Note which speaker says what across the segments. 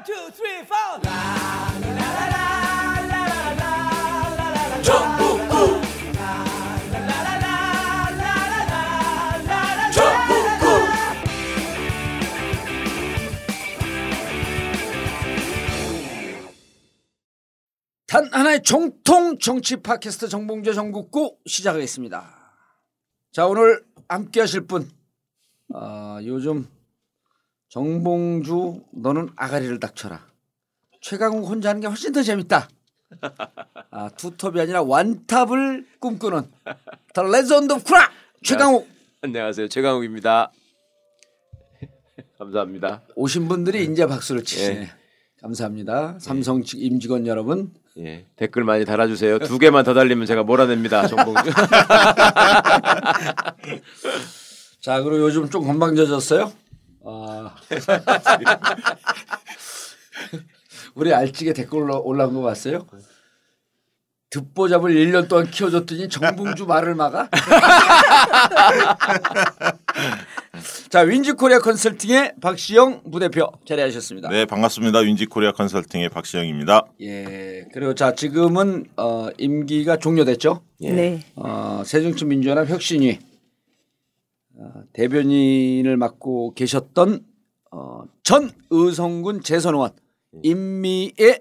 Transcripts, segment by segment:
Speaker 1: One, two, three, four.
Speaker 2: 단 하나의 정통 정치 팟캐스트 정봉재 정국구 시작하겠습니다. 자 오늘 함께 하실 분 어, 요즘 정봉주 너는 아가리를 닥쳐라. 최강욱 혼자 하는 게 훨씬 더 재밌다. 아, 투톱이 아니라 원톱을 꿈꾸는 the legend of 구라 최강욱
Speaker 3: 안녕하세요 최강욱입니다. 감사합니다.
Speaker 2: 오신 분들이 이제 박수를 치시네.
Speaker 3: 예.
Speaker 2: 감사합니다. 삼성 측 임직원 여러분
Speaker 3: 예, 댓글 많이 달아주세요. 두 개만 더 달리면 제가 몰아냅니다. 정봉주.
Speaker 2: 자, 그리고 요즘 좀 건방져졌어요? 아. 우리 알찌게 댓글 올라- 올라온 거 봤어요? 듣보잡을 1년 동안 키워줬더니 정봉주 말을 막아? 자, 윈지코리아 컨설팅의 박시영 부대표 자리하셨습니다.
Speaker 4: 네 반갑습니다. 윈지코리아 컨설팅의 박시영입니다.
Speaker 2: 예. 그리고 자, 지금은 어, 임기가 종료됐죠?
Speaker 5: 네.
Speaker 2: 어, 새정치민주연합 혁신위 어, 대변인을 맡고 계셨던 어, 전 의성군 재선 의원 임미애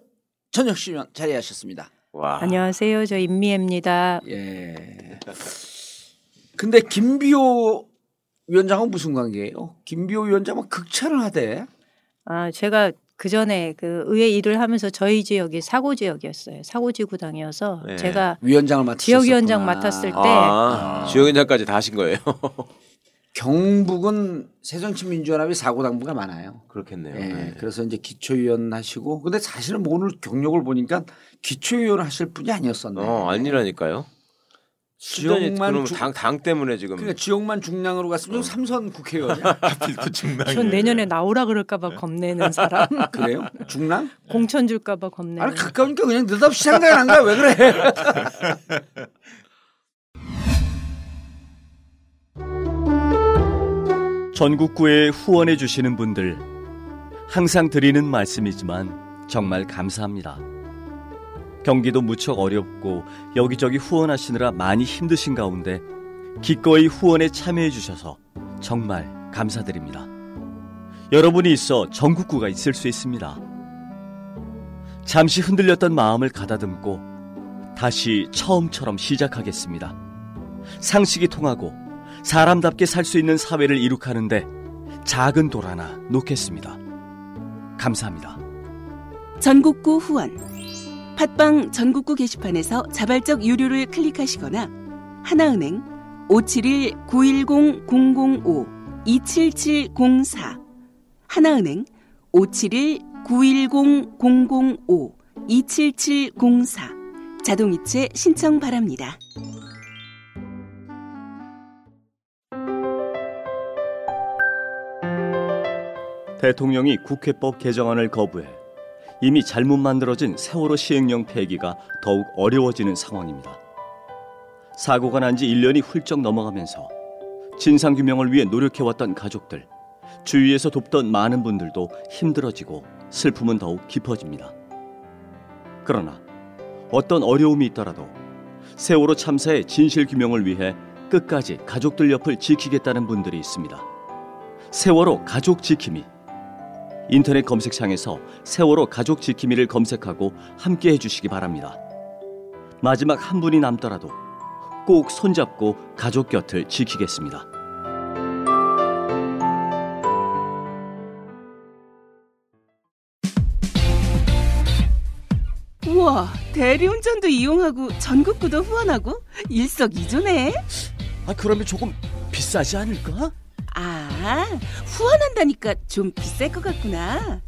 Speaker 2: 전 혁신위원 자리하셨습니다.
Speaker 3: 와.
Speaker 5: 안녕하세요. 저 임미애입니다.
Speaker 2: 예. 근데 김비호 위원장은 무슨 관계예요? 김비호 위원장은 극찬을 하대.
Speaker 5: 아, 제가 그 전에 그 의회 일을 하면서 저희 지역이 사고 지역이었어요. 사고 지 구당이어서
Speaker 3: 네.
Speaker 5: 제가
Speaker 2: 위원장을 맡으셨구나.
Speaker 5: 지역 위원장 맡았을 때
Speaker 3: 아, 주영인장까지 다 하신 거예요.
Speaker 2: 경북은 새정치민주연합이 사고 당부가 많아요.
Speaker 3: 그렇겠네요.
Speaker 2: 예,
Speaker 3: 네.
Speaker 2: 그래서 이제 기초위원 하시고 근데 사실은 뭐 오늘 경력을 보니까 기초위원 하실 분이 아니었었네.
Speaker 3: 어 아니라니까요.
Speaker 2: 지역만 주-
Speaker 3: 당, 당 때문에 지금
Speaker 2: 그러니까 지역만 중량으로 갔으면 삼선 국회의원이야.
Speaker 4: 하필 그 중랑이.
Speaker 5: 전 내년에 나오라 그럴까봐 겁내는 사람,
Speaker 2: 그래요? 중랑?
Speaker 5: 공천 줄까봐 겁내는.
Speaker 2: 아니 가까우니까 그냥 느닷없이 생각이 난 거야. 왜 그래?
Speaker 6: 전국구에 후원해 주시는 분들 항상 드리는 말씀이지만 정말 감사합니다. 경기도 무척 어렵고 여기저기 후원하시느라 많이 힘드신 가운데 기꺼이 후원에 참여해 주셔서 정말 감사드립니다. 여러분이 있어 전국구가 있을 수 있습니다. 잠시 흔들렸던 마음을 가다듬고 다시 처음처럼 시작하겠습니다. 상식이 통하고 사람답게 살 수 있는 사회를 이룩하는데 작은 돌 하나 놓겠습니다. 감사합니다.
Speaker 7: 전국구 후원 팟빵 전국구 게시판에서 자발적 유료를 클릭하시거나 하나은행 571-910-005-27704 하나은행 571-910-005-27704 자동이체 신청 바랍니다.
Speaker 6: 대통령이 국회법 개정안을 거부해 이미 잘못 만들어진 세월호 시행령 폐기가 더욱 어려워지는 상황입니다. 사고가 난 지 1년이 훌쩍 넘어가면서 진상규명을 위해 노력해왔던 가족들, 주위에서 돕던 많은 분들도 힘들어지고 슬픔은 더욱 깊어집니다. 그러나 어떤 어려움이 있더라도 세월호 참사의 진실 규명을 위해 끝까지 가족들 옆을 지키겠다는 분들이 있습니다. 세월호 가족 지킴이 인터넷 검색창에서 세월호 가족 지킴이를 검색하고 함께 해주시기 바랍니다. 마지막 한 분이 남더라도 꼭 손잡고 가족 곁을 지키겠습니다.
Speaker 7: 우와, 대리운전도 이용하고 전국구도 후원하고 일석이조네.
Speaker 6: 아 그러면 조금 비싸지 않을까?
Speaker 7: 아, 후원한다니까 좀 비쌀 것 같구나.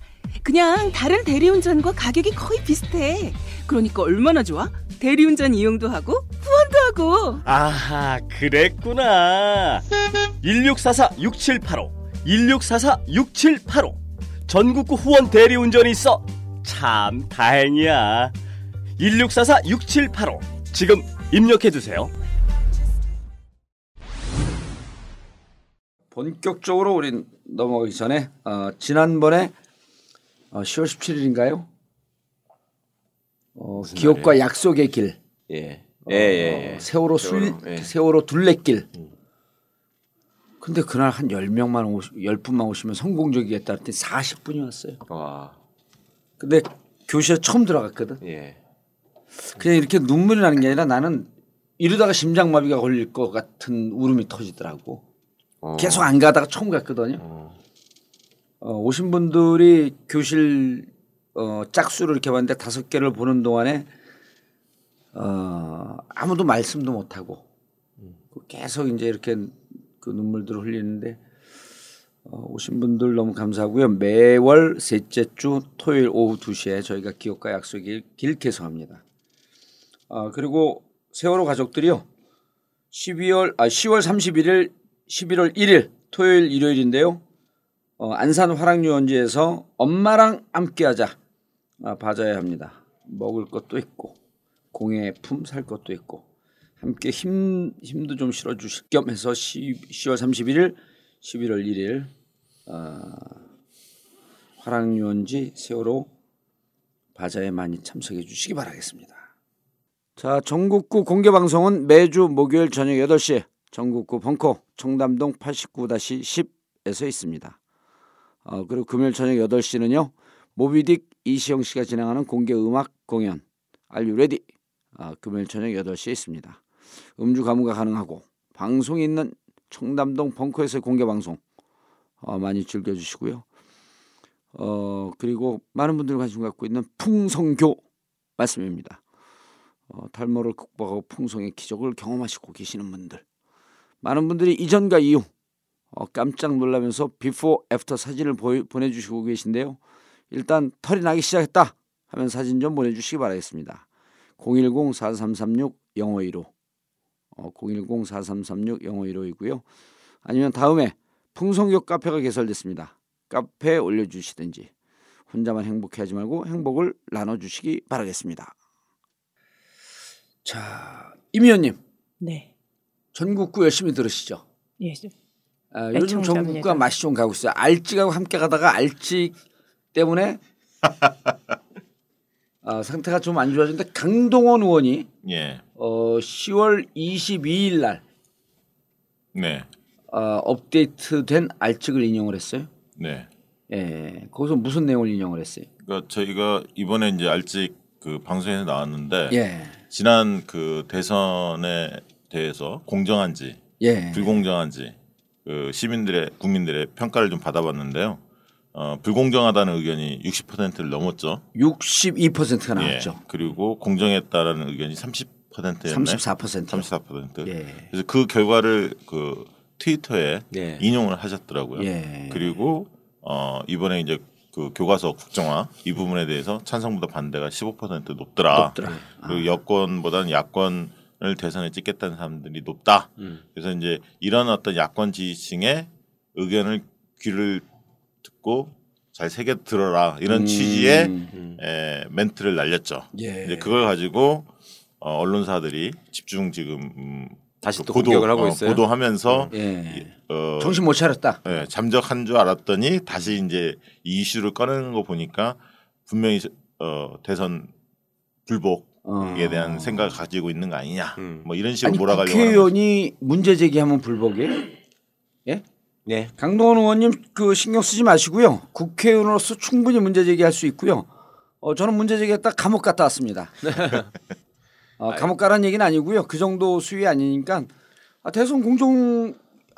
Speaker 7: 그냥 다른 대리운전과 가격이 거의 비슷해. 그러니까 얼마나 좋아? 대리운전 이용도 하고 후원도 하고.
Speaker 6: 아하 그랬구나 1644-6785 1644-6785 전국구 후원 대리운전이 있어 참 다행이야 1644-6785 지금 입력해두세요
Speaker 2: 본격적으로 우린 넘어가기 전에 어, 지난번에 어, 10월 17일인가요? 어, 기업과 약속의 길.
Speaker 3: 예. 예, 예, 예.
Speaker 2: 세월호 술
Speaker 3: 세월호, 예.
Speaker 2: 세월호 둘레길. 근데 그날 한 10명만 오시 10분만 오시면 성공적이겠다 했더니 40분이 왔어요.
Speaker 3: 와.
Speaker 2: 근데 교실에 처음 들어갔거든.
Speaker 3: 예.
Speaker 2: 그냥 이렇게 눈물이 나는 게 아니라 나는 이러다가 심장마비가 걸릴 것 같은 울음이 터지더라고.
Speaker 3: 어.
Speaker 2: 계속 안 가다가 처음 갔거든요. 어, 오신 분들이 교실 어, 짝수를 이렇게 봤는데 다섯 개를 보는 동안에 어, 아무도 말씀도 못 하고 계속 이제 이렇게 그 눈물들을 흘리는데 어, 오신 분들 너무 감사하고요. 매월 셋째 주 토요일 오후 2시에 저희가 기업과 약속일 길 개소합니다. 아, 그리고 세월호 가족들이요. 12월 아 10월 31일 11월 1일 토요일 일요일인데요. 어, 안산 화랑유원지에서 엄마랑 함께하자 아, 봐줘야 합니다. 먹을 것도 있고 공예 품 살 것도 있고 함께 힘 힘도 좀 실어 주실 겸 해서 10, 10월 31일 11월 1일 아, 화랑유원지 세월호 바자에 많이 참석해 주시기 바라겠습니다. 자, 전국구 공개 방송은 매주 목요일 저녁 8시 전국구 벙커 청담동 89-10에서 있습니다. 어, 그리고 금요일 저녁 8시는요. 모비딕 이시영 씨가 진행하는 공개 음악 공연 You Ready? 아, 금요일 저녁 8시에 있습니다. 음주 가무가 가능하고 방송이 있는 청담동 벙커에서의 공개 방송 어, 많이 즐겨주시고요. 어, 그리고 많은 분들이 관심 갖고 있는 풍성교 말씀입니다. 어, 탈모를 극복하고 풍성의 기적을 경험하시고 계시는 분들 많은 분들이 이전과 이후 어, 깜짝 놀라면서 before after 사진을 보여, 보내주시고 계신데요. 일단 털이 나기 시작했다 하면 사진 좀 보내주시기 바라겠습니다. 010-4336-0515 어, 010-4336-0515이고요. 아니면 다음에 풍성교 카페가 개설됐습니다. 카페에 올려주시든지 혼자만 행복해하지 말고 행복을 나눠주시기 바라겠습니다. 자, 임 의원님
Speaker 5: 네.
Speaker 2: 전국구 열심히 들으시죠?
Speaker 5: 예.
Speaker 2: 아, 요즘. 전국구가 맛이 좀 가고 있어요. 알찍하고 함께 가다가 알찍 때문에 아, 상태가 좀 안 좋아졌는데 강동원 의원이
Speaker 4: 예.
Speaker 2: 어, 10월 22일 날
Speaker 4: 네.
Speaker 2: 어, 업데이트된 알찍을 인용을 했어요.
Speaker 4: 네.
Speaker 2: 예, 거기서 무슨 내용을 인용을 했어요?
Speaker 4: 그러니까 저희가 이번에 이제 알직 그 방송에서 나왔는데
Speaker 2: 예,
Speaker 4: 지난 그 대선에 대해서 공정한지
Speaker 2: 예,
Speaker 4: 불공정한지 그 시민들의 국민들의 평가를 좀 받아봤는데요. 어, 불공정하다는 의견이 60%를 넘었죠.
Speaker 2: 62%가 나왔죠.
Speaker 4: 예. 그리고 공정했다라는 의견이 30%였나요?
Speaker 2: 34%.
Speaker 4: 34%.
Speaker 2: 예.
Speaker 4: 그래서 그 결과를 그 트위터에
Speaker 3: 예.
Speaker 4: 인용을 하셨더라고요.
Speaker 2: 예.
Speaker 4: 그리고 어 이번에 이제 그 교과서 국정화 이 부분에 대해서 찬성보다 반대가 15% 높더라.
Speaker 2: 높더라.
Speaker 4: 그리고 여권보다는 야권 을 대선에 찍겠다는 사람들이 높다.
Speaker 3: 음.
Speaker 4: 그래서 이제 이런 어떤 야권 지지층의 의견을 귀를 듣고 잘 새겨 들어라 이런
Speaker 2: 음.
Speaker 4: 취지의
Speaker 3: 음.
Speaker 4: 에, 멘트를 날렸죠.
Speaker 2: 예.
Speaker 4: 이제 그걸 가지고 어, 언론사들이 집중 지금 음,
Speaker 3: 다시 그또 공격을 하고
Speaker 4: 어,
Speaker 3: 있어요.
Speaker 4: 보도하면서
Speaker 2: 예.
Speaker 4: 어,
Speaker 2: 정신 못 차렸다.
Speaker 4: 예, 잠적한 줄 알았더니 다시 이제 이 이슈를 꺼내는 거 보니까 분명히 어, 대선 불복 에
Speaker 2: 어.
Speaker 4: 대한 생각을 가지고 있는 거 아니냐.
Speaker 3: 음.
Speaker 4: 뭐 이런 식으로
Speaker 2: 아니
Speaker 4: 몰아가려고.
Speaker 2: 국회의원이 문제 제기하면 불복이에요? 예?
Speaker 3: 네.
Speaker 2: 강동원 의원님 그 신경 쓰지 마시고요. 국회의원으로서 충분히 문제 제기할 수 있고요. 어, 저는 문제 제기했다 감옥 갔다 왔습니다. 어, 감옥 가라는 얘기는 아니고요. 그 정도 수위 아니니까 아, 대선 공정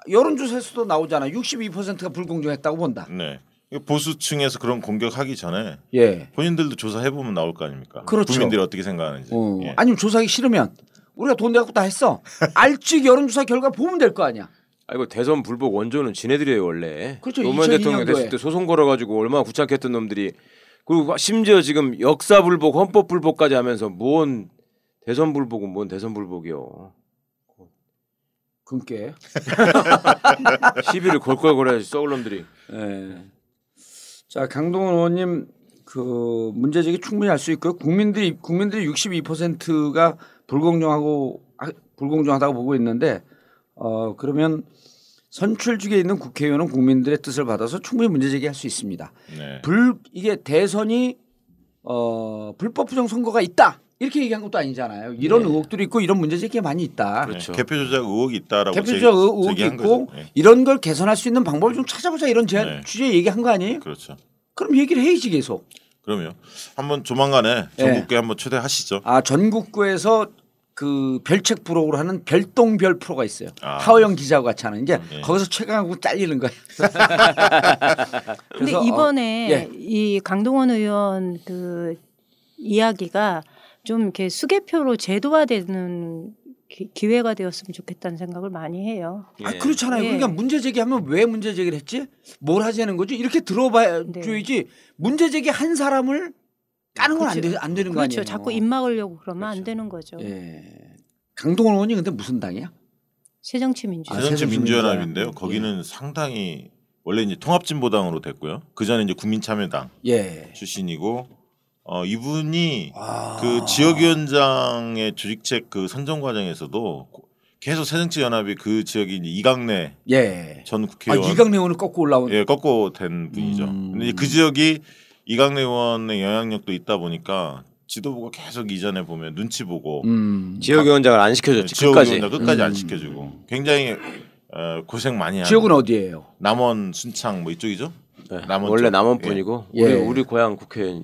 Speaker 2: 여론조사에서도 나오잖아. 62%가 불공정했다고 본다.
Speaker 4: 네. 보수층에서 그런 공격하기 전에
Speaker 2: 예.
Speaker 4: 본인들도 조사해 보면 나올 거 아닙니까?
Speaker 2: 그렇죠.
Speaker 4: 국민들이 어떻게 생각하는지.
Speaker 2: 어,
Speaker 4: 예.
Speaker 2: 아니면 조사하기 싫으면 우리가 돈 내갖고 다 했어. 알찍 여론조사 결과 보면 될 거 아니야.
Speaker 3: 아이고 대선 불복 원조는 지네들이에요 원래.
Speaker 2: 그렇죠.
Speaker 3: 노무현
Speaker 2: 2002
Speaker 3: 대통령 됐을. 때 소송 걸어가지고 얼마나 구창했던 놈들이 그리고 심지어 지금 역사 불복, 헌법 불복까지 하면서 뭔 대선 불복은 뭔 대선 불복이요.
Speaker 2: 금께.
Speaker 3: 시비를 걸걸거려야지 썩을 놈들이.
Speaker 2: 예. 자 강동원 의원님 그 문제 제기 충분히 할 수 있고요. 국민들이 국민들이 62%가 불공정하고 아, 불공정하다고 보고 있는데 어 그러면 선출직에 있는 국회의원은 국민들의 뜻을 받아서 충분히 문제 제기할 수 있습니다.
Speaker 4: 네.
Speaker 2: 불 이게 대선이 어 불법 부정 선거가 있다 이렇게 얘기한 것도 아니잖아요. 이런
Speaker 3: 네.
Speaker 2: 의혹들이 있고 이런 문제 제기가 많이 있다.
Speaker 3: 그렇죠.
Speaker 4: 네. 개표 조작 의혹이 있다라고
Speaker 2: 개표적
Speaker 4: 제-
Speaker 2: 의혹이
Speaker 4: 제기한
Speaker 2: 있고.
Speaker 4: 네.
Speaker 2: 이런 걸 개선할 수 있는 방법을 좀 찾아보자 이런 제안
Speaker 4: 네.
Speaker 2: 주제 얘기한 거 아니에요?
Speaker 4: 그렇죠.
Speaker 2: 그럼 얘기를 해야지 계속.
Speaker 4: 그러면 한번 조만간에
Speaker 2: 네.
Speaker 4: 전국에 한번 초대하시죠.
Speaker 2: 아 전국구에서 그 별책 프로그램 하는 별동별 프로가 있어요.
Speaker 4: 아.
Speaker 2: 하호영 기자하고 같이 하는 이제
Speaker 4: 네.
Speaker 2: 거기서 최강하고 잘리는 거예요.
Speaker 5: 근데
Speaker 2: 그래서, 어,
Speaker 5: 이번에
Speaker 2: 예.
Speaker 5: 이 강동원 의원 그 이야기가 좀 이렇게 수개표로 제도화되는 기, 기회가 되었으면 좋겠다는 생각을 많이 해요.
Speaker 2: 아
Speaker 3: 예.
Speaker 2: 그렇잖아요.
Speaker 5: 예.
Speaker 2: 그러니까 문제 제기하면 왜 문제 제기를 했지? 뭘 하자는 거지? 이렇게 들어봐줘야지 문제 제기 한 사람을 까는 건안
Speaker 5: 그렇죠.
Speaker 2: 안 되는 거 아니에요?
Speaker 5: 그렇죠. 자꾸 입 막으려고 그러면 안
Speaker 2: 그렇죠.
Speaker 5: 되는 거죠.
Speaker 2: 예. 강동원 의원이 근데 무슨 당이야?
Speaker 5: 새정치민주주의.
Speaker 2: 아,
Speaker 4: 새정치 민주연합인데요.
Speaker 2: 새정치민주연합.
Speaker 4: 거기는 상당히 원래 이제 통합진보당으로 됐고요. 그 전에 이제 국민참여당
Speaker 2: 예.
Speaker 4: 출신이고 어 이분이
Speaker 2: 아.
Speaker 4: 그 지역위원장의 조직책 그 선정 과정에서도 고- 계속 새정치연합이 그 지역이 이제 이강래
Speaker 2: 예. 전아
Speaker 4: 국회의원
Speaker 2: 이강래 의원을 꺾고 올라온.
Speaker 4: 예 꺾고 된 분이죠.
Speaker 2: 음.
Speaker 4: 근데 그 지역이 이강래 의원의 영향력도 있다 보니까 지도부가 계속 이전에 보면 눈치 보고
Speaker 2: 음.
Speaker 3: 지역위원장을 안 시켜줬지 끝까지.
Speaker 4: 지역위원장 끝까지
Speaker 2: 음.
Speaker 4: 안 시켜주고 굉장히 어, 고생 많이 하는
Speaker 2: 지역은 어디예요?
Speaker 4: 남원 순창 뭐 이쪽이죠?
Speaker 3: 네,
Speaker 4: 남원
Speaker 3: 원래
Speaker 4: 쪽.
Speaker 3: 남원
Speaker 4: 예.
Speaker 3: 분이고
Speaker 2: 예.
Speaker 3: 우리 우리 고향 국회의원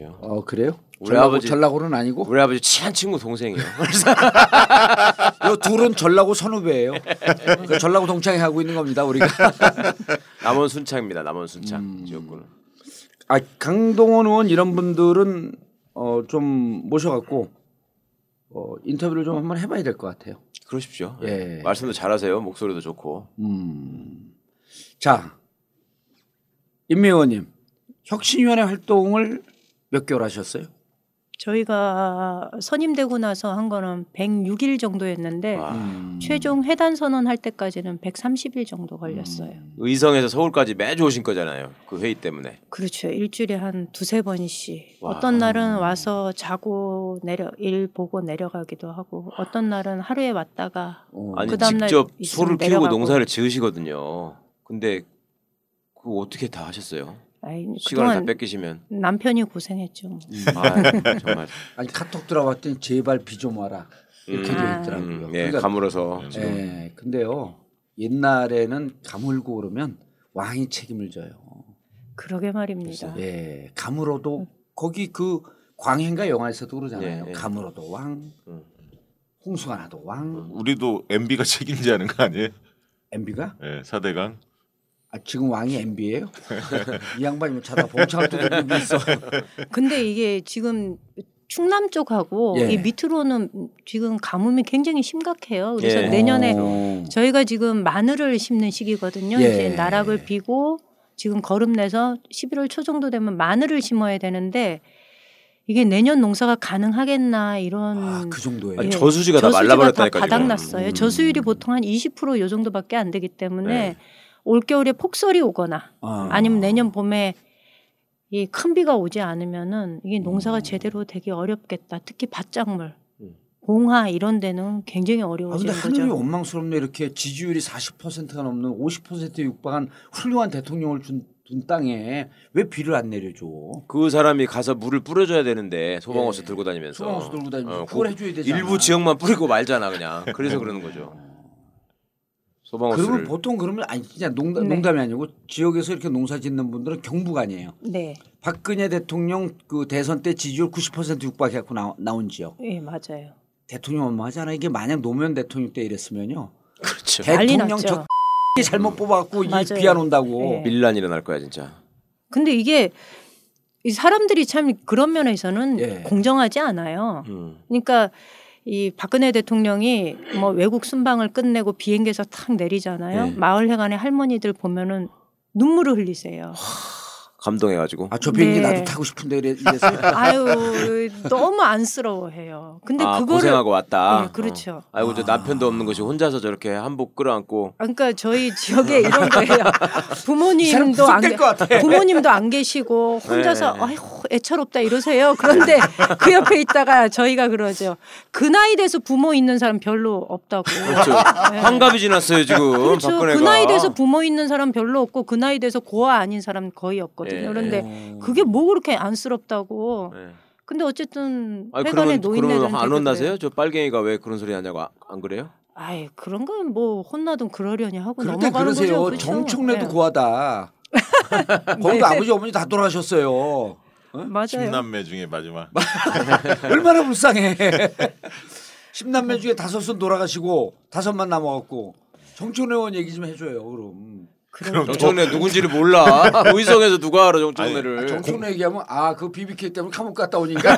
Speaker 3: 이에요.
Speaker 2: 어 그래요?
Speaker 3: 우리 아버지-
Speaker 2: 전라고는 아니고
Speaker 3: 우리 아버지 친한 친구 동생이에요.
Speaker 2: 요 둘은 전라고 선후배예요. 그 전라고 동창회 하고 있는 겁니다 우리가.
Speaker 3: 남원 순창입니다. 남원 순창
Speaker 2: 음.
Speaker 3: 지역구는.
Speaker 2: 아 강동원 의원 이런 분들은 어 좀 모셔갖고 어 인터뷰를 좀 한번 해봐야 될 것 같아요.
Speaker 3: 그러십시오.
Speaker 2: 예.
Speaker 3: 말씀도 잘하세요. 목소리도 좋고.
Speaker 2: 음. 자, 임미 의원님 혁신위원회 활동을 몇 개월 하셨어요?
Speaker 5: 저희가 선임되고 나서 한 거는 106일 정도였는데
Speaker 3: 와.
Speaker 2: 음.
Speaker 5: 최종 해단 선언할 때까지는 130일 정도 걸렸어요.
Speaker 2: 음.
Speaker 3: 의성에서 서울까지 매주 오신 거잖아요. 그 회의 때문에.
Speaker 5: 그렇죠. 일주일에 한 두세 번씩.
Speaker 3: 와.
Speaker 5: 어떤 날은 와서 자고 내려 일 보고 내려가기도 하고 어떤 날은 하루에 왔다가
Speaker 2: 어.
Speaker 3: 아니
Speaker 5: 그 다음날
Speaker 3: 직접 소를 키우고
Speaker 5: 내려가고.
Speaker 3: 농사를 지으시거든요. 근데 그거 어떻게 다 하셨어요?
Speaker 5: 아이,
Speaker 3: 시간을 다 뺏기시면.
Speaker 5: 남편이 고생했죠.
Speaker 3: 아, 정말.
Speaker 2: 아니 카톡 들어봤더니 제발 비 좀 와라 이렇게
Speaker 3: 음,
Speaker 2: 돼
Speaker 5: 아.
Speaker 2: 있더라고요.
Speaker 3: 음, 예,
Speaker 2: 그러니까,
Speaker 3: 가물어서.
Speaker 2: 예, 근데요 옛날에는 가물고 그러면 왕이 책임을 져요.
Speaker 5: 그러게 말입니다.
Speaker 2: 예, 가물어도 거기 그 광해인가 영화에서도 그러잖아요.
Speaker 3: 예, 예.
Speaker 2: 가물어도 왕,
Speaker 3: 음.
Speaker 2: 홍수가 나도 왕.
Speaker 4: 우리도 MB가 책임지하는 거 아니에요?
Speaker 2: MB가?
Speaker 4: 예, 사대강.
Speaker 2: 아, 지금 왕이 MB예요? 이 양반이 뭐 자다 봉창을 두들기고 있어.
Speaker 5: 근데 이게 지금 충남 쪽하고
Speaker 2: 예.
Speaker 5: 이 밑으로는 지금 가뭄이 굉장히 심각해요. 그래서
Speaker 3: 예.
Speaker 5: 내년에
Speaker 2: 어.
Speaker 5: 저희가 지금 마늘을 심는 시기거든요.
Speaker 2: 예.
Speaker 5: 이제 나락을 비고 지금 거름 내서 11월 초 정도 되면 마늘을 심어야 되는데 이게 내년 농사가 가능하겠나 이런
Speaker 2: 아, 그 정도예요.
Speaker 3: 아니,
Speaker 5: 예.
Speaker 3: 저수지가 다
Speaker 5: 저수지가
Speaker 3: 말라버렸다니까,
Speaker 5: 다
Speaker 3: 지금.
Speaker 5: 바닥났어요.
Speaker 2: 음.
Speaker 5: 저수율이 보통 한 20%요 정도밖에 안 되기 때문에
Speaker 3: 네.
Speaker 5: 올겨울에 폭설이 오거나
Speaker 2: 아.
Speaker 5: 아니면 내년 봄에 이 큰 비가 오지 않으면은 이게 농사가
Speaker 2: 음.
Speaker 5: 제대로 되기 어렵겠다. 특히 밭작물,
Speaker 3: 음.
Speaker 5: 봉화 이런 데는 굉장히
Speaker 2: 아, 근데
Speaker 5: 어려워지는
Speaker 2: 하늘이
Speaker 5: 거죠.
Speaker 2: 원망스럽네 이렇게 지지율이 40%가 넘는 50%에 육박한 훌륭한 대통령을 준, 둔 땅에 왜 비를 안 내려줘?
Speaker 3: 그 사람이 가서 물을 뿌려줘야 되는데 소방호스
Speaker 2: 예.
Speaker 3: 들고 다니면서
Speaker 2: 소방호스 들고 다니면서
Speaker 3: 어,
Speaker 2: 그걸
Speaker 3: 그
Speaker 2: 해줘야 되잖아.
Speaker 3: 일부 지역만 뿌리고 말잖아 그냥 그래서 그러는 거죠
Speaker 2: 그러면
Speaker 3: 소방호스를
Speaker 2: 보통 그러면 아니 진짜 농담,
Speaker 5: 네.
Speaker 2: 농담이 아니고 지역에서 이렇게 농사 짓는 분들은 경북 아니에요.
Speaker 5: 네,
Speaker 2: 박근혜 대통령 그 대선 때 지지율 90% 육박해갖고 나, 나온 지역.
Speaker 5: 예 맞아요.
Speaker 2: 대통령 원망하잖아. 이게 만약 노무현 대통령 때 이랬으면요.
Speaker 3: 그렇죠
Speaker 2: 대통령. 저 잘못 뽑아갖고 이. 비안 온다고.
Speaker 5: 네.
Speaker 3: 밀란 일어날 거야 진짜
Speaker 5: 근데 이게 이 사람들이 참 그런 면에서는
Speaker 2: 예.
Speaker 5: 공정하지 않아요.
Speaker 3: 음.
Speaker 5: 그러니까 이 박근혜 대통령이 뭐 외국 순방을 끝내고 비행기에서 탁 내리잖아요.
Speaker 3: 네.
Speaker 5: 마을 회관의 할머니들 보면은 눈물을 흘리세요.
Speaker 3: 감동해가지고
Speaker 2: 아 저 비행기
Speaker 5: 네.
Speaker 2: 나도 타고 싶은데 이래- 이랬어요.
Speaker 5: 아유 너무 안쓰러워해요. 근데
Speaker 3: 아,
Speaker 5: 그거를
Speaker 3: 고생하고 왔다
Speaker 5: 네, 그렇죠.
Speaker 3: 어. 아이고 저 남편도 없는 것이 혼자서 저렇게 한복 끌어안고
Speaker 5: 아, 그러니까 저희 지역에 이런 거예요. 부모님도 안
Speaker 2: 같아.
Speaker 5: 부모님도 안 계시고 혼자서
Speaker 3: 네.
Speaker 5: 아이고 애처롭다 이러세요. 그런데 그 옆에 있다가 저희가 그러죠. 그 나이 돼서 부모 있는 사람 별로 없다고.
Speaker 3: 그렇죠.
Speaker 5: 네.
Speaker 3: 환갑이 지났어요 지금
Speaker 5: 그렇죠.
Speaker 3: 박근혜가.
Speaker 5: 그 나이 돼서 부모 있는 사람 별로 없고 그 나이 돼서 고아 아닌 사람 거의 없거든요.
Speaker 3: 예.
Speaker 5: 그런데 그게 뭐 그렇게 안쓰럽다고.
Speaker 3: 네.
Speaker 5: 근데 어쨌든
Speaker 3: 아니 그러면 그러면 안 혼나세요? 저 빨갱이가 왜 그런 소리 하냐고 아- 안 그래요?
Speaker 5: 아이 그런 건 뭐 혼나든 그러려니 하고 넘어가는
Speaker 2: 그러세요.
Speaker 5: 거죠. 그렇죠?
Speaker 2: 정청래도
Speaker 5: 네.
Speaker 2: 고하다. 거기도 아버지 어머니 다 돌아가셨어요.
Speaker 5: 맞아요.
Speaker 4: 십남매 중에 마지막.
Speaker 2: 얼마나 불쌍해. 십남매 중에 다섯은 돌아가시고 다섯만 남아갖고 의원 얘기 좀 해줘요. 그럼.
Speaker 5: 그럼
Speaker 3: 정청래 누군지를 몰라. 의성에서 누가 알아 정청래를?
Speaker 2: 정청래 얘기하면 아 그 BBK 때문에 감옥 갔다 오니까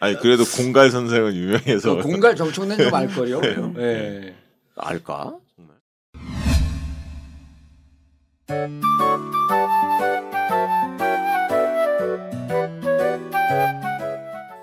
Speaker 4: 아니 그래도 공갈 선생은 유명해서
Speaker 2: 그 공갈 정청래 좀 알걸요. 예.
Speaker 3: 알까? 정말.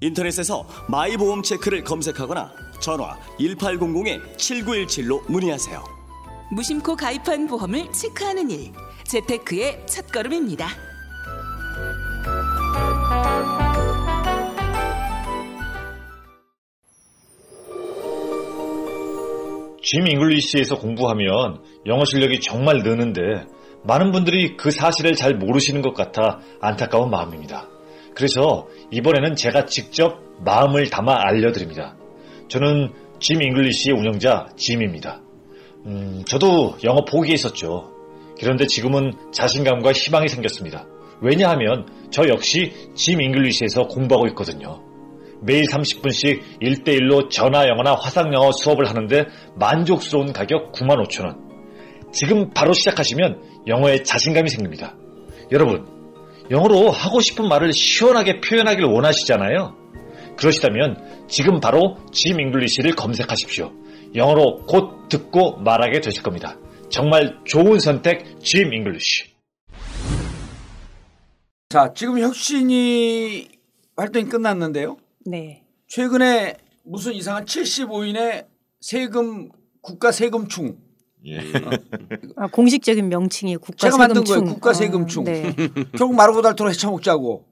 Speaker 6: 인터넷에서 마이보험 체크를 검색하거나 전화 1800-7917로 문의하세요.
Speaker 7: 무심코 가입한 보험을 체크하는 일, 재테크의 첫걸음입니다.
Speaker 8: 짐 잉글리시에서 공부하면 영어 실력이 정말 느는데 많은 분들이 그 사실을 잘 모르시는 것 같아 안타까운 마음입니다. 그래서 이번에는 제가 직접 마음을 담아 알려드립니다. 저는 짐 잉글리시의 운영자 짐입니다. 음, 저도 영어 포기했었죠. 그런데 지금은 자신감과 희망이 생겼습니다. 왜냐하면 저 역시 짐 잉글리시에서 공부하고 있거든요. 매일 30분씩 1대1로 전화 영어나 화상 영어 수업을 하는데 만족스러운 가격 95,000원. 지금 바로 시작하시면 영어에 자신감이 생깁니다. 여러분, 영어로 하고 싶은 말을 시원하게 표현하길 원하시잖아요. 그러시다면 지금 바로 짐 잉글리시를 검색하십시오. 영어로 곧 듣고 말하게 되실 겁니다. 정말 좋은 선택 짐 잉글리시.
Speaker 2: 자 지금 혁신이 활동이 끝났는데요.
Speaker 5: 네.
Speaker 2: 최근에 무슨 이상한 75인의 세금 국가 세금충
Speaker 4: 예, 예.
Speaker 5: 아, 공식적인 명칭이 국가
Speaker 2: 제가 만든
Speaker 5: 세금충.
Speaker 2: 거예요. 국가
Speaker 5: 어,
Speaker 2: 세금충.
Speaker 5: 네.
Speaker 2: 결국 마르고 닳도록 헤쳐먹자고.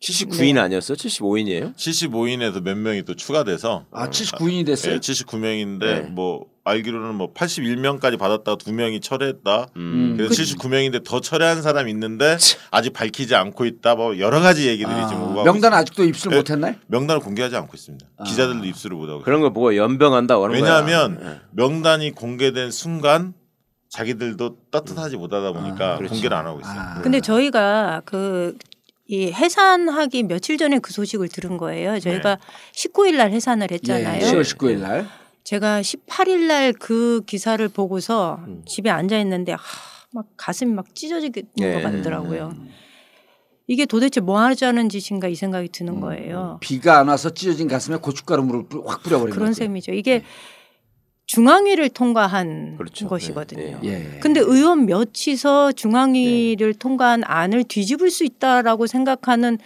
Speaker 3: 79인 아니었어? 75인이에요?
Speaker 4: 75인에서 몇 명이 또 추가돼서
Speaker 2: 아 79인이 됐어요.
Speaker 4: 예, 79명인데
Speaker 3: 네.
Speaker 4: 뭐 알기로는 뭐 81명까지 받았다가 두 명이 철회했다.
Speaker 2: 음.
Speaker 4: 그래서 79명인데 더 철회한 사람이 있는데 아직 밝히지 않고 있다. 뭐 여러 가지 얘기들이
Speaker 2: 아,
Speaker 4: 지금
Speaker 2: 명단. 아직도 입수를
Speaker 4: 예.
Speaker 2: 못했나요?
Speaker 4: 명단을 공개하지 않고 있습니다.
Speaker 2: 아.
Speaker 4: 기자들도 입수를 못하고.
Speaker 3: 그런 거 보고 연병한다 그런
Speaker 4: 왜냐하면
Speaker 3: 거야. 예.
Speaker 4: 명단이 공개된 순간 자기들도 따뜻하지 못하다 보니까
Speaker 2: 아.
Speaker 4: 공개를 안 하고 있어요.
Speaker 2: 아.
Speaker 5: 근데 저희가 그 이 해산하기 며칠 전에 그 소식을 들은 거예요. 저희가 19일 날 해산을 했잖아요.
Speaker 2: 예, 10월 19일 날.
Speaker 5: 제가 18일 날 그 기사를 보고서
Speaker 3: 음.
Speaker 5: 집에 앉아 있는데 하, 막 가슴이 막 찢어지는
Speaker 3: 예.
Speaker 5: 것 같더라고요. 이게 도대체 뭐 하자는 짓인가 이 생각이 드는
Speaker 3: 음,
Speaker 5: 거예요.
Speaker 2: 비가 안 와서 찢어진 가슴에 고춧가루 물을 뿌- 확 뿌려버린
Speaker 5: 그런
Speaker 2: 거죠.
Speaker 5: 셈이죠. 이게 중앙위를 통과한
Speaker 3: 그렇죠.
Speaker 5: 것이거든요.
Speaker 2: 예.
Speaker 5: 근데 의원 몇이서 중앙위를 통과한 안을 뒤집을 수 있다라고 생각하는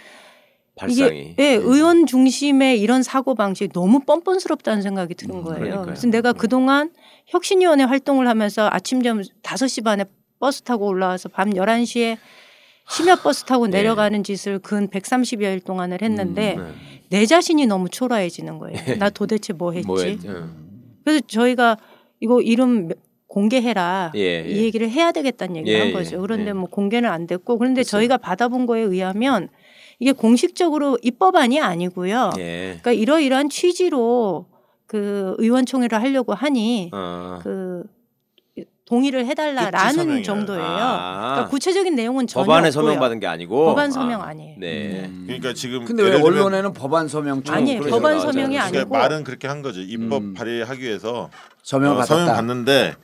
Speaker 3: 발상이.
Speaker 5: 이게 예, 의원 중심의 이런 사고 방식이 너무 뻔뻔스럽다는 생각이 드는 거예요.
Speaker 3: 그러니까요.
Speaker 5: 그래서 내가 그동안 혁신위원회 활동을 하면서 아침 점 5시 반에 버스 타고 올라와서 밤 11시에 심야 버스 타고
Speaker 3: 네.
Speaker 5: 내려가는 짓을 근 130여일 동안을 했는데
Speaker 3: 네.
Speaker 5: 내 자신이 너무 초라해지는 거예요. 나 도대체 뭐 했지?
Speaker 3: 뭐 했- 예.
Speaker 5: 그래서 저희가 이거 이름 공개해라
Speaker 3: 예, 예.
Speaker 5: 이 얘기를 해야 되겠다는 얘기를
Speaker 3: 예,
Speaker 5: 한
Speaker 3: 예,
Speaker 5: 거죠. 그런데
Speaker 3: 예.
Speaker 5: 뭐 공개는 안 됐고 그런데
Speaker 3: 글쎄요.
Speaker 5: 저희가 받아본 거에 의하면 이게 공식적으로 입법안이 아니고요.
Speaker 3: 예.
Speaker 5: 그러니까 이러이러한 취지로 그 의원총회를 하려고 하니
Speaker 3: 어.
Speaker 5: 그 동의를 해달라라는. 정도예요.
Speaker 3: 아.
Speaker 5: 그러니까 구체적인 내용은 전혀
Speaker 3: 법안에
Speaker 5: 없고요.
Speaker 3: 서명 받은 게 아니고
Speaker 5: 법안 서명 아 니에요.
Speaker 3: 네.
Speaker 2: 음.
Speaker 4: 그러니까 지금
Speaker 2: 근데 왜
Speaker 4: 예를 들면
Speaker 2: 언론에는 법안 서명 좀
Speaker 5: 아니에요. 법안
Speaker 3: 맞아요.
Speaker 5: 서명이
Speaker 3: 그러니까
Speaker 5: 아니고
Speaker 4: 그러니까 말은 그렇게 한 거죠. 입법
Speaker 2: 음.
Speaker 4: 발의하기 위해서
Speaker 2: 서명
Speaker 4: 어,
Speaker 2: 받았다.
Speaker 4: 서명 받는데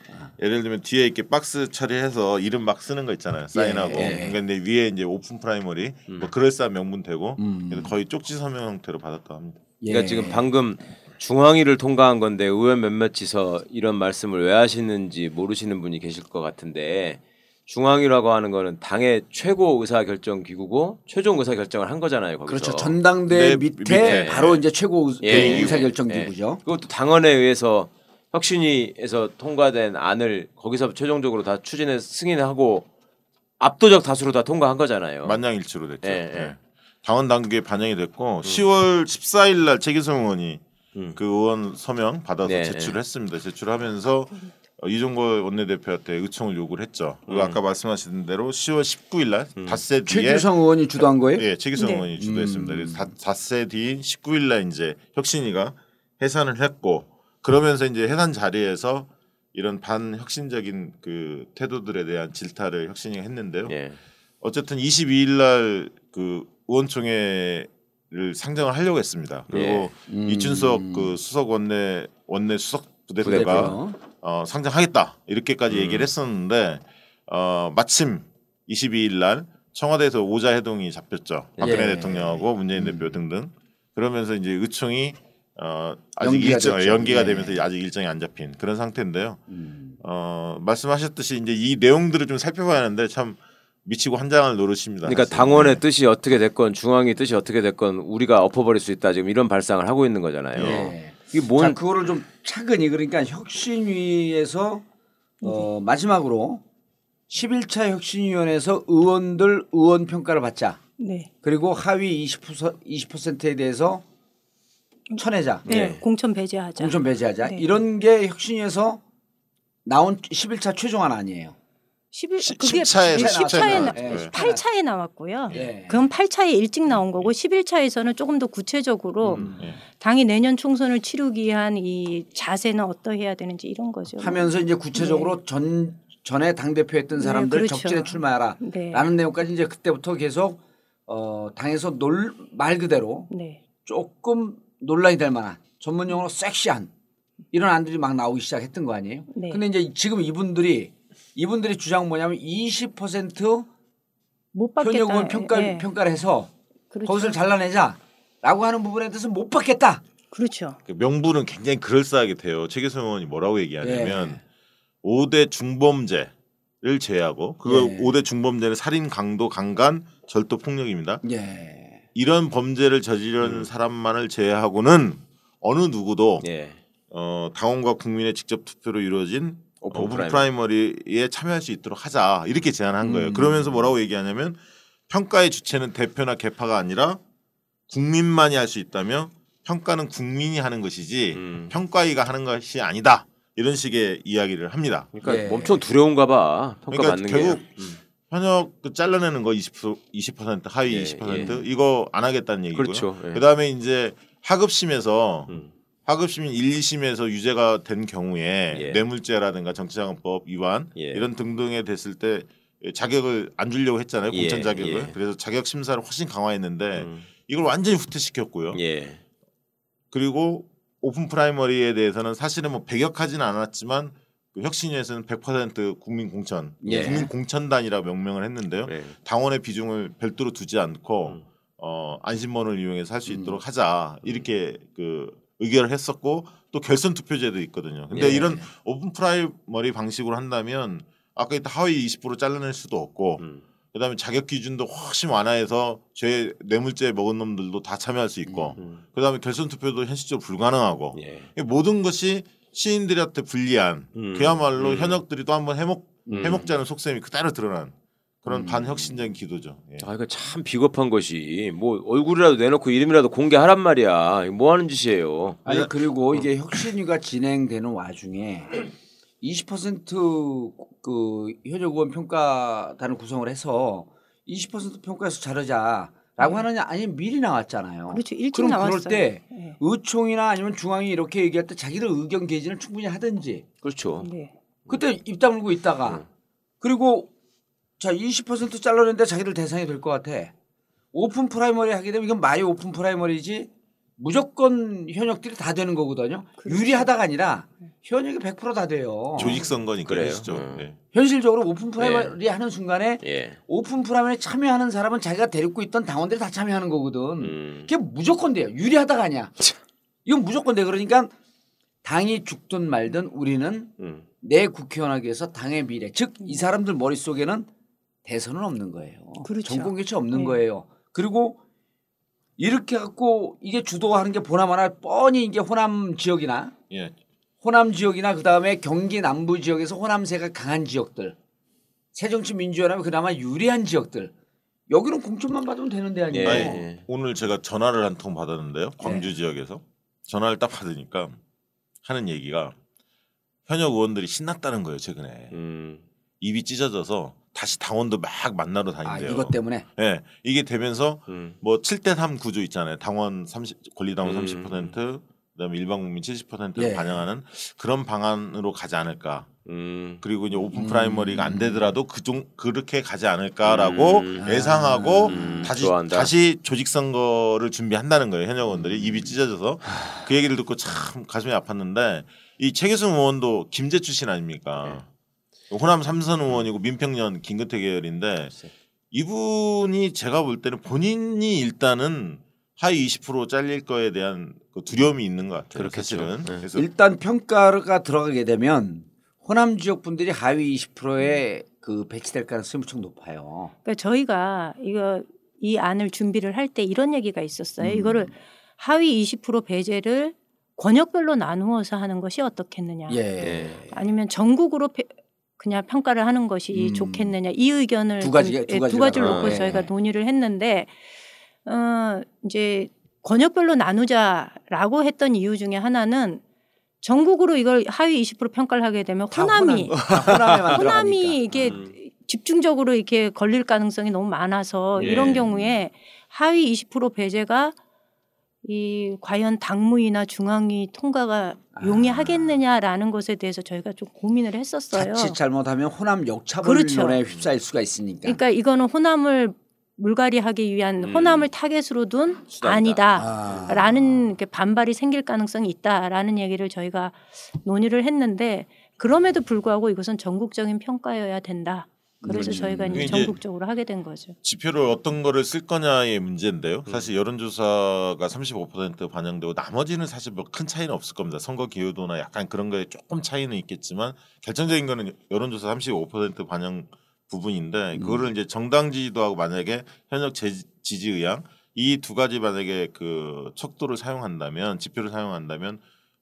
Speaker 4: 예를 들면 뒤에 이렇게 박스 처리해서 이름 막 쓰는 거 있잖아요. 사인하고.
Speaker 2: 예.
Speaker 4: 그러니까 근데 위에 이제 오픈 프라이머리 뭐 그럴싸한 명분 되고
Speaker 2: 음.
Speaker 4: 거의 쪽지 서명 형태로 받았다 합니다.
Speaker 3: 그러니까
Speaker 2: 예.
Speaker 3: 지금 방금 중앙위를 통과한 건데 의원 몇몇이서 이런 말씀을 왜 하시는지 모르시는 분이 계실 것 같은데 중앙위라고 하는 거는 당의 최고 의사 결정 기구고 최종 의사 결정을 한 거잖아요. 거기서.
Speaker 2: 그렇죠. 전당대
Speaker 4: 네,
Speaker 2: 밑에,
Speaker 4: 밑에.
Speaker 2: 바로 이제 최고 의-
Speaker 3: 예, 예,
Speaker 2: 의사 결정 기구죠.
Speaker 3: 그것도 당원에 의해서 혁신위에서 통과된 안을 거기서 최종적으로 다 추진해 승인하고 압도적 다수로 다 통과한 거잖아요.
Speaker 4: 만장일치로 됐죠.
Speaker 3: 예, 예.
Speaker 4: 예. 당원 단계에 반영이 됐고 10월 14일 날 최기성 의원이
Speaker 3: 음.
Speaker 4: 그 의원 서명 받아서
Speaker 3: 네,
Speaker 4: 제출했습니다. 제출하면서 어, 이종걸 원내대표한테 의총을 요구를 했죠. 그리고
Speaker 3: 음.
Speaker 4: 아까 말씀하신 대로 10월 19일 날 닷새 뒤에
Speaker 2: 최규성 의원이 주도한 거예요?
Speaker 4: 예, 최기성
Speaker 5: 네.
Speaker 4: 의원이 주도했습니다.
Speaker 2: 음.
Speaker 4: 그래서 닷- 닷새 뒤인 19일 날 이제 혁신이가 해산을 했고 그러면서 이제 해산 자리에서 이런 반혁신적인 그 태도들에 대한 질타를 혁신이가 했는데요.
Speaker 3: 예.
Speaker 4: 어쨌든 22일 날 그 의원총회 를 상정을 하려고 했습니다. 그리고
Speaker 2: 음.
Speaker 4: 이준석 그 수석 원내 원내 수석 부대표가
Speaker 2: 부대표.
Speaker 4: 어, 상정하겠다 이렇게까지
Speaker 3: 음.
Speaker 4: 얘기를 했었는데 어, 마침 22일 날 청와대에서 오자 해동이 잡혔죠. 박근혜
Speaker 2: 예.
Speaker 4: 대통령하고 문재인
Speaker 2: 음.
Speaker 4: 대표 등등. 그러면서 이제 의총이 어, 아직
Speaker 2: 연기가
Speaker 4: 일정
Speaker 2: 됐죠.
Speaker 4: 연기가
Speaker 2: 예.
Speaker 4: 되면서 아직 일정이 안 잡힌 그런 상태인데요.
Speaker 2: 음.
Speaker 4: 어, 말씀하셨듯이 이제 이 내용들을 좀 살펴봐야 하는데 참 미치고 한 장을 노릇입니다.
Speaker 3: 그러니까
Speaker 4: 사실.
Speaker 3: 당원의
Speaker 4: 네.
Speaker 3: 뜻이 어떻게 됐건 중앙위 뜻이 어떻게 됐건 우리가 엎어버릴 수 있다 지금 이런 발상을 하고 있는 거잖아요.
Speaker 2: 예.
Speaker 3: 이게 뭔
Speaker 2: 자, 그거를 좀 차근히 그러니까 혁신위에서 어, 마지막으로 11차 혁신위원회에서 의원들 의원 평가를 받자.
Speaker 5: 네.
Speaker 2: 그리고 하위 20% 20%에 대해서 쳐내자.
Speaker 5: 네.
Speaker 3: 네.
Speaker 5: 공천 배제하자.
Speaker 2: 공천 배제하자.
Speaker 5: 네.
Speaker 2: 이런 게 혁신위에서 나온 11차 최종안 아니에요.
Speaker 5: 11
Speaker 4: 시-
Speaker 5: 그게
Speaker 4: 10차에
Speaker 5: 10차에 나,
Speaker 2: 예,
Speaker 5: 8차에 나왔고요.
Speaker 2: 예.
Speaker 5: 그건 8차에 일찍 나온 거고 11차에서는 조금 더 구체적으로
Speaker 2: 음.
Speaker 4: 예.
Speaker 5: 당이 내년 총선을 치르기 위한 이 자세는 어떠해야 되는지 이런 거죠.
Speaker 2: 하면서 이제 구체적으로 전 전에 당 대표했던
Speaker 5: 네,
Speaker 2: 사람들
Speaker 5: 그렇죠.
Speaker 2: 적진에 출마하라.
Speaker 5: 네.
Speaker 2: 라는 내용까지 이제 그때부터 계속 어, 당에서 놀 말 그대로
Speaker 5: 네.
Speaker 2: 조금 논란이 될 만한 전문 용어로 섹시한 이런 안들이 막 나오기 시작했던 거 아니에요?
Speaker 5: 네.
Speaker 2: 근데 이제 지금 이분들이 이분들이 주장은 뭐냐면
Speaker 5: 20%못 받겠다.
Speaker 2: 현역 의원 평가
Speaker 5: 예.
Speaker 2: 평가를 해서
Speaker 5: 그렇죠.
Speaker 2: 거기서 잘라내자라고 하는 부분에 대해서 못 받겠다.
Speaker 5: 그렇죠.
Speaker 4: 그 명분은 굉장히 그럴싸하게 돼요. 최기성 의원이 뭐라고 얘기하냐면
Speaker 2: 예.
Speaker 4: 5대 중범죄를 제외하고 그
Speaker 2: 예.
Speaker 4: 5대 중범죄는 살인, 강도, 강간, 절도, 폭력입니다.
Speaker 2: 예.
Speaker 4: 이런 범죄를 저지른
Speaker 3: 음.
Speaker 4: 사람만을 제외하고는 어느 누구도
Speaker 3: 예.
Speaker 4: 어, 당원과 국민의 직접 투표로 이루어진 open open primary. primary 에 참여할 수 있도록 하자 이렇게 제안한 거예요.
Speaker 2: 음.
Speaker 4: 그러면서 뭐라고 얘기하냐면 평가의 주체는 대표나 계파가 아니라 국민만이 할 수 있다며 평가는 국민이 하는 것이지
Speaker 3: 음.
Speaker 4: 평가위가 하는 것이 아니다 이런 식의 이야기를 합니다.
Speaker 3: 그러니까
Speaker 2: 예.
Speaker 3: 엄청 두려운가 봐. 평가
Speaker 4: 그러니까
Speaker 3: 받는
Speaker 4: 결국
Speaker 3: 게. 음.
Speaker 4: 현역 그 잘라내는 거 20% 20% 하위
Speaker 3: 예,
Speaker 4: 20% 이거 안 하겠다는 얘기고요.
Speaker 3: 그렇죠. 예.
Speaker 4: 그다음에 이제 하급심에서
Speaker 3: 음.
Speaker 4: 하급심 1, 2심에서 유죄가 된 경우에
Speaker 3: 예.
Speaker 4: 뇌물죄라든가 정치자금법 위반
Speaker 3: 예.
Speaker 4: 이런 등등에 됐을 때 자격을 안 주려고 했잖아요. 공천
Speaker 3: 예,
Speaker 4: 자격을.
Speaker 3: 예.
Speaker 4: 그래서 자격 심사를 훨씬 강화했는데
Speaker 3: 음.
Speaker 4: 이걸 완전히 후퇴시켰고요.
Speaker 3: 예.
Speaker 4: 그리고 open primary에 대해서는 사실은 뭐 배격하지는 않았지만 그 혁신위에서는 100% 국민 공천,
Speaker 2: 예.
Speaker 4: 국민 공천단이라고 명명을 했는데요.
Speaker 3: 네.
Speaker 4: 당원의 비중을 별도로 두지 않고
Speaker 3: 음.
Speaker 4: 어, 안심번호를 이용해서 할수
Speaker 2: 음.
Speaker 4: 있도록 하자 이렇게 그 의결을 했었고 또 결선 투표제도 있거든요. 근데
Speaker 3: 예.
Speaker 4: 이런 open primary 방식으로 한다면 아까 있던 하위 20% 잘라낼 수도 없고
Speaker 3: 음.
Speaker 4: 그다음에 자격 기준도 훨씬 완화해서 죄 뇌물죄 먹은 놈들도 다 참여할 수 있고
Speaker 3: 음.
Speaker 4: 그다음에 결선 투표도 현실적으로 불가능하고
Speaker 3: 예.
Speaker 4: 이 모든 것이 신인들한테 불리한
Speaker 3: 음.
Speaker 4: 그야말로
Speaker 3: 음.
Speaker 4: 현역들이 또 한번 해먹
Speaker 3: 음.
Speaker 4: 해먹자는 속셈이 그대로 드러난 그런
Speaker 2: 음.
Speaker 4: 반혁신적인 기도죠. 예.
Speaker 3: 아 이거 참 비겁한 것이 뭐 얼굴이라도 내놓고 이름이라도 공개하란 말이야. 뭐 하는 짓이에요?
Speaker 2: 아니 그리고 이게 혁신위가 진행되는 와중에 20%그 현역 의원 평가단을 구성을 해서 20% 평가해서 자르자 라고 하느냐 아니면 미리 나왔잖아요.
Speaker 5: 그렇죠. 일찍
Speaker 2: 그럼
Speaker 5: 나왔어요.
Speaker 2: 그럴 때
Speaker 5: 네.
Speaker 2: 의총이나 아니면 중앙이 이렇게 얘기할 때 자기들 의견 개진을 충분히 하든지
Speaker 3: 그렇죠.
Speaker 5: 네.
Speaker 2: 그때 입 다물고 있다가
Speaker 3: 음.
Speaker 2: 그리고 자 20% 잘라냈는데 자기들 대상이 될 것 같아. open primary 하게 되면 이건 my open primary지 무조건 현역들이 다 되는 거거든요. 유리하다가 아니라 현역이 100%다 돼요.
Speaker 4: 조직 선거니까
Speaker 3: 그래요.
Speaker 4: 그러시죠.
Speaker 3: 음.
Speaker 4: 네.
Speaker 2: 현실적으로 open primary 하는 순간에
Speaker 3: 예.
Speaker 2: open primary 참여하는 사람은 자기가 데리고 있던 당원들이 다 참여하는 거거든.
Speaker 3: 음.
Speaker 2: 그게 무조건 돼요. 유리하다가 아니야. 이건 무조건 돼. 그러니까 당이 죽든 말든 우리는
Speaker 3: 음.
Speaker 2: 내 국회의원 하기 위해서 당의 미래, 즉 이 사람들 머릿속에는 대선은 없는 거예요.
Speaker 5: 그렇죠.
Speaker 2: 정권 교체 없는
Speaker 5: 네.
Speaker 2: 거예요. 그리고 이렇게 갖고 이게 주도하는 게 보나마나 뻔히 이게 호남 지역이나
Speaker 4: 예.
Speaker 2: 호남 지역이나 그다음에 경기 남부 지역에서 호남세가 강한 지역들 새정치민주연합이 그나마 유리한 지역들 여기는 공천만 받으면 되는 데 아니에요.
Speaker 3: 예.
Speaker 4: 아니,
Speaker 3: 예.
Speaker 4: 오늘 제가 전화를 한 통 받았는데요. 광주
Speaker 2: 네.
Speaker 4: 지역에서 전화를 딱 받으니까 하는 얘기가 현역 의원들이 신났다는 거예요. 최근에
Speaker 3: 음.
Speaker 4: 입이 찢어져서 다시 당원도 막 만나러
Speaker 2: 아
Speaker 4: 다닌대요.
Speaker 2: 이것 때문에
Speaker 4: 예, 이게 되면서
Speaker 3: 음.
Speaker 4: 뭐 7대 3 구조 있잖아요. 당원 30 권리당원
Speaker 3: 음.
Speaker 4: 30% 그다음에 일반 국민 70%를
Speaker 2: 예.
Speaker 4: 반영하는 그런 방안으로 가지 않을까.
Speaker 3: 음.
Speaker 4: 그리고 이제 오픈
Speaker 2: 음.
Speaker 4: primary가 안 되더라도 그종 그렇게 가지 않을까라고
Speaker 3: 음.
Speaker 4: 예상하고
Speaker 3: 음.
Speaker 4: 다시
Speaker 3: 좋아한다.
Speaker 4: 다시 조직 선거를 준비한다는 거예요. 현역원들이 입이 찢어져서 그 얘기를 듣고 참 가슴이 아팠는데 이 최계승 의원도 김제 출신 아닙니까? 호남 삼선 의원이고 민평년 김근태 계열인데 이분이 제가 볼 때는 본인이 일단은 하위 20% 잘릴 거에 대한 그 두려움이 있는 것 같아요.
Speaker 3: 그렇겠죠.
Speaker 4: 사실은.
Speaker 3: 네.
Speaker 4: 그래서
Speaker 2: 일단 평가가 들어가게 되면 호남 지역 분들이 하위 20%에 그 배치될 가능성이 무척 높아요.
Speaker 5: 그러니까 저희가 이거 이 안을 준비를 할 때 이런 얘기가 있었어요.
Speaker 2: 음.
Speaker 5: 이거를 하위 20% 배제를 권역별로 나누어서 하는 것이 어떻겠느냐.
Speaker 2: 예.
Speaker 3: 예.
Speaker 5: 아니면 전국으로 페- 그냥 평가를 하는 것이
Speaker 2: 음.
Speaker 5: 좋겠느냐 이 의견을
Speaker 2: 두 가지-
Speaker 5: 좀-
Speaker 2: 두
Speaker 5: 예, 두 가지를. 놓고
Speaker 2: 예.
Speaker 5: 저희가 논의를 했는데 어 이제 권역별로 나누자라고 했던 이유 중에 하나는 전국으로 이걸 하위 20% 평가를 하게 되면
Speaker 2: 다
Speaker 5: 호남이. 호남이 이게
Speaker 3: 음.
Speaker 5: 집중적으로 이렇게 걸릴 가능성이 너무 많아서
Speaker 3: 예.
Speaker 5: 이런 경우에 하위 20% 배제가 이 과연 당무위나 중앙위 통과가
Speaker 2: 아.
Speaker 5: 용이하겠느냐라는 것에 대해서 저희가 좀 고민을 했었어요.
Speaker 2: 자칫 잘못하면 호남 역차별론에
Speaker 5: 그렇죠.
Speaker 2: 휩싸일 수가 있으니까.
Speaker 5: 그러니까 이거는 호남을 물갈이하기 위한
Speaker 3: 음.
Speaker 5: 호남을 타겟으로 둔
Speaker 3: 수단이다.
Speaker 5: 아니다.
Speaker 2: 아.
Speaker 5: 라는 반발이 생길 가능성이 있다라는 얘기를 저희가 논의를 했는데 그럼에도 불구하고 이것은 전국적인 평가여야 된다. 그래서
Speaker 2: 음.
Speaker 5: 저희가 이제 전국적으로 하게 된 거죠.
Speaker 4: 지표를 어떤 거를 쓸 거냐의 문제인데요.
Speaker 3: 음.
Speaker 4: 사실 여론조사가 35% 반영되고 나머지는 사실 뭐 큰 차이는 없을 겁니다. 선거 기여도나 약간 그런 거에 조금 차이는 있겠지만 결정적인 거는 여론조사 35% 반영 부분인데 그거를 이제 정당 지지도하고 만약에 현역 제- 지지 의향 이 두 가지 만약에 그 척도를 사용한다면 지표를 사용한다면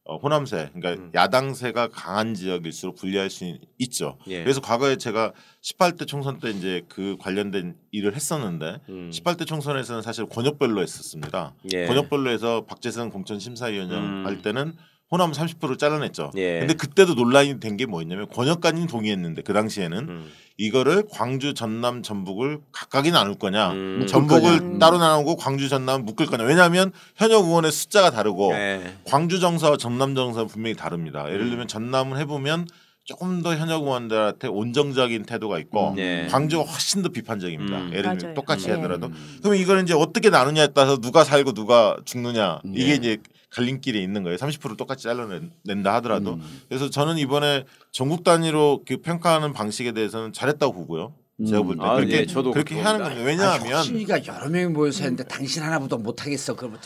Speaker 4: 어, 호남세 그러니까
Speaker 3: 음.
Speaker 4: 야당세가 강한 지역일수록 불리할 수 있죠.
Speaker 3: 예.
Speaker 4: 그래서 과거에 제가 18대 총선 때 이제 그 관련된 일을 했었는데
Speaker 3: 음.
Speaker 4: 18대 총선에서는 사실 권역별로 했었습니다.
Speaker 3: 예.
Speaker 4: 권역별로 해서 박재선 공천 심사위원장
Speaker 3: 음.
Speaker 4: 할 때는 호남 30% 잘라냈죠.
Speaker 3: 예.
Speaker 4: 근데 그때도 논란이 된 게 뭐였냐면 권역까지는 동의했는데 그 당시에는
Speaker 3: 음.
Speaker 4: 이거를 광주, 전남, 전북을 각각이 나눌 거냐,
Speaker 3: 음.
Speaker 4: 전북을
Speaker 5: 거냐.
Speaker 4: 따로 나누고 광주, 전남 묶을 거냐. 왜냐하면 현역 의원의 숫자가 다르고
Speaker 3: 예.
Speaker 4: 광주 정서와 전남 정서는 분명히 다릅니다. 예를
Speaker 3: 음.
Speaker 4: 들면 전남을 해보면 조금 더 현역 의원들한테 온정적인 태도가 있고
Speaker 3: 예.
Speaker 4: 광주가 훨씬 더 비판적입니다.
Speaker 3: 음.
Speaker 4: 예를 들면
Speaker 5: 맞아요.
Speaker 4: 똑같이
Speaker 5: 네.
Speaker 4: 하더라도 그러면 이거는 이제 어떻게 나누냐에 따라서 누가 살고 누가 죽느냐 이게
Speaker 3: 네.
Speaker 4: 이제 갈림길에 있는 거예요. 30% 똑같이 잘라낸다 하더라도
Speaker 2: 음.
Speaker 4: 그래서 저는 이번에 전국 단위로 그 평가하는 방식에 대해서는 잘했다고 보고요. 제가 볼 때
Speaker 3: 아,
Speaker 4: 그렇게
Speaker 3: 예, 저도
Speaker 4: 그렇게
Speaker 3: 그렇게
Speaker 4: 하는. 겁니다. 왜냐하면
Speaker 2: 혁신이가 여러 명이 모여서 했는데 당신 하나보다 못하겠어. 그러면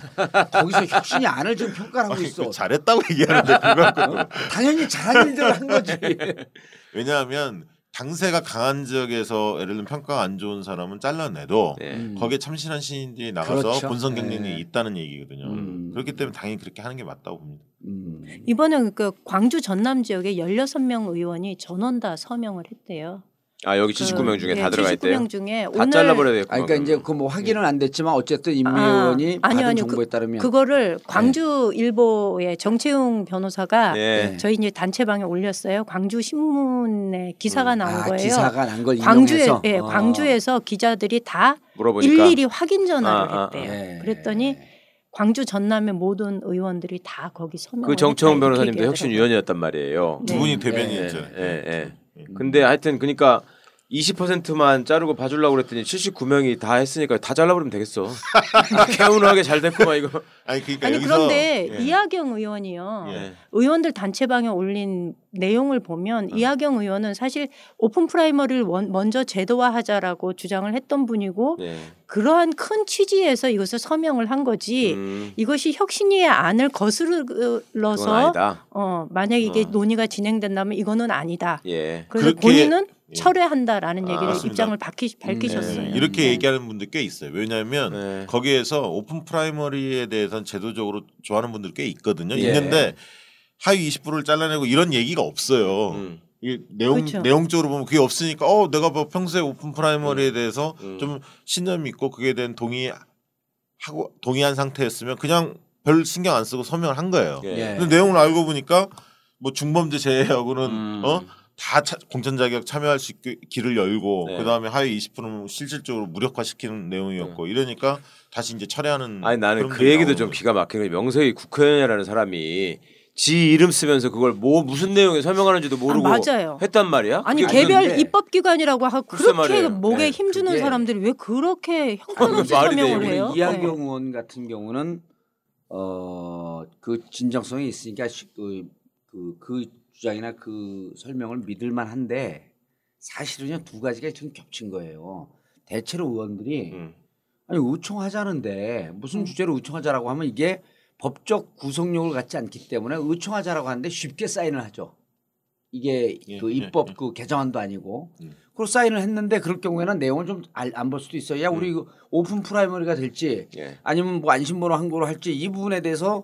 Speaker 2: 거기서 혁신이 안을 지금 평가를 하고
Speaker 4: 아니,
Speaker 2: 있어.
Speaker 4: 그 잘했다고 얘기하는데 그거
Speaker 2: 당연히 잘한 일들을 한 거지.
Speaker 4: 왜냐하면 당세가 강한 지역에서 예를 들면 평가가 안 좋은 사람은 잘라내도
Speaker 3: 예.
Speaker 2: 음.
Speaker 4: 거기에 참신한 시인들이 나가서
Speaker 2: 그렇죠.
Speaker 4: 본선 경쟁력이
Speaker 2: 네.
Speaker 4: 있다는 얘기거든요.
Speaker 2: 음.
Speaker 4: 그렇기 때문에 당연히 그렇게 하는 게 맞다고 봅니다.
Speaker 2: 음.
Speaker 5: 이번에 그 광주 전남 지역에 16명 의원이 전원 다 서명을 했대요.
Speaker 3: 아 여기
Speaker 5: 그,
Speaker 3: 79명 중에
Speaker 5: 예,
Speaker 3: 다 들어가 있대요.
Speaker 5: 79명 중에
Speaker 3: 다
Speaker 5: 오늘
Speaker 3: 잘라버려야 되겠구나.
Speaker 2: 아, 그러니까 이제 그 뭐 확인은 안 됐지만 어쨌든 임미
Speaker 5: 아,
Speaker 2: 의원이 받은
Speaker 5: 아니요, 아니요.
Speaker 2: 정보에 따르면
Speaker 5: 그거를 광주 일보의 정채용 변호사가
Speaker 3: 예.
Speaker 5: 저희 이제 단체방에 올렸어요. 광주 신문에 기사가 나온
Speaker 2: 아,
Speaker 5: 거예요.
Speaker 2: 기사가 난 걸
Speaker 5: 광주에 예,
Speaker 2: 어.
Speaker 5: 광주에서 기자들이 다
Speaker 3: 물어보니까
Speaker 5: 일일이 확인 전화를
Speaker 3: 아, 아,
Speaker 5: 했대요.
Speaker 2: 예.
Speaker 5: 그랬더니 광주 전남의 모든 의원들이 다 거기 서명을
Speaker 3: 그
Speaker 5: 이렇게
Speaker 3: 변호사님도. 혁신위원이었단 말이에요.
Speaker 4: 두
Speaker 5: 네.
Speaker 4: 분이
Speaker 3: 예,
Speaker 4: 대변인이죠.
Speaker 3: 예, 예. 근데 하여튼 그러니까 20%만 자르고 봐주려고 그랬더니 79명이 다 했으니까 다 잘라버리면 되겠어. 개운하게 잘 됐구만 이거.
Speaker 4: 아니 그러니까
Speaker 5: 아니
Speaker 4: 여기서
Speaker 5: 그런데
Speaker 4: 예.
Speaker 5: 이학영 의원이요.
Speaker 4: 예.
Speaker 5: 의원들 단체방에 올린 내용을 보면 이학영 의원은 사실 open primary를 원- 먼저 제도화하자라고 주장을 했던 분이고
Speaker 3: 네.
Speaker 5: 그러한 큰 취지에서 이것을 서명을 한 거지
Speaker 3: 음,
Speaker 5: 이것이 혁신위의 안을
Speaker 3: 아니다.
Speaker 5: 어 만약 이게
Speaker 3: 어.
Speaker 5: 논의가 진행된다면 이거는 아니다.
Speaker 3: 예.
Speaker 5: 그래서 본인은
Speaker 4: 예.
Speaker 5: 철회한다라는 얘기를
Speaker 4: 맞습니다.
Speaker 5: 입장을 밝히, 밝히셨어요.
Speaker 4: 예, 이렇게 얘기하는 분들 꽤 있어요. 왜냐하면
Speaker 3: 네.
Speaker 4: 거기에서 open primary에 대해서는 제도적으로 좋아하는 분들 꽤 있거든요.
Speaker 3: 예.
Speaker 4: 있는데 하위 20%를 잘라내고 이런 얘기가 없어요.
Speaker 3: 음.
Speaker 4: 이 내용
Speaker 5: 그렇죠.
Speaker 4: 내용적으로 보면 그게 없으니까 어 내가 뭐 평소에 open primary에 대해서
Speaker 3: 음.
Speaker 4: 좀 신념 있고 그에 대한 동의 하고 동의한 상태였으면 그냥 별 신경 안 쓰고 서명을 한 거예요.
Speaker 3: 예.
Speaker 4: 근데 내용을 알고 보니까 뭐 중범죄 제외하고는
Speaker 3: 음.
Speaker 4: 어다 공천 자격 참여할 수 있게 길을 열고
Speaker 3: 네.
Speaker 4: 그다음에 하위 20%는 실질적으로 무력화시키는 내용이었고 이러니까 다시 이제 철회하는
Speaker 3: 아니 나는
Speaker 4: 그게
Speaker 3: 얘기도 좀
Speaker 4: 거죠.
Speaker 3: 기가 막히는 게 명석이 국회의원이라는 사람이 지 이름 쓰면서 그걸 뭐 무슨 내용에 설명하는지도 모르고
Speaker 5: 아, 맞아요.
Speaker 3: 했단 말이야?
Speaker 5: 아니 개별
Speaker 2: 그런데
Speaker 5: 입법 기관이라고 하고 그렇게
Speaker 3: 말이에요.
Speaker 5: 목에
Speaker 3: 네,
Speaker 5: 힘주는
Speaker 2: 그게-
Speaker 5: 사람들이 왜 그렇게 형편없이
Speaker 3: 그 말이
Speaker 5: 설명을
Speaker 3: 돼요.
Speaker 5: 해요?
Speaker 2: 우리 이하경 의원 같은 경우는 어그 진정성이 있으니까 시- 그, 그, 그 주장이나 그 설명을 믿을 만 한데 사실은요 두 가지가 좀 겹친 거예요. 대체로 의원들이
Speaker 3: 음.
Speaker 2: 아니 의총하자는데 무슨 주제로 의총하자라고 하면 이게 법적 구속력을 갖지 않기 때문에 의총하자라고 하는데 쉽게 사인을 하죠. 이게
Speaker 4: 예,
Speaker 2: 그
Speaker 4: 예,
Speaker 2: 입법
Speaker 4: 예.
Speaker 2: 그 개정안도 아니고
Speaker 4: 음.
Speaker 2: 그걸 사인을 했는데 그럴 경우에는 내용을 좀 안 볼 수도 있어요. 야 우리 이거 open primary가 될지
Speaker 3: 예.
Speaker 2: 아니면 뭐 안심번호 한거로 할지 이 부분에 대해서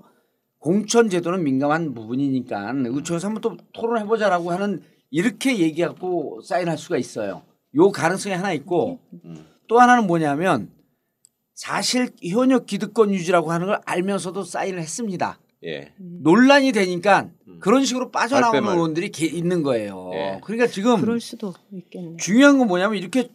Speaker 2: 공천 제도는 민감한 부분이니까 의총에서 한번 또 토론해 보자라고 하는 이렇게 얘기하고 사인할 수가 있어요. 요 가능성이 하나 있고 또 하나는 뭐냐면 사실 현역 기득권 유지라고 하는 걸 알면서도 사인을 했습니다.
Speaker 3: 예.
Speaker 2: 논란이 되니까 그런 식으로 빠져나오는
Speaker 3: 발뺌을.
Speaker 2: 의원들이 게- 있는 거예요.
Speaker 3: 예.
Speaker 2: 그러니까 지금
Speaker 5: 그럴 수도 있겠네.
Speaker 2: 중요한 건 뭐냐면 이렇게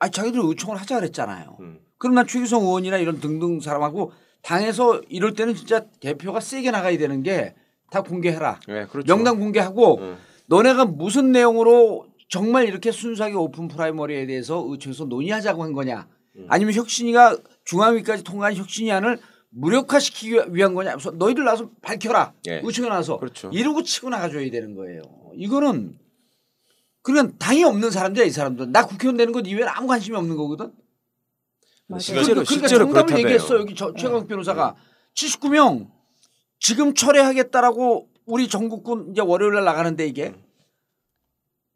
Speaker 2: 아 자기들 의총을 하자 그랬잖아요.
Speaker 3: 음.
Speaker 2: 그럼 난 최규성 의원이나 이런 등등 사람하고 당에서 이럴 때는 진짜 대표가 세게 나가야 되는 게 다 공개해라.
Speaker 3: 예, 그렇죠.
Speaker 2: 명단 공개하고
Speaker 3: 음.
Speaker 2: 너네가 무슨 내용으로 정말 이렇게 순수하게 오픈 프라이머리에 대해서 의총에서 논의하자고 한 거냐
Speaker 3: 음.
Speaker 2: 아니면 혁신이가 중앙위까지 통과한 혁신이안을 무력화시키기 위한 거냐? 그래서 너희들 나서 밝혀라.
Speaker 3: 예.
Speaker 2: 의총에 나서
Speaker 3: 그렇죠.
Speaker 2: 이러고 치고 나가줘야 되는 거예요. 이거는 그러니까 당이 없는 사람들이야 이 사람들. 나 국회의원 되는 것 이외에 아무 관심이 없는 거거든.
Speaker 5: 맞아요.
Speaker 3: 실제로
Speaker 2: 그러니까, 그러니까
Speaker 3: 실제로
Speaker 2: 정답을
Speaker 3: 그렇다며요.
Speaker 2: 얘기했어. 여기 저, 최강 변호사가. 79명 지금 철회하겠다라고 우리 전국구 이제 월요일 날 나가는데 이게.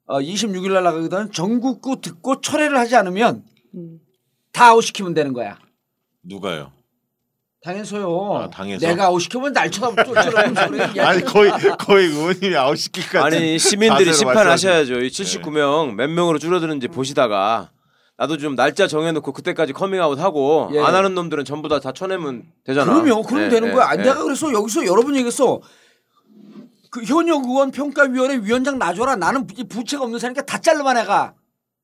Speaker 2: 어, 26일 날 나가거든. 전국구 듣고 철회를 하지 않으면
Speaker 5: 음.
Speaker 2: 다 아웃시키면 되는 거야
Speaker 4: 누가요?
Speaker 2: 당에서요
Speaker 4: 아, 당에서?
Speaker 2: 내가 아웃시키면 날 쳐다보고 쫓으라고 소리
Speaker 4: 아니 거의 거의 의원님이 아웃시킬까지
Speaker 3: 아니 시민들이 심판하셔야죠. 이
Speaker 4: 말씀하시네.
Speaker 3: 79명 몇 명으로 줄어드는지 보시다가 나도 좀 날짜 정해놓고 그때까지 커밍아웃 하고
Speaker 2: 예.
Speaker 3: 안 하는 놈들은 전부 다 다 쳐내면 되잖아.
Speaker 2: 그러면 그러면
Speaker 3: 예,
Speaker 2: 되는
Speaker 3: 예,
Speaker 2: 거야. 아니,
Speaker 3: 예.
Speaker 2: 내가 그래서 여기서 여러 번 얘기했어. 그 현역 의원 평가위원회 위원장 놔줘라. 나는 부- 부채가 없는 사람이니까 다 잘라봐 내가.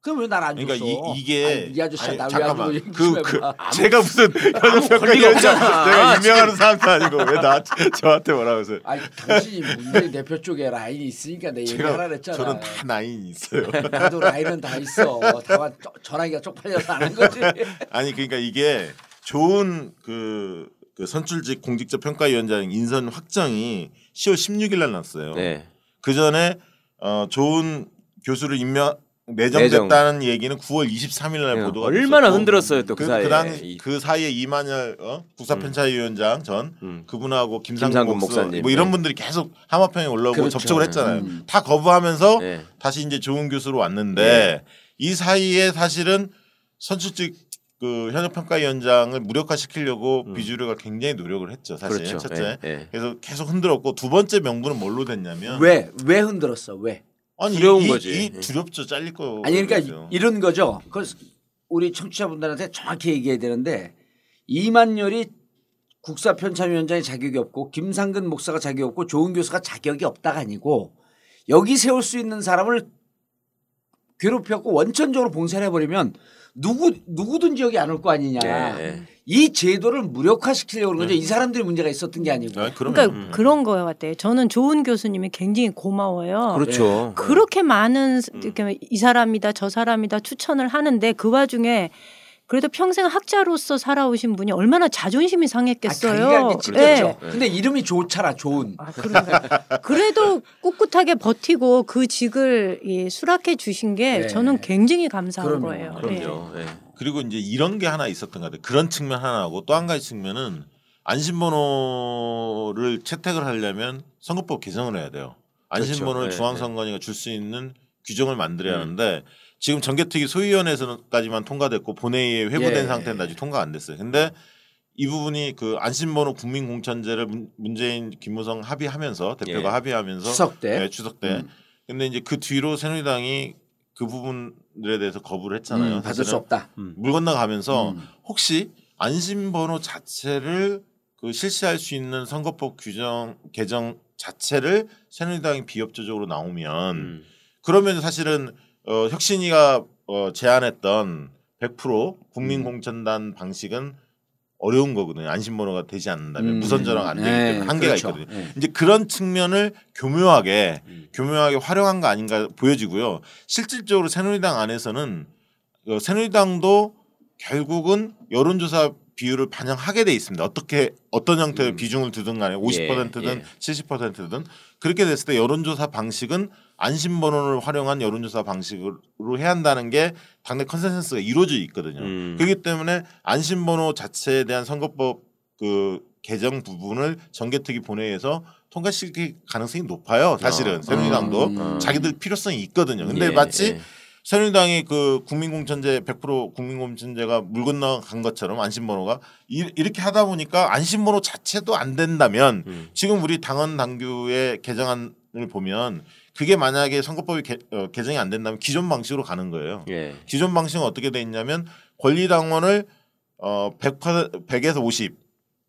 Speaker 2: 그럼 왜 날 안 줬어?
Speaker 4: 그러니까 이, 이게
Speaker 2: 아니, 이 아저씨야
Speaker 4: 아니,
Speaker 2: 나왜
Speaker 4: 잠깐만
Speaker 2: 안 주고
Speaker 4: 그, 그
Speaker 2: 해봐.
Speaker 4: 제가 무슨 현역평가
Speaker 3: 권리가 없잖아.
Speaker 4: 내가 임명하는 사람도 아니고 왜 나 저한테 뭐라 그러세요?
Speaker 2: 아니 당신이 문재인 대표 쪽에 라인이 있으니까 내 얘기하라 그랬잖아.
Speaker 4: 저는 다 나인이 있어요.
Speaker 2: 나도 라인은 다 있어. 다만 쩌- 전화기가 쪽팔려서 안 한 거지.
Speaker 4: 아니 그러니까 이게 좋은 그, 그 선출직 공직자 평가위원장 인선 확정이 10월 16일 날 났어요.
Speaker 3: 네.
Speaker 4: 그 전에 어, 좋은 교수를 임명 내정됐다는 얘기는 9월 23일 날
Speaker 3: 예,
Speaker 4: 보도가
Speaker 3: 얼마나
Speaker 4: 됐었고
Speaker 3: 흔들었어요 또그
Speaker 4: 그,
Speaker 3: 사이에.
Speaker 4: 그, 당,
Speaker 3: 이-
Speaker 4: 그 사이에 이만열 어? 국사편차위원장 전
Speaker 3: 음.
Speaker 4: 그분하고 김상근 목사,
Speaker 3: 목사 님.
Speaker 4: 뭐 이런
Speaker 3: 네.
Speaker 4: 분들이 계속 함화평에 올라오고
Speaker 2: 그렇죠.
Speaker 4: 접촉을 했잖아요.
Speaker 2: 음.
Speaker 4: 다 거부하면서
Speaker 3: 네.
Speaker 4: 다시 이제 좋은 교수로 왔는데 이 사이에 사실은 선출직 그 현역 평가위원장을 무력화시키려고 비주류가 굉장히 노력을 했죠. 사실
Speaker 3: 음. 그렇죠.
Speaker 4: 첫째.
Speaker 3: 예, 예.
Speaker 4: 그래서 계속 흔들었고 두 번째 명분은 뭘로 됐냐면
Speaker 2: 왜? 왜 흔들었어? 왜?
Speaker 4: 아니
Speaker 3: 두려운
Speaker 4: 이,
Speaker 3: 거지.
Speaker 4: 이 두렵죠 잘릴 거.
Speaker 2: 아니 그러니까 이런 거죠. 그 우리 청취자분들한테 정확히 얘기해야 되는데 이만열이 국사 편찬위원장이 자격이 없고 김상근 목사가 자격이 없고 조은 교수가 자격이 없다가 아니고 여기 세울 수 있는 사람을 괴롭혔고 원천적으로 봉쇄를 해버리면 누구 누구든지 여기 안 올 거 아니냐.
Speaker 3: 예.
Speaker 2: 이 제도를 무력화시키려고 그런 거죠. 이 사람들이 문제가 있었던 게 아니고.
Speaker 4: 아,
Speaker 5: 그러니까 그런 거 같아요. 저는 좋은 교수님이 굉장히 고마워요.
Speaker 3: 그렇죠.
Speaker 5: 그렇게 많은 이렇게 이 사람이다 저 사람이다 추천을 하는데 그 와중에 그래도 평생 학자로서 살아오신 분이 얼마나 자존심이 상했겠어요.
Speaker 2: 아.
Speaker 5: 예.
Speaker 2: 근데 이름이 좋잖아, 좋은.
Speaker 5: 아. 그래도 꿋꿋하게 버티고 그 직을 이 수락해 주신 게
Speaker 2: 네.
Speaker 5: 저는 굉장히 감사한
Speaker 2: 그럼요.
Speaker 5: 거예요.
Speaker 3: 그럼요. 예.
Speaker 4: 그리고 이제 이런 게 하나 있었던 것 같아요. 그런 측면 하나하고 또 한 가지 측면은 안심번호를 채택을 하려면 선거법 개정을 해야 돼요. 안심번호를
Speaker 3: 그렇죠. 네,
Speaker 4: 중앙선관위가 줄 수 있는 규정을 만들어야
Speaker 3: 음.
Speaker 4: 하는데 지금 정개특위 소위원회에서까지만 통과됐고 본회의에 회부된
Speaker 2: 예.
Speaker 4: 상태는 아직 통과 안 됐어요. 근데 이 부분이 그 안심번호 국민공천제를 문- 문재인 김무성 합의하면서 대표가
Speaker 3: 예.
Speaker 4: 합의하면서
Speaker 2: 추석 때.
Speaker 4: 네, 추석 때.
Speaker 2: 음.
Speaker 4: 근데 이제 그 뒤로 새누리당이 그 부분들 에 대해서 거부를 했잖아요.
Speaker 2: 음, 받을 수. 없다.
Speaker 4: 물 건너가면서
Speaker 2: 음.
Speaker 4: 혹시 안심번호 자체를 그 실시할 수 있는 선거법 규정 개정 자체를 새누리당이 비협조적으로 나오면
Speaker 3: 음.
Speaker 4: 그러면 사실은 어, 혁신이가 어, 제안했던 100% 국민 공천단 방식은 어려운 거거든요. 안심번호가 되지 않는다면
Speaker 2: 음.
Speaker 4: 무선 전화가 안 되기
Speaker 2: 네,
Speaker 4: 때문에 한계가
Speaker 2: 그렇죠.
Speaker 4: 있거든요.
Speaker 2: 네.
Speaker 4: 이제 그런 측면을 교묘하게
Speaker 3: 음.
Speaker 4: 교묘하게 활용한 거 아닌가 보여지고요. 실질적으로 새누리당 안에서는 어, 새누리당도 결국은 여론조사 비율을 반영하게 돼 있습니다. 어떻게 어떤 형태의 비중을 두든 간에 50%든
Speaker 3: 예.
Speaker 4: 70%든 그렇게 됐을 때 여론조사 방식은 안심번호를 활용한 여론조사 방식으로 해야 한다는 게 당내 consensus가 이루어져 있거든요.
Speaker 3: 음.
Speaker 4: 그렇기 때문에 안심번호 자체에 대한 선거법 그 개정 부분을 정개특위 본회의에서 통과시킬 가능성이 높아요. 사실은
Speaker 3: 어.
Speaker 4: 새누리당도
Speaker 2: 음.
Speaker 4: 자기들 필요성이 있거든요. 근데
Speaker 3: 예,
Speaker 4: 마치
Speaker 3: 예.
Speaker 4: 새누리당이 그 국민공천제 100% 국민공천제가 물 건너간 것처럼 안심번호가 이, 이렇게 하다 보니까 안심번호 자체도 안 된다면
Speaker 3: 음.
Speaker 4: 지금 우리 당헌 당규의 개정안을 보면 그게 만약에 선거법이 개, 어, 개정이 안 된다면 기존 방식으로 가는 거예요.
Speaker 3: 예.
Speaker 4: 기존 방식은 어떻게 돼 있냐면 권리당원을 어 100, 100에서 50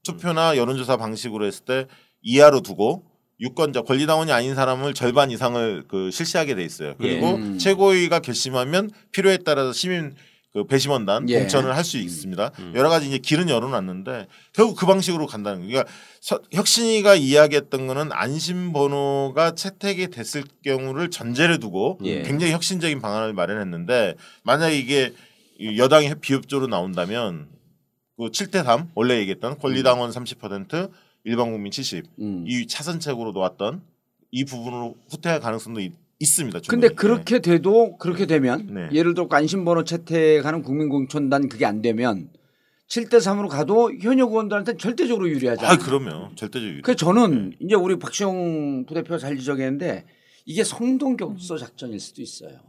Speaker 4: 투표나 여론조사 방식으로 했을 때 이하로 두고 유권자 권리당원이 아닌 사람을 절반 이상을 그 실시하게 돼 있어요. 그리고
Speaker 2: 예. 음.
Speaker 4: 최고위가 결심하면 필요에 따라서 시민 그 배심원단
Speaker 2: 예.
Speaker 4: 공천을 할 수 있습니다. 여러 가지 이제 길은 열어놨는데 결국 그 방식으로 간다는 거예요. 그러니까 서- 혁신이가 이야기했던 거는 안심번호가 채택이 됐을 경우를 전제를 두고
Speaker 3: 예.
Speaker 4: 굉장히 혁신적인 방안을 마련했는데 만약 이게 이 여당이 비협조로 나온다면 그 7대 3 원래 얘기했던 권리당원 30% 일반 국민 70
Speaker 2: 음.
Speaker 4: 이 차선책으로 놓았던 이 부분으로 후퇴할 가능성도 있, 습니다
Speaker 2: 근데 그렇게 돼도 그렇게 되면
Speaker 4: 네.
Speaker 2: 예를 들어 안심번호 채택하는 국민공천단 그게 안 되면 7대 3으로 가도 현역 의원들한테 절대적으로 유리하잖아요.
Speaker 4: 아 그러면 절대적으로
Speaker 2: 그래서 저는 이제 우리 박시영 부대표가 잘 지적했는데 이게 성동 격서 작전일 수도 있어요.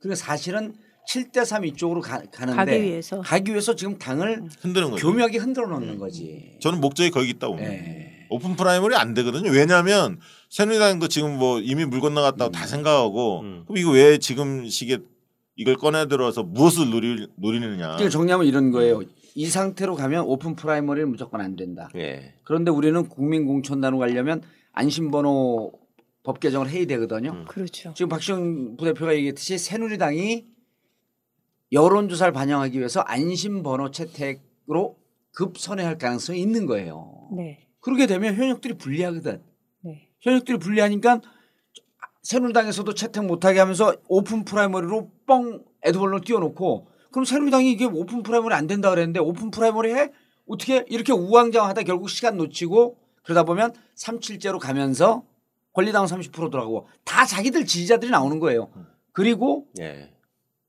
Speaker 2: 그러니까 사실은 7대 3 이쪽으로 가, 가는데
Speaker 5: 가기 위해서.
Speaker 2: 가기 위해서 지금 당을
Speaker 4: 흔드는 거죠.
Speaker 2: 교묘하게 흔들어 놓는 거지.
Speaker 4: 저는 목적이 거기 있다고 봅니다.
Speaker 2: 예.
Speaker 4: open primary 안 되거든요. 왜냐하면 새누리당도 지금 뭐 이미 물 건너갔다고 다 생각하고
Speaker 3: 음.
Speaker 4: 그럼 이거 왜 지금 시기에 이걸 꺼내 들어서 무엇을 노리, 노리느냐.
Speaker 2: 그러니까 정리하면 이런 거예요. 이 상태로 가면 오픈 프라이머리는 무조건 안 된다.
Speaker 3: 예.
Speaker 2: 그런데 우리는 국민공천단으로 가려면 안심번호 법 개정을 해야 되거든요.
Speaker 5: 그렇죠.
Speaker 2: 지금 박시영 부대표가 얘기했듯이 새누리당이 여론조사를 반영하기 위해서 안심번호 채택으로 급선회할 가능성이 있는 거예요.
Speaker 5: 네.
Speaker 2: 그렇게 되면 현역들이 불리하거든.
Speaker 5: 네.
Speaker 2: 현역들이 불리하니까 새누리당에서도 채택 못하게 하면서 오픈 프라이머리로 뻥 애드벌룬 띄워놓고 그럼 새누리당이 이게 오픈 프라이머리 안 된다 그랬는데 오픈 프라이머리 해? 어떻게 이렇게 우왕좌왕하다 결국 시간 놓치고 그러다 보면 3.7제로 가면서 권리당원 30% 들어가고 다 자기들 지지자들이 나오는 거예요. 그리고
Speaker 3: 예.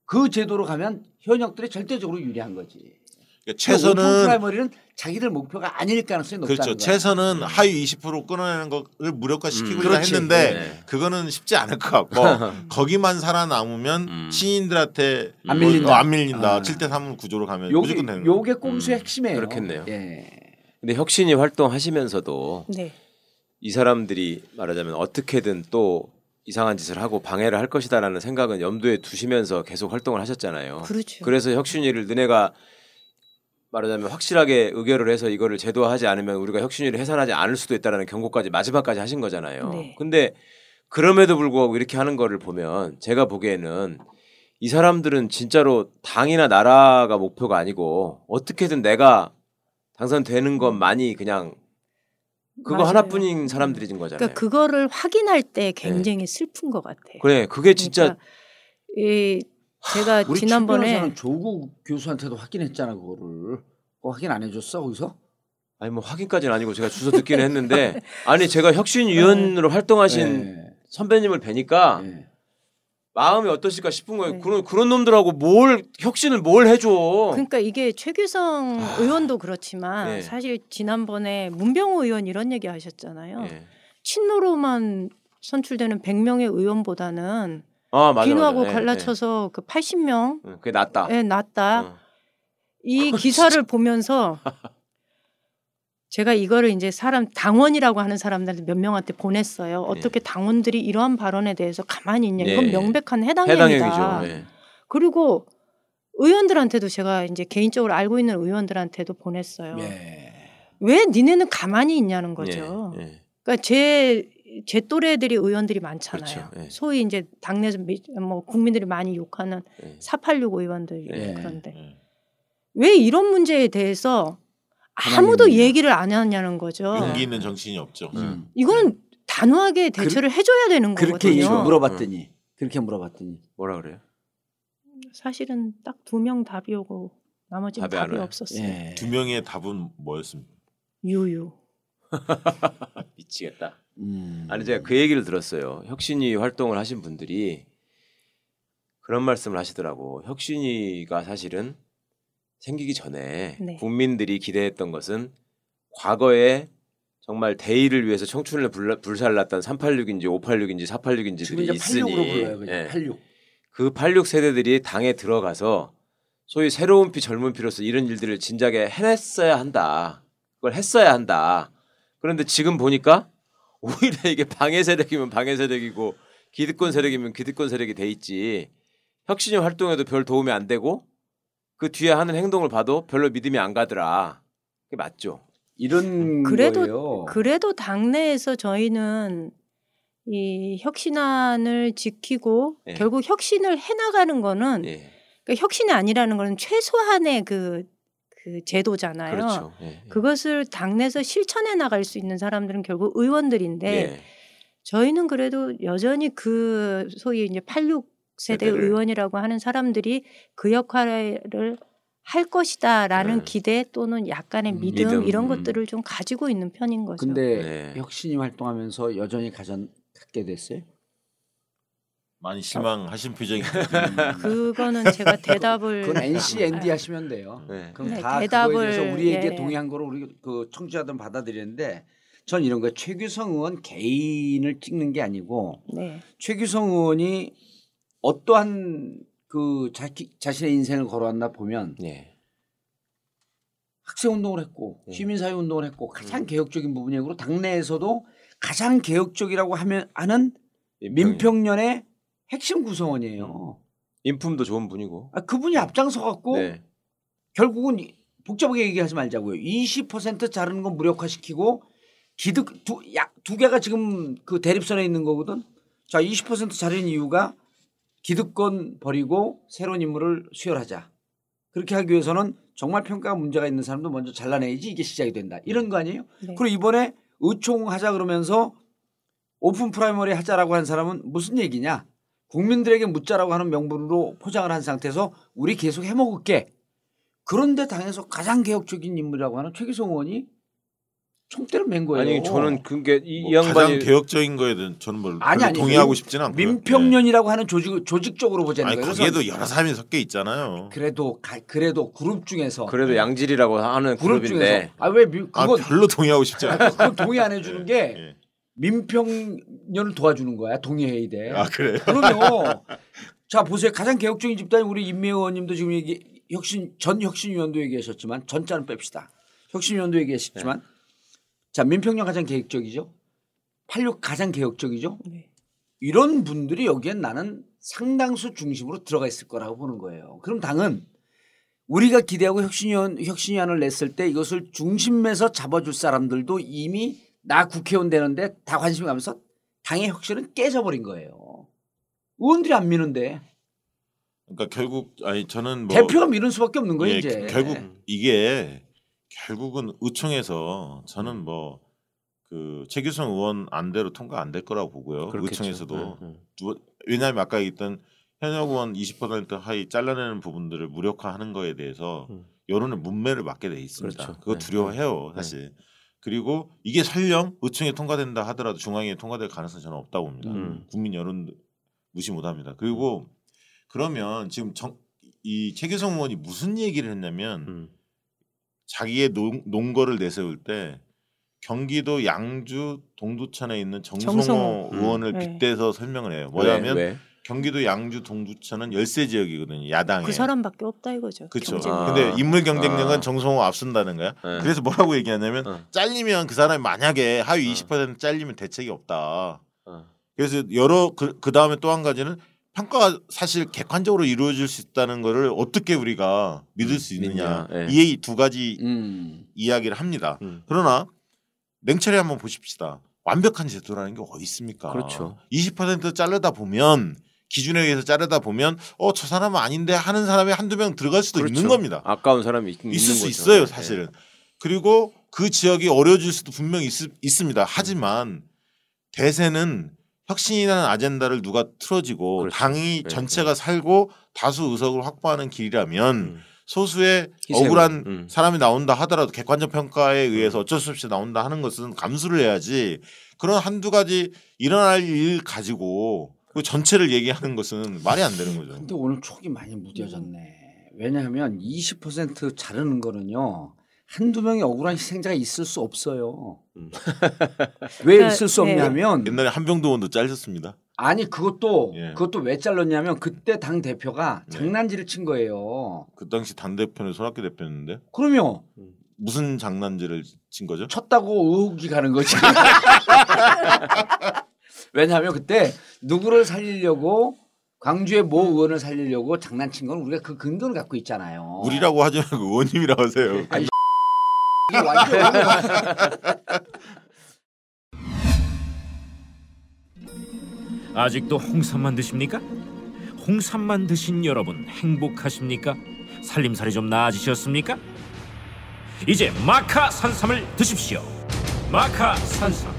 Speaker 2: 그 제도로 가면 현역들이 절대적으로 유리한 거지.
Speaker 4: 그러니까 최선은
Speaker 2: 프라이머리는 자기들 목표가 아닐 가능성이 높다는
Speaker 4: 그렇죠.
Speaker 2: 거야.
Speaker 4: 최선은 하위 20% 끊어내는 거를 무력화시키고
Speaker 3: 음,
Speaker 4: 자. 했는데
Speaker 3: 네.
Speaker 4: 그거는 쉽지 않을 것 같고 거기만 살아남으면
Speaker 3: 음.
Speaker 4: 신인들한테
Speaker 2: 안
Speaker 4: 뭐,
Speaker 2: 밀린다.
Speaker 4: 어, 안 밀린다.
Speaker 2: 아.
Speaker 4: 7대 3 구조로 가면
Speaker 2: 요게,
Speaker 4: 무조건 되는 거예요.
Speaker 2: 요게 꼼수의
Speaker 3: 음,
Speaker 2: 핵심이에요.
Speaker 3: 그렇겠네요.
Speaker 2: 예.
Speaker 3: 근데 혁신이 활동하시면서도
Speaker 5: 네.
Speaker 3: 이 사람들이 말하자면 어떻게든 또 이상한 짓을 하고 방해를 할 것이다라는 생각은 염두에 두시면서 계속 활동을 하셨잖아요.
Speaker 5: 그렇죠.
Speaker 3: 그래서 혁신위를 너네가 말하자면 확실하게 의결을 해서 이거를 제도화하지 않으면 우리가 혁신위를 해산하지 않을 수도 있다라는 경고까지 마지막까지 하신 거잖아요.
Speaker 5: 네.
Speaker 3: 근데 그럼에도 불구하고 이렇게 하는 거를 보면 제가 보기에는 이 사람들은 진짜로 당이나 나라가 목표가 아니고 어떻게든 내가 당선되는 것만이 그냥 그거
Speaker 5: 맞아요.
Speaker 3: 하나뿐인 사람들이 진 거잖아요.
Speaker 5: 그러니까 그거를 확인할 때 굉장히 슬픈 것 같아.
Speaker 3: 네. 그래 그게 진짜
Speaker 5: 그러니까 이 제가
Speaker 2: 우리 지난번에 조국 교수한테도 확인했잖아 그거를. 그거 확인 안 해줬어 거기서?
Speaker 3: 아니 뭐 확인까지는 아니고 제가 주소 듣기는 했는데 아니 제가 혁신위원으로 활동하신
Speaker 2: 네.
Speaker 3: 선배님을 뵈니까
Speaker 2: 네.
Speaker 3: 마음이 어떠실까 싶은 거예요.
Speaker 5: 네.
Speaker 3: 그런 그런 놈들하고 뭘 혁신을 뭘 해줘?
Speaker 5: 그러니까 이게 최규성 의원도 그렇지만
Speaker 3: 아. 네.
Speaker 5: 사실 지난번에 문병호 의원 이런 얘기 하셨잖아요.
Speaker 3: 예.
Speaker 5: 친노로만 선출되는 100명의 의원보다는
Speaker 3: 아 맞아.
Speaker 5: 비누하고
Speaker 3: 맞아. 예,
Speaker 5: 갈라쳐서 그 80명
Speaker 3: 예. 예, 그게 낫다.
Speaker 5: 에 낫다.
Speaker 3: 어.
Speaker 5: 이 기사를 보면서 제가 이거를 이제 사람 당원이라고 하는 사람들한테 몇 명한테 보냈어요. 어떻게 당원들이 이러한 발언에 대해서 가만히 있냐? 이건
Speaker 3: 네.
Speaker 5: 명백한 해당
Speaker 3: 해당
Speaker 5: 행위다.
Speaker 3: 예.
Speaker 5: 그리고 의원들한테도 제가 이제 개인적으로 알고 있는 의원들한테도 보냈어요.
Speaker 2: 예.
Speaker 5: 왜 니네는 가만히 있냐는 거죠.
Speaker 3: 예, 예.
Speaker 5: 그러니까 제, 제 또래 들이 의원들이 많잖아요.
Speaker 3: 그렇죠. 예.
Speaker 5: 소위 이제 당내에서 미- 뭐 국민들이 많이 욕하는
Speaker 3: 예.
Speaker 5: 486 의원들
Speaker 2: 예.
Speaker 5: 그런데
Speaker 4: 예.
Speaker 5: 왜 이런 문제에 대해서 아무도
Speaker 2: 있느냐.
Speaker 5: 얘기를 안 하냐는 거죠.
Speaker 4: 용기 있는 정치인이 없죠.
Speaker 2: 음.
Speaker 5: 이거는 단호하게 대처를 해줘야 되는
Speaker 2: 그렇게
Speaker 5: 거거든요.
Speaker 2: 물어봤더니 그렇게 물어봤더니
Speaker 3: 뭐라 그래요?
Speaker 5: 사실은 딱 두 명 답이 오고 나머지는
Speaker 3: 답이 안
Speaker 5: 답이? 없었어요.
Speaker 2: 예.
Speaker 4: 두 명의 답은 뭐였습니까?
Speaker 5: 유유.
Speaker 3: 미치겠다.
Speaker 2: 음.
Speaker 3: 아니 제가 그 얘기를 들었어요. 혁신위 활동을 하신 분들이 그런 말씀을 하시더라고. 혁신위가 사실은 생기기 전에
Speaker 5: 네.
Speaker 3: 국민들이 기대했던 것은 과거에 정말 대의를 위해서 청춘을 불- 불살랐던 386인지 586인지
Speaker 2: 지금
Speaker 3: 486인지들이
Speaker 2: 이제
Speaker 3: 있으니
Speaker 2: 86으로 불러요.
Speaker 3: 예.
Speaker 2: 86.
Speaker 3: 그 86 세대들이 당에 들어가서 소위 새로운 피 젊은 피로서 이런 일들을 진작에 해냈어야 한다. 그걸 했어야 한다. 그런데 지금 보니까 오히려 이게 방해 세력이면 방해 세력이고 기득권 세력이면 기득권 세력이 돼 있지. 혁신이 활동에도 별 도움이 안 되고 그 뒤에 하는 행동을 봐도 별로 믿음이 안 가더라. 그게 맞죠?
Speaker 2: 이런
Speaker 5: 그래도
Speaker 2: 거예요.
Speaker 5: 그래도 당내에서 저희는 이 혁신안을 지키고
Speaker 3: 예.
Speaker 5: 결국 혁신을 해나가는 거는
Speaker 3: 예.
Speaker 5: 그러니까 혁신이 아니라는 거는 최소한의 그, 그 제도잖아요.
Speaker 3: 그렇죠. 예.
Speaker 5: 그것을 당내에서 실천해 나갈 수 있는 사람들은 결국 의원들인데
Speaker 3: 예.
Speaker 5: 저희는 그래도 여전히 그 소위 이제 86 세대
Speaker 3: 세대를.
Speaker 5: 의원이라고 하는 사람들이 그 역할을 할 것이다라는
Speaker 3: 음.
Speaker 5: 기대 또는 약간의
Speaker 2: 음,
Speaker 5: 믿음,
Speaker 3: 믿음,
Speaker 5: 이런
Speaker 3: 음.
Speaker 5: 것들을 좀 가지고 있는 편인 거죠.
Speaker 2: 근데
Speaker 3: 네.
Speaker 2: 혁신이 활동하면서 여전히 가장 갖게 됐어요.
Speaker 4: 많이 실망하신 표정이
Speaker 5: 그거는 제가 대답을
Speaker 2: 그건 NC, ND 하시면 돼요.
Speaker 3: 네.
Speaker 2: 그럼
Speaker 5: 네,
Speaker 2: 다
Speaker 5: 대답을,
Speaker 2: 그거에 대해서 우리에게
Speaker 5: 예.
Speaker 2: 동의한 거로 우리 그 청취자들은 받아들이는데 전 이런 거예요. 최규성 의원 개인을 찍는 게 아니고
Speaker 5: 네.
Speaker 2: 최규성 의원이 어떠한 그 자기, 자신의 인생을 걸어왔나 보면
Speaker 3: 예.
Speaker 2: 학생 운동을 했고
Speaker 3: 네.
Speaker 2: 시민사회 운동을 했고 가장 개혁적인 부분이고 당내에서도 가장 개혁적이라고 하면 하는 민평련의 핵심 구성원이에요.
Speaker 3: 인품도 좋은 분이고.
Speaker 2: 아, 그분이 앞장서 갖고
Speaker 3: 네.
Speaker 2: 결국은 이- 복잡하게 얘기하지 말자고요. 20% 자르는 건 무력화시키고 기득 두, 약, 두 개가 지금 그 대립선에 있는 거거든. 자, 20% 자르는 이유가 기득권 버리고 새로운 인물을 수혈하자. 그렇게 하기 위해서는 정말 평가가 문제가 있는 사람도 먼저 잘라내야지 이게 시작이 된다. 이런 거 아니에요?
Speaker 5: 네.
Speaker 2: 그리고 이번에 의총하자 그러면서 오픈 프라이머리 하자라고 한 사람은 무슨 얘기냐? 국민들에게 묻자라고 하는 명분으로 포장을 한 상태에서 우리 계속 해먹을게. 그런데 당에서 가장 개혁적인 인물이라고 하는 최규성 의원이 총대를 맨 거예요.
Speaker 3: 아니 저는 그게 이,
Speaker 4: 이뭐
Speaker 3: 양반이
Speaker 4: 가장 개혁적인 거에 대한 저는 뭘
Speaker 2: 아니, 아니,
Speaker 4: 동의하고
Speaker 2: 민-
Speaker 4: 싶지는 않고요.
Speaker 2: 민평련이라고 하는 조직 조직적으로
Speaker 4: 예.
Speaker 2: 보자는
Speaker 4: 아니
Speaker 2: 거예요.
Speaker 4: 거기에도
Speaker 2: 그래서
Speaker 4: 여러 사람이 섞여 있잖아요.
Speaker 2: 그래도 가, 그래도 그룹 중에서
Speaker 3: 그래도 양질이라고 하는
Speaker 2: 그룹
Speaker 3: 그룹인데
Speaker 2: 아왜
Speaker 4: 아
Speaker 2: 그거
Speaker 4: 별로 동의하고 싶지 않아요.
Speaker 2: 그거 동의 안 해주는 게
Speaker 4: 예.
Speaker 2: 민평련을 도와주는 거야. 동의해야 돼.
Speaker 4: 아 그래요?
Speaker 2: 그럼요. 자 보세요. 가장 개혁적인 집단이 우리 임미 의원님도 지금 얘기 혁신 전 혁신위원도 얘기하셨지만 전자는 뺍시다. 혁신위원도 얘기하셨지만 자 민평련 가장 개혁적이죠. 86 가장 개혁적이죠.
Speaker 5: 네.
Speaker 2: 이런 분들이 여기엔 나는 상당수 중심으로 들어가 있을 거라고 보는 거예요. 그럼 당은 우리가 기대하고 혁신위원 혁신위원을 냈을 때 이것을 중심에서 잡아줄 사람들도 이미 나 국회의원 되는데 다 관심이 가면서 당의 혁신은 깨져버린 거예요. 의원들이 안 미는데
Speaker 4: 그러니까 결국 아니 저는 뭐
Speaker 2: 대표가 미는 수밖에 없는 거예요
Speaker 4: 예,
Speaker 2: 이제.
Speaker 4: 결국 이게 결국은 의총에서 저는 뭐 그 최규성 의원 안대로 통과 안 될 거라고 보고요.
Speaker 3: 그렇겠죠.
Speaker 4: 의총에서도
Speaker 3: 네, 네.
Speaker 4: 누- 왜냐하면 아까 얘기했던 현역 의원 20% 하위 잘라내는 부분들을 무력화하는 거에 대해서
Speaker 3: 음.
Speaker 4: 여론의 문매를 맞게 돼 있습니다.
Speaker 3: 그렇죠.
Speaker 4: 그거
Speaker 3: 네.
Speaker 4: 두려워해요,
Speaker 3: 네.
Speaker 4: 사실. 그리고 이게 설령 의총에 통과된다 하더라도 중앙에 통과될 가능성이 저는 없다고 봅니다.
Speaker 3: 음.
Speaker 4: 국민 여론 무시 못합니다. 그리고 그러면 지금 정, 이 최규성 의원이 무슨 얘기를 했냐면
Speaker 3: 음.
Speaker 4: 자기의 농, 농거를 내세울 때 경기도 양주 동두천에 있는 정성호,
Speaker 5: 정성호.
Speaker 4: 의원을
Speaker 5: 네.
Speaker 4: 빗대서 설명을 해요. 뭐냐면
Speaker 3: 왜? 왜?
Speaker 4: 경기도 양주 동두천은 열세 지역이거든요. 야당에.
Speaker 5: 그 사람밖에 없다 이거죠.
Speaker 4: 그렇죠.
Speaker 5: 경쟁.
Speaker 3: 아.
Speaker 4: 근데 인물 경쟁력은
Speaker 3: 아.
Speaker 4: 정성호 앞선다는 거야.
Speaker 3: 네.
Speaker 4: 그래서 뭐라고 얘기하냐면
Speaker 3: 어.
Speaker 4: 잘리면 그 사람이 만약에 하위
Speaker 3: 어.
Speaker 4: 20% 잘리면 대책이 없다.
Speaker 3: 어.
Speaker 4: 그래서 여러 그 다음에 또 한 가지는 평가가 사실 객관적으로 이루어질 수 있다는 거를 어떻게 우리가 믿을 수 있느냐
Speaker 3: 믿냐, 예.
Speaker 4: 이두 가지
Speaker 2: 음.
Speaker 4: 이야기를 합니다.
Speaker 3: 음.
Speaker 4: 그러나 냉철히 한번 보십시다. 완벽한 제도라는 게 어디 있습니까?
Speaker 3: 그렇죠.
Speaker 4: 20% 자르다 보면 기준에 의해서 자르다 보면 어 저 사람은 아닌데 하는 사람이 한두 명 들어갈 수도 있는
Speaker 3: 그렇죠.
Speaker 4: 겁니다.
Speaker 3: 아까운 사람이 있,
Speaker 4: 있을 수
Speaker 3: 거죠.
Speaker 4: 있어요,
Speaker 3: 네.
Speaker 4: 사실은. 그리고 그 지역이 어려워질 수도 분명히 있, 있습니다. 하지만 대세는 혁신이라는 아젠다를 누가 틀어지고
Speaker 3: 그렇죠.
Speaker 4: 당이
Speaker 3: 네,
Speaker 4: 전체가 살고 다수 의석을 확보하는 길이라면
Speaker 3: 음.
Speaker 4: 소수의
Speaker 3: 희생을,
Speaker 4: 억울한
Speaker 3: 음.
Speaker 4: 사람이 나온다 하더라도 객관적 평가에 의해서 어쩔 수 없이 나온다 하는 것은 감수를 해야지 그런 한두 가지 일어날 일 가지고 그 전체를 얘기하는 것은 말이 안 되는 거죠.
Speaker 2: 근데 오늘 촉이 많이 무뎌졌네. 왜냐하면 20% 자르는 거는요. 한두 명의 억울한 희생자가 있을 수 없어요.
Speaker 3: 음.
Speaker 2: 왜
Speaker 5: 그러니까,
Speaker 2: 있을 수
Speaker 5: 네.
Speaker 2: 없냐면
Speaker 4: 옛날에 한병도 의원도 잘렸습니다.
Speaker 2: 아니 그것도
Speaker 4: 예.
Speaker 2: 그것도 왜 잘랐냐면 그때 당 대표가
Speaker 4: 네.
Speaker 2: 장난질을 친 거예요.
Speaker 4: 그 당시 당 대표는 손학규 대표였는데
Speaker 2: 그러면
Speaker 4: 무슨 장난질을 친 거죠?
Speaker 2: 쳤다고 의혹이 가는 거지. 왜냐하면 그때 누구를 살리려고 광주의 모 의원을 살리려고 장난친 건 우리가 그 근거를 갖고 있잖아요.
Speaker 4: 우리라고 하지 말고 의원님이라고 하세요.
Speaker 2: 아니, 이게 완전
Speaker 9: 아직도 홍삼만 드십니까? 홍삼만 드신 여러분 행복하십니까? 살림살이 좀 나아지셨습니까? 이제 마카 산삼을 드십시오. 마카 산삼.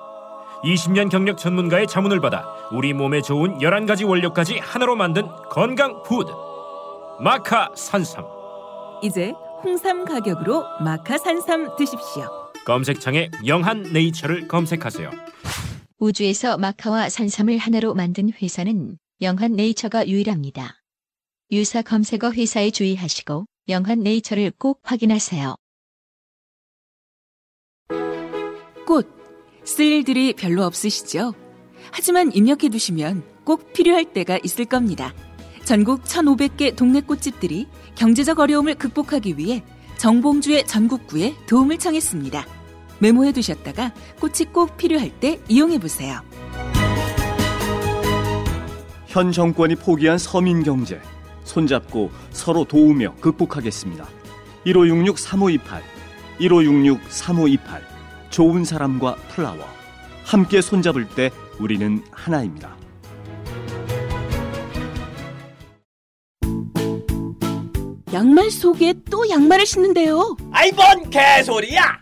Speaker 9: 20년 경력 전문가의 자문을 받아 우리 몸에 좋은 11가지 원료까지 하나로 만든 건강 푸드. 마카 산삼.
Speaker 7: 이제 홍삼 가격으로 마카 산삼 드십시오.
Speaker 9: 검색창에 영한 네이처를 검색하세요.
Speaker 10: 우주에서 마카와 산삼을 하나로 만든 회사는 영한 네이처가 유일합니다. 유사 검색어 회사에 주의하시고 영한 네이처를 꼭 확인하세요.
Speaker 7: 꽃, 쓸 일들이 별로 없으시죠? 하지만 입력해 두시면 꼭 필요할 때가 있을 겁니다. 전국 1,500개 동네 꽃집들이 경제적 어려움을 극복하기 위해 정봉주의 전국구에 도움을 청했습니다. 메모해 두셨다가 꽃이 꼭 필요할 때 이용해 보세요.
Speaker 6: 현 정권이 포기한 서민 경제 손잡고 서로 도우며 극복하겠습니다. 1566-3528 1566-3528 좋은 사람과 플라워 함께 손잡을 때 우리는 하나입니다.
Speaker 7: 양말 속에 또 양말을 신는데요.
Speaker 1: 아이 뭔 개소리야!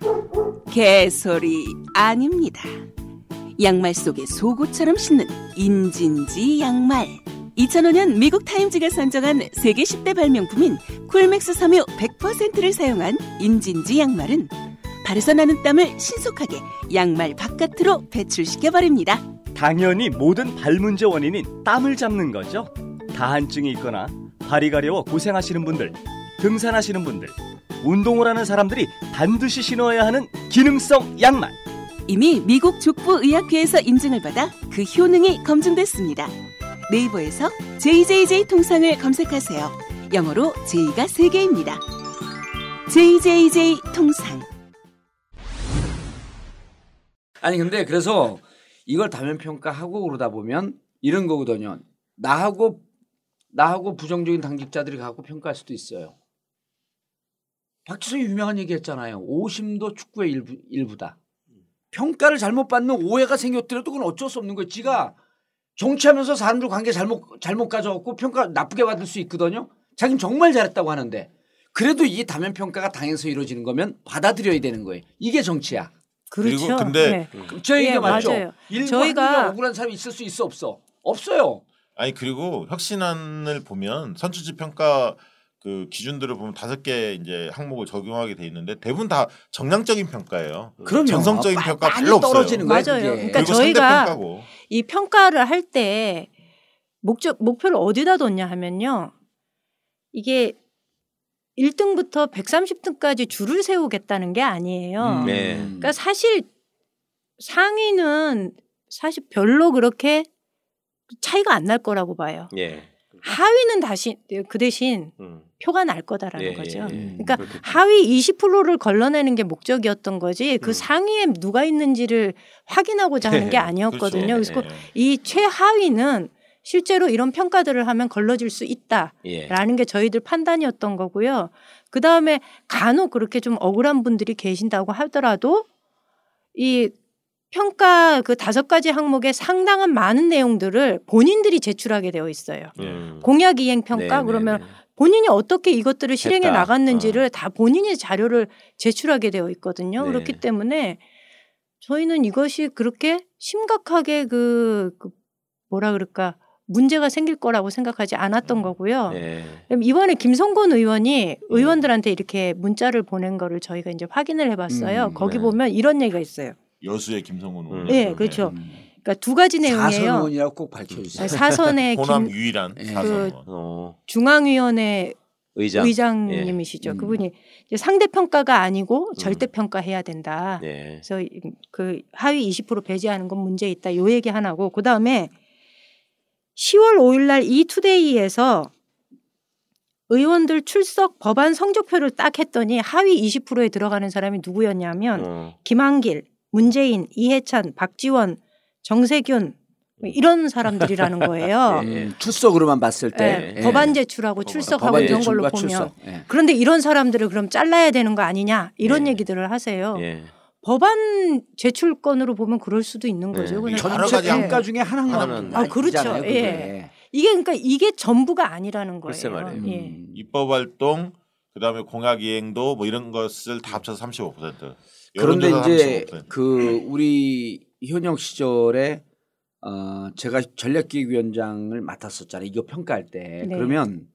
Speaker 7: 개소리 아닙니다. 양말 속에 속옷처럼 신는 인진지 양말. 2005년 미국 타임즈가 선정한 세계 10대 발명품인 쿨맥스 섬유 100%를 사용한 인진지 양말은 발에서 나는 땀을 신속하게 양말 바깥으로 배출시켜 버립니다.
Speaker 6: 당연히 모든 발 문제 원인인 땀을 잡는 거죠. 다한증이 있거나 발이 가려워 고생하시는 분들, 등산하시는 분들, 운동을 하는 사람들이 반드시 신어야 하는 기능성 양말.
Speaker 7: 이미 미국 족부의학회에서 인증을 받아 그 효능이 검증됐습니다. 네이버에서 JJJ 통상을 검색하세요. 영어로 J가 3개입니다. JJJ 통상.
Speaker 2: 아니 근데 그래서 이걸 다면 평가하고 그러다 보면 이런 거거든요. 나하고 나하고 부정적인 당직자들이 갖고 평가할 수도 있어요. 박지성이 유명한 얘기 했잖아요. 오심도 축구의 일부, 일부다. 평가를 잘못 받는 오해가 생겼더라도 그건 어쩔 수 없는 거예요. 지가 정치하면서 사람들 관계 잘못 잘못 가져갖고 평가 나쁘게 받을 수 있거든요. 자기는 정말 잘했다고 하는데 그래도 이 다면 평가가 당에서 이루어지는 거면 받아들여야 되는 거예요. 이게 정치야.
Speaker 5: 그렇죠.
Speaker 4: 그리고 근데
Speaker 5: 네.
Speaker 2: 저 얘기가
Speaker 5: 예,
Speaker 2: 맞죠.
Speaker 5: 맞아요.
Speaker 2: 일부
Speaker 5: 저희가-
Speaker 2: 억울한 사람이 있을 수 있어 없어? 없어요.
Speaker 4: 아니 그리고 혁신안을 보면 선출직 평가 그 기준들을 보면 다섯 개 이제 항목을 적용하게 돼 있는데 대부분 다 정량적인 평가예요.
Speaker 2: 그럼요.
Speaker 4: 정성적인
Speaker 2: 마-
Speaker 4: 평가
Speaker 2: 많이
Speaker 4: 별로 없어요.
Speaker 2: 떨어지는 거예요.
Speaker 5: 맞아요.
Speaker 2: 그게.
Speaker 5: 그러니까 저희가
Speaker 4: 상대평가고.
Speaker 5: 이 평가를 할 때 목적 목표를 어디다 뒀냐 하면요. 이게 1등부터 130등까지 줄을 세우겠다는 게 아니에요.
Speaker 2: 음.
Speaker 3: 네.
Speaker 5: 그러니까 사실 상위는 사실 별로 그렇게 차이가 안 날 거라고 봐요.
Speaker 3: 예.
Speaker 5: 하위는 다시 그 대신
Speaker 3: 음.
Speaker 5: 표가 날 거다라는
Speaker 3: 예,
Speaker 5: 거죠.
Speaker 3: 예, 예.
Speaker 5: 그러니까
Speaker 3: 그렇겠죠.
Speaker 5: 하위 20%를 걸러내는 게 목적이었던 거지 그
Speaker 3: 음.
Speaker 5: 상위에 누가 있는지를 확인하고자 하는 게 아니었거든요.
Speaker 4: 그렇죠.
Speaker 5: 그래서
Speaker 4: 예.
Speaker 5: 이 최하위는 실제로 이런 평가들을 하면 걸러질 수 있다라는
Speaker 3: 예.
Speaker 5: 게 저희들 판단이었던 거고요. 그 다음에 간혹 그렇게 좀 억울한 분들이 계신다고 하더라도 이 평가 그 다섯 가지 항목의 상당한 많은 내용들을 본인들이 제출하게 되어 있어요.
Speaker 3: 음.
Speaker 5: 공약 이행 평가
Speaker 3: 네,
Speaker 5: 그러면
Speaker 3: 네, 네.
Speaker 5: 본인이 어떻게 이것들을 실행해
Speaker 3: 했다.
Speaker 5: 나갔는지를 다 본인이 자료를 제출하게 되어 있거든요.
Speaker 3: 네.
Speaker 5: 그렇기 때문에 저희는 이것이 그렇게 심각하게 그, 그 뭐라 그럴까 문제가 생길 거라고 생각하지 않았던 거고요.
Speaker 3: 예.
Speaker 5: 그럼 이번에 김성곤 의원이 의원들한테 이렇게 문자를 보낸 거를 저희가 이제 확인을 해봤어요.
Speaker 2: 음,
Speaker 5: 거기
Speaker 3: 네.
Speaker 5: 보면 이런 얘기가 있어요.
Speaker 4: 여수의 김성훈 의원.
Speaker 5: 네, 그렇죠. 그러니까 두 가지 내용이에요.
Speaker 2: 사선의원이라고 꼭 밝혀주세요.
Speaker 5: 사선의
Speaker 4: 호남
Speaker 5: 김
Speaker 4: 유일한
Speaker 2: 예.
Speaker 4: 사선
Speaker 5: 그.
Speaker 3: 어.
Speaker 5: 중앙위원회
Speaker 3: 의장.
Speaker 5: 의장님이시죠.
Speaker 2: 음.
Speaker 5: 그분이 이제 상대 평가가 아니고
Speaker 3: 음.
Speaker 5: 절대 평가해야 된다.
Speaker 3: 예.
Speaker 5: 그래서 이- 그 하위 20% 배제하는 건 문제 있다. 요 얘기 하나고 그 다음에 10월 5일날 이 투데이에서 의원들 출석 법안 성적표를 딱 했더니 하위 20%에 들어가는 사람이 누구였냐면
Speaker 3: 어.
Speaker 5: 김한길, 문재인, 이해찬, 박지원, 정세균 뭐 이런 사람들이라는 거예요.
Speaker 3: 예.
Speaker 2: 음, 투석으로만 봤을 때
Speaker 5: 예,
Speaker 2: 예.
Speaker 5: 법안 제출하고 출석하고
Speaker 2: 법안
Speaker 5: 이런 걸로 보면
Speaker 2: 출석. 예.
Speaker 5: 그런데 이런 사람들을 그럼 잘라야 되는 거 아니냐 이런
Speaker 3: 예.
Speaker 5: 얘기들을 하세요.
Speaker 3: 예.
Speaker 5: 법안 제출건으로 보면 그럴 수도 있는 거죠.
Speaker 3: 예.
Speaker 5: 그냥
Speaker 4: 여러
Speaker 2: 전체
Speaker 4: 가지
Speaker 2: 평가 중에 하나만
Speaker 4: 하나는
Speaker 5: 아, 그렇죠. 예. 이게 그러니까 이게 전부가 아니라는 거예요.
Speaker 3: 글쎄 말이에요.
Speaker 5: 예.
Speaker 2: 음.
Speaker 4: 입법 활동 그다음에 공약 이행도 뭐 이런 것을 다 합쳐서 35%.
Speaker 2: 그런데 이제
Speaker 4: 35%.
Speaker 2: 그 우리 현역 시절에 어 제가 전략기획위원장을 맡았었잖아요. 이거 평가할 때
Speaker 5: 네.
Speaker 2: 그러면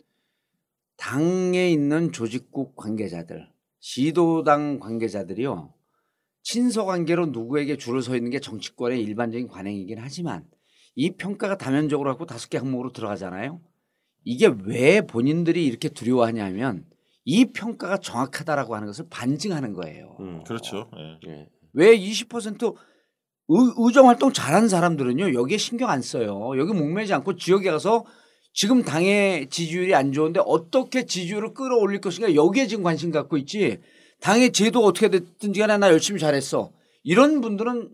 Speaker 2: 당에 있는 조직국 관계자들, 시도당 관계자들이요 친서 관계로 누구에게 줄을 서 있는 게 정치권의 일반적인 관행이긴 하지만 이 평가가 다면적으로 갖고 다섯 개 항목으로 들어가잖아요. 이게 왜 본인들이 이렇게 두려워하냐면 이 평가가 정확하다라고 하는 것을 반증하는 거예요.
Speaker 3: 음.
Speaker 4: 그렇죠. 예.
Speaker 3: 예.
Speaker 2: 왜20% 의, 의정 활동 잘하는 사람들은요 여기에 신경 안 써요. 여기 목매지 않고 지역에 가서 지금 당의 지지율이 안 좋은데 어떻게 지지율을 끌어올릴 것인가 여기에 지금 관심 갖고 있지. 당의 제도가 어떻게 됐든지 간에 나 열심히 잘했어. 이런 분들은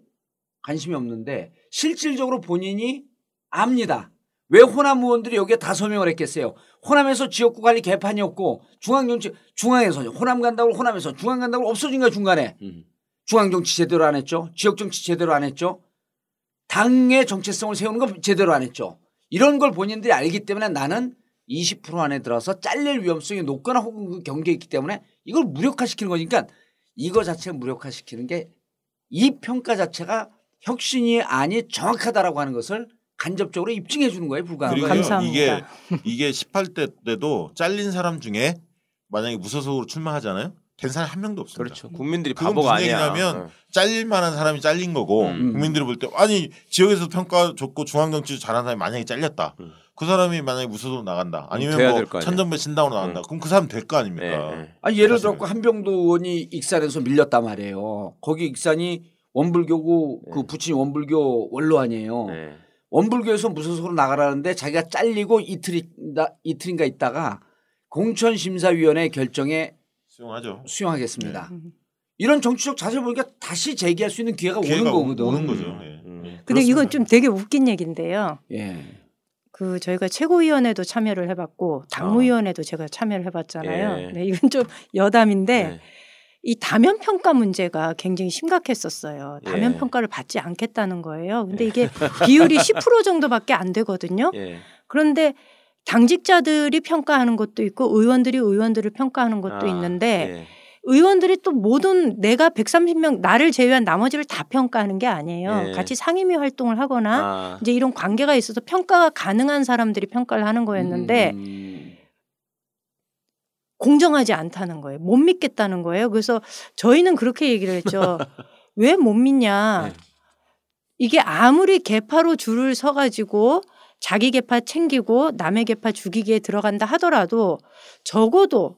Speaker 2: 관심이 없는데 실질적으로 본인이 압니다. 왜 호남 의원들이 여기에 다 서명을 했겠어요? 호남에서 지역구 관리 개판이었고 중앙정치 중앙에서 호남 간다고 호남에서 중앙 간다고 없어진 거야 중간에.
Speaker 3: 음.
Speaker 2: 중앙정치 제대로 안 했죠. 지역정치 제대로 안 했죠. 당의 정체성을 세우는 거 제대로 안 했죠. 이런 걸 본인들이 알기 때문에 나는 20% 안에 들어서 잘릴 위험성이 높거나 혹은 그 경계에 있기 때문에 이걸 무력화시키는 거니까 이거 자체가 무력화시키는 게 이 평가 자체가 혁신이 아니 정확하다라고 하는 것을 간접적으로 입증해 주는 거예요 불가한 거예요.
Speaker 5: 감사합니다.
Speaker 4: 이게 이게 18대 때도 잘린 사람 중에 만약에 무소속으로 출마하잖아요. 된 사람 한 명도 없습니다.
Speaker 3: 그렇죠. 국민들이 바보가
Speaker 4: 무슨
Speaker 3: 아니야.
Speaker 4: 얘기냐면
Speaker 3: 어.
Speaker 4: 잘릴 만한 사람이 잘린 거고
Speaker 3: 음.
Speaker 4: 국민들이 볼 때 아니 지역에서 평가 좋고 중앙 정치 잘하는 사람이 만약에 잘렸다.
Speaker 3: 음.
Speaker 4: 그 사람이 만약에 무소속으로 나간다. 아니면
Speaker 3: 돼야
Speaker 4: 뭐. 천정배 신당으로 나간다.
Speaker 3: 음.
Speaker 4: 그럼 그 사람 될거
Speaker 3: 예,
Speaker 4: 아닙니까?
Speaker 3: 예.
Speaker 2: 아니 예를. 들어 한병도 의원이 익산에서 밀렸단 말이에요. 거기 익산이 원불교고 그
Speaker 3: 네.
Speaker 2: 부친이 원불교 원로 아니에요.
Speaker 3: 예.
Speaker 2: 원불교에서 무소속으로 나가라는데 자기가 잘리고 이틀인가 이틀인가 있다가 공천심사위원회 결정에
Speaker 4: 수용하죠.
Speaker 2: 수용하겠습니다.
Speaker 5: 음.
Speaker 2: 이런 정치적 자세를 보니까 다시 재기할 수 있는 기회가,
Speaker 4: 기회가
Speaker 2: 오는 거거든.
Speaker 4: 오는 거죠. 예.
Speaker 3: 음.
Speaker 4: 예.
Speaker 5: 근데 이건. 좀 되게 웃긴 얘기인데요.
Speaker 2: 예.
Speaker 5: 그 저희가 최고위원회도 참여를 해봤고 당무위원회도 제가 참여를 해봤잖아요.
Speaker 3: 예.
Speaker 5: 네, 이건 좀 여담인데
Speaker 3: 네.
Speaker 5: 이 다면 평가 문제가 굉장히 심각했었어요. 다면
Speaker 3: 예.
Speaker 5: 평가를 받지 않겠다는 거예요. 근데 이게 비율이 10% 정도밖에 안 되거든요.
Speaker 3: 예.
Speaker 5: 그런데 당직자들이 평가하는 것도 있고 의원들이 의원들을 평가하는 것도
Speaker 3: 아,
Speaker 5: 있는데
Speaker 3: 예.
Speaker 5: 의원들이 또 모든 내가 130명 나를 제외한 나머지를 다 평가하는 게 아니에요.
Speaker 3: 예.
Speaker 5: 같이 상임위 활동을 하거나
Speaker 3: 아,
Speaker 5: 이제 이런 관계가 있어서 평가가 가능한 사람들이 평가를 하는 거였는데
Speaker 2: 음.
Speaker 5: 공정하지 않다는 거예요. 못 믿겠다는 거예요. 그래서 저희는 그렇게 얘기를 했죠. 왜 못 믿냐?
Speaker 3: 네.
Speaker 5: 이게 아무리 개파로 줄을 서가지고 자기 개파 챙기고 남의 개파 죽이기에 들어간다 하더라도 적어도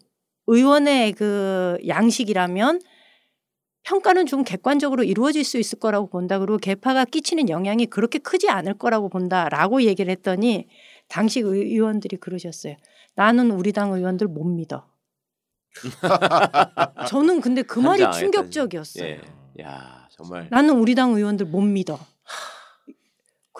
Speaker 5: 의원의 그 양식이라면 평가는 좀 객관적으로 이루어질 수 있을 거라고 본다. 그리고 개파가 끼치는 영향이 그렇게 크지 않을 거라고 본다라고 얘기를 했더니 당시 의- 의원들이 그러셨어요. 나는 우리 당 의원들 못 믿어. 저는 근데 그 말이. 충격적이었어요.
Speaker 3: 예. 야 정말
Speaker 5: 나는 우리 당 의원들 못 믿어.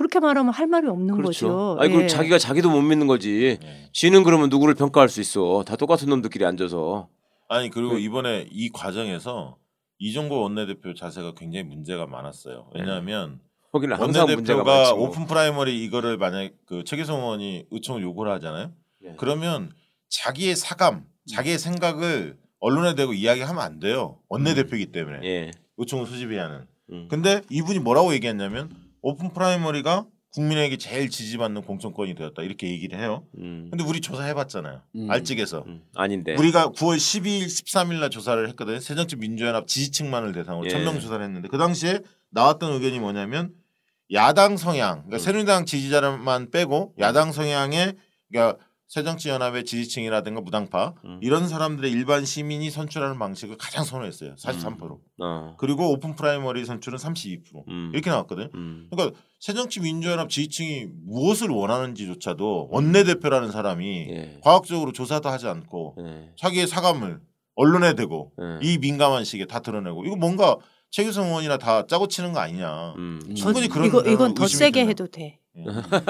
Speaker 5: 그렇게 말하면 할 말이 없는
Speaker 3: 그렇죠.
Speaker 5: 거죠.
Speaker 3: 아니 그
Speaker 5: 예.
Speaker 3: 자기가 자기도 못 믿는 거지.
Speaker 4: 예.
Speaker 3: 지는 그러면 누구를 평가할 수 있어? 다 똑같은 놈들끼리 앉아서.
Speaker 4: 아니 그리고
Speaker 3: 그-
Speaker 4: 이번에 이 과정에서 이종고 원내대표 자세가 굉장히 문제가 많았어요. 왜냐하면
Speaker 3: 거기는 항상 문제가
Speaker 4: 원내대표가.
Speaker 3: 뭐.
Speaker 4: 오픈 프라이머리 이거를 만약 그 최규성 의원이 의총을 요구를 하잖아요.
Speaker 3: 예.
Speaker 4: 그러면 자기의 사감, 자기의 생각을 언론에 대고 이야기하면 안 돼요. 원내대표이기 때문에
Speaker 3: 예.
Speaker 4: 의총을 소집해야 하는.
Speaker 3: 음.
Speaker 4: 근데 이분이 뭐라고 얘기했냐면 오픈 프라이머리가 국민에게 제일 지지받는 공천권이 되었다 이렇게 얘기를 해요.
Speaker 3: 음.
Speaker 4: 근데 우리 조사해봤잖아요.
Speaker 2: 음.
Speaker 4: 윈지에서.
Speaker 3: 음. 아닌데.
Speaker 4: 우리가 9월 12일, 13일 날 조사를 했거든요. 새정치 민주연합 지지층만을 대상으로
Speaker 3: 예.
Speaker 4: 천명 조사를 했는데 그 당시에 나왔던 의견이 뭐냐면 야당 성향, 그러니까
Speaker 3: 음.
Speaker 4: 새누리당 지지자만 빼고 야당 성향의 그러니까 새정치연합의 지지층이라든가 무당파
Speaker 3: 음.
Speaker 4: 이런 사람들의 일반 시민이 선출하는 방식을 가장 선호했어요. 43%.
Speaker 3: 어.
Speaker 4: 그리고 오픈 프라이머리 선출은 32%.
Speaker 3: 음.
Speaker 4: 이렇게 나왔거든요.
Speaker 3: 음.
Speaker 4: 그러니까 새정치 민주연합 지지층이 무엇을 원하는지조차도 원내대표라는 사람이
Speaker 3: 예.
Speaker 4: 과학적으로 조사도 하지 않고
Speaker 3: 예.
Speaker 4: 자기의 사감을 언론에 대고
Speaker 3: 예.
Speaker 4: 이 민감한 시기에 다 드러내고 이거 뭔가 최규성 의원이나 다 짜고 치는 거 아니냐.
Speaker 3: 음.
Speaker 4: 충분히 그런
Speaker 5: 이거 이건 더 세게
Speaker 4: 듭니다.
Speaker 5: 해도 돼.
Speaker 4: 예.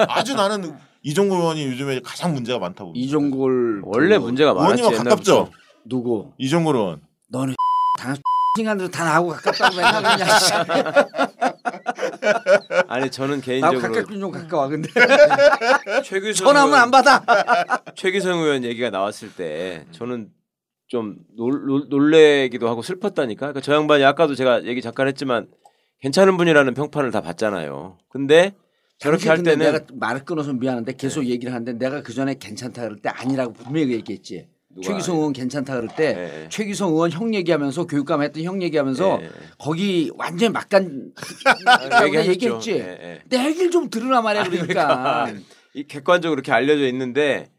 Speaker 4: 아주 나는 이종골 의원이 요즘에 가장 문제가 많다고.
Speaker 2: 이종골
Speaker 3: 원래
Speaker 2: 그
Speaker 3: 문제가 많았지.
Speaker 4: 의원님과 가깝죠.
Speaker 3: 옛날부터.
Speaker 2: 누구?
Speaker 4: 이종골 의원.
Speaker 2: 너는 다 인간들 다 나하고 가깝다고 맨날 그냥
Speaker 3: 아니 저는 개인적으로
Speaker 2: 가깝긴 좀 가까워 근데
Speaker 3: 최규성
Speaker 2: 전화하면 안 받아.
Speaker 3: 최기성 의원 얘기가 나왔을 때 저는 좀 놀, 놀, 놀래기도 하고 슬펐다니까. 그러니까 저 양반이 아까도 제가 얘기 잠깐 했지만 괜찮은 분이라는 평판을 다 받잖아요. 근데 저렇게 할 때는 네.
Speaker 2: 내가 말을 끊어서 미안한데 계속 얘기를 하는데 내가 그 전에 괜찮다 그럴 때 아니라고 분명히 얘기했지. 최기성 의원 괜찮다 그럴 때
Speaker 3: 예.
Speaker 2: 최기성 의원 형 얘기하면서 교육감 했던 형 얘기하면서
Speaker 3: 예.
Speaker 2: 거기 완전 막간
Speaker 3: 아,
Speaker 2: 얘기했지.
Speaker 3: 예.
Speaker 2: 내 얘기를 좀 들으라 말이야 그러니까.
Speaker 3: 이 객관적으로 이렇게 알려져 있는데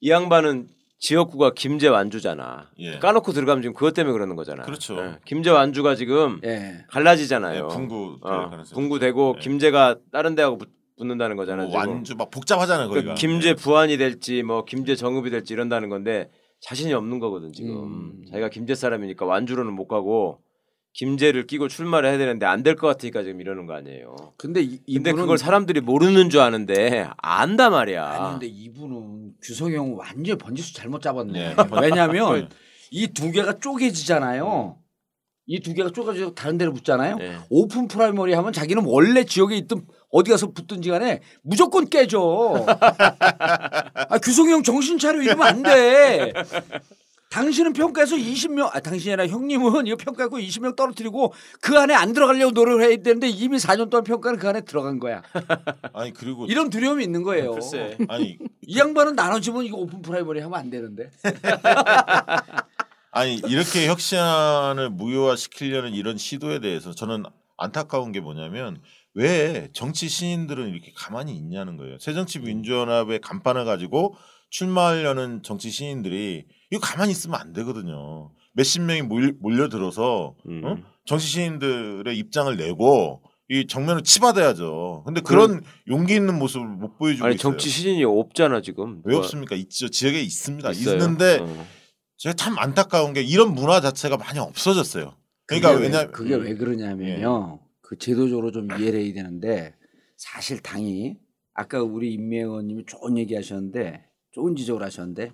Speaker 3: 이 양반은 지역구가 김제 완주잖아.
Speaker 4: 예.
Speaker 3: 까놓고 들어가면 지금 그것 때문에 그러는 거잖아.
Speaker 4: 그렇죠.
Speaker 3: 예. 김제 완주가 지금
Speaker 2: 예.
Speaker 3: 갈라지잖아요.
Speaker 4: 네, 분구 될
Speaker 3: 어, 분구 되고
Speaker 4: 있죠. 예.
Speaker 3: 김제가 다른 데하고 붙, 붙는다는 거잖아요.
Speaker 4: 뭐
Speaker 3: 지금.
Speaker 4: 완주 막 복잡하잖아요
Speaker 3: 그러니까. 김제 부안이 될지 뭐 김제 정읍이 될지 이런다는 건데 자신이 없는 거거든 지금.
Speaker 2: 음.
Speaker 3: 자기가 김제 사람이니까 완주로는 못 가고 김제를 끼고 출마를 해야 되는데 안 될 것 같으니까 지금 이러는 거 아니에요.
Speaker 2: 근데 이,
Speaker 3: 근데
Speaker 2: 이분은
Speaker 3: 그걸 사람들이 모르는 줄 아는데 안다 말이야.
Speaker 2: 아니 근데 이분은 규성형 완전 번지수 잘못 잡았네.
Speaker 4: 네.
Speaker 2: 왜냐하면 이 두 개가 쪼개지잖아요. 이 두 개가 쪼개져 다른 데로 붙잖아요.
Speaker 3: 네.
Speaker 2: 오픈 프라이머리 하면 자기는 원래 지역에 있든 어디 가서 붙든지 간에 무조건 깨져. 아, 규성형 정신 차려 이러면 안 돼. 당신은 평가해서 20명, 아, 당신이 아니라 형님은 이거 평가하고 20명 떨어뜨리고 그 안에 안 들어가려고 노력을 해야 되는데 이미 4년 동안 평가는 그 안에 들어간 거야.
Speaker 4: 아니 그리고
Speaker 2: 이런 두려움이 있는 거예요.
Speaker 3: 글쎄.
Speaker 4: 아니
Speaker 2: 이 양반은 나눠지면 이거 오픈 프라이머리 하면 안 되는데.
Speaker 4: 아니 이렇게 혁신안을 무효화시키려는 이런 시도에 대해서 저는 안타까운 게 뭐냐면 왜 정치 신인들은 이렇게 가만히 있냐는 거예요. 새정치민주연합의 간판을 가지고 출마하려는 정치 신인들이 이거 가만히 있으면 안 되거든요. 몇십 명이 몰, 몰려들어서
Speaker 3: 음.
Speaker 4: 어? 정치 신인들의 입장을 내고 이 정면을 치받아야죠. 근데 그런 용기 있는 모습을 못 보여주고
Speaker 3: 아니
Speaker 4: 있어요.
Speaker 3: 정치 신인이 없잖아 지금.
Speaker 4: 왜 없습니까? 있죠. 지역에 있습니다.
Speaker 3: 있어요.
Speaker 4: 있는데
Speaker 3: 어.
Speaker 4: 제가 참 안타까운 게 이런 문화 자체가 많이 없어졌어요. 그러니까
Speaker 2: 그게 왜-
Speaker 4: 왜냐
Speaker 2: 그게 왜 그러냐면요. 그 제도적으로 좀 이해를 해야 되는데 사실 당이 아까 우리 임미애 의원님이 좋은 얘기하셨는데 좋은 지적을 하셨는데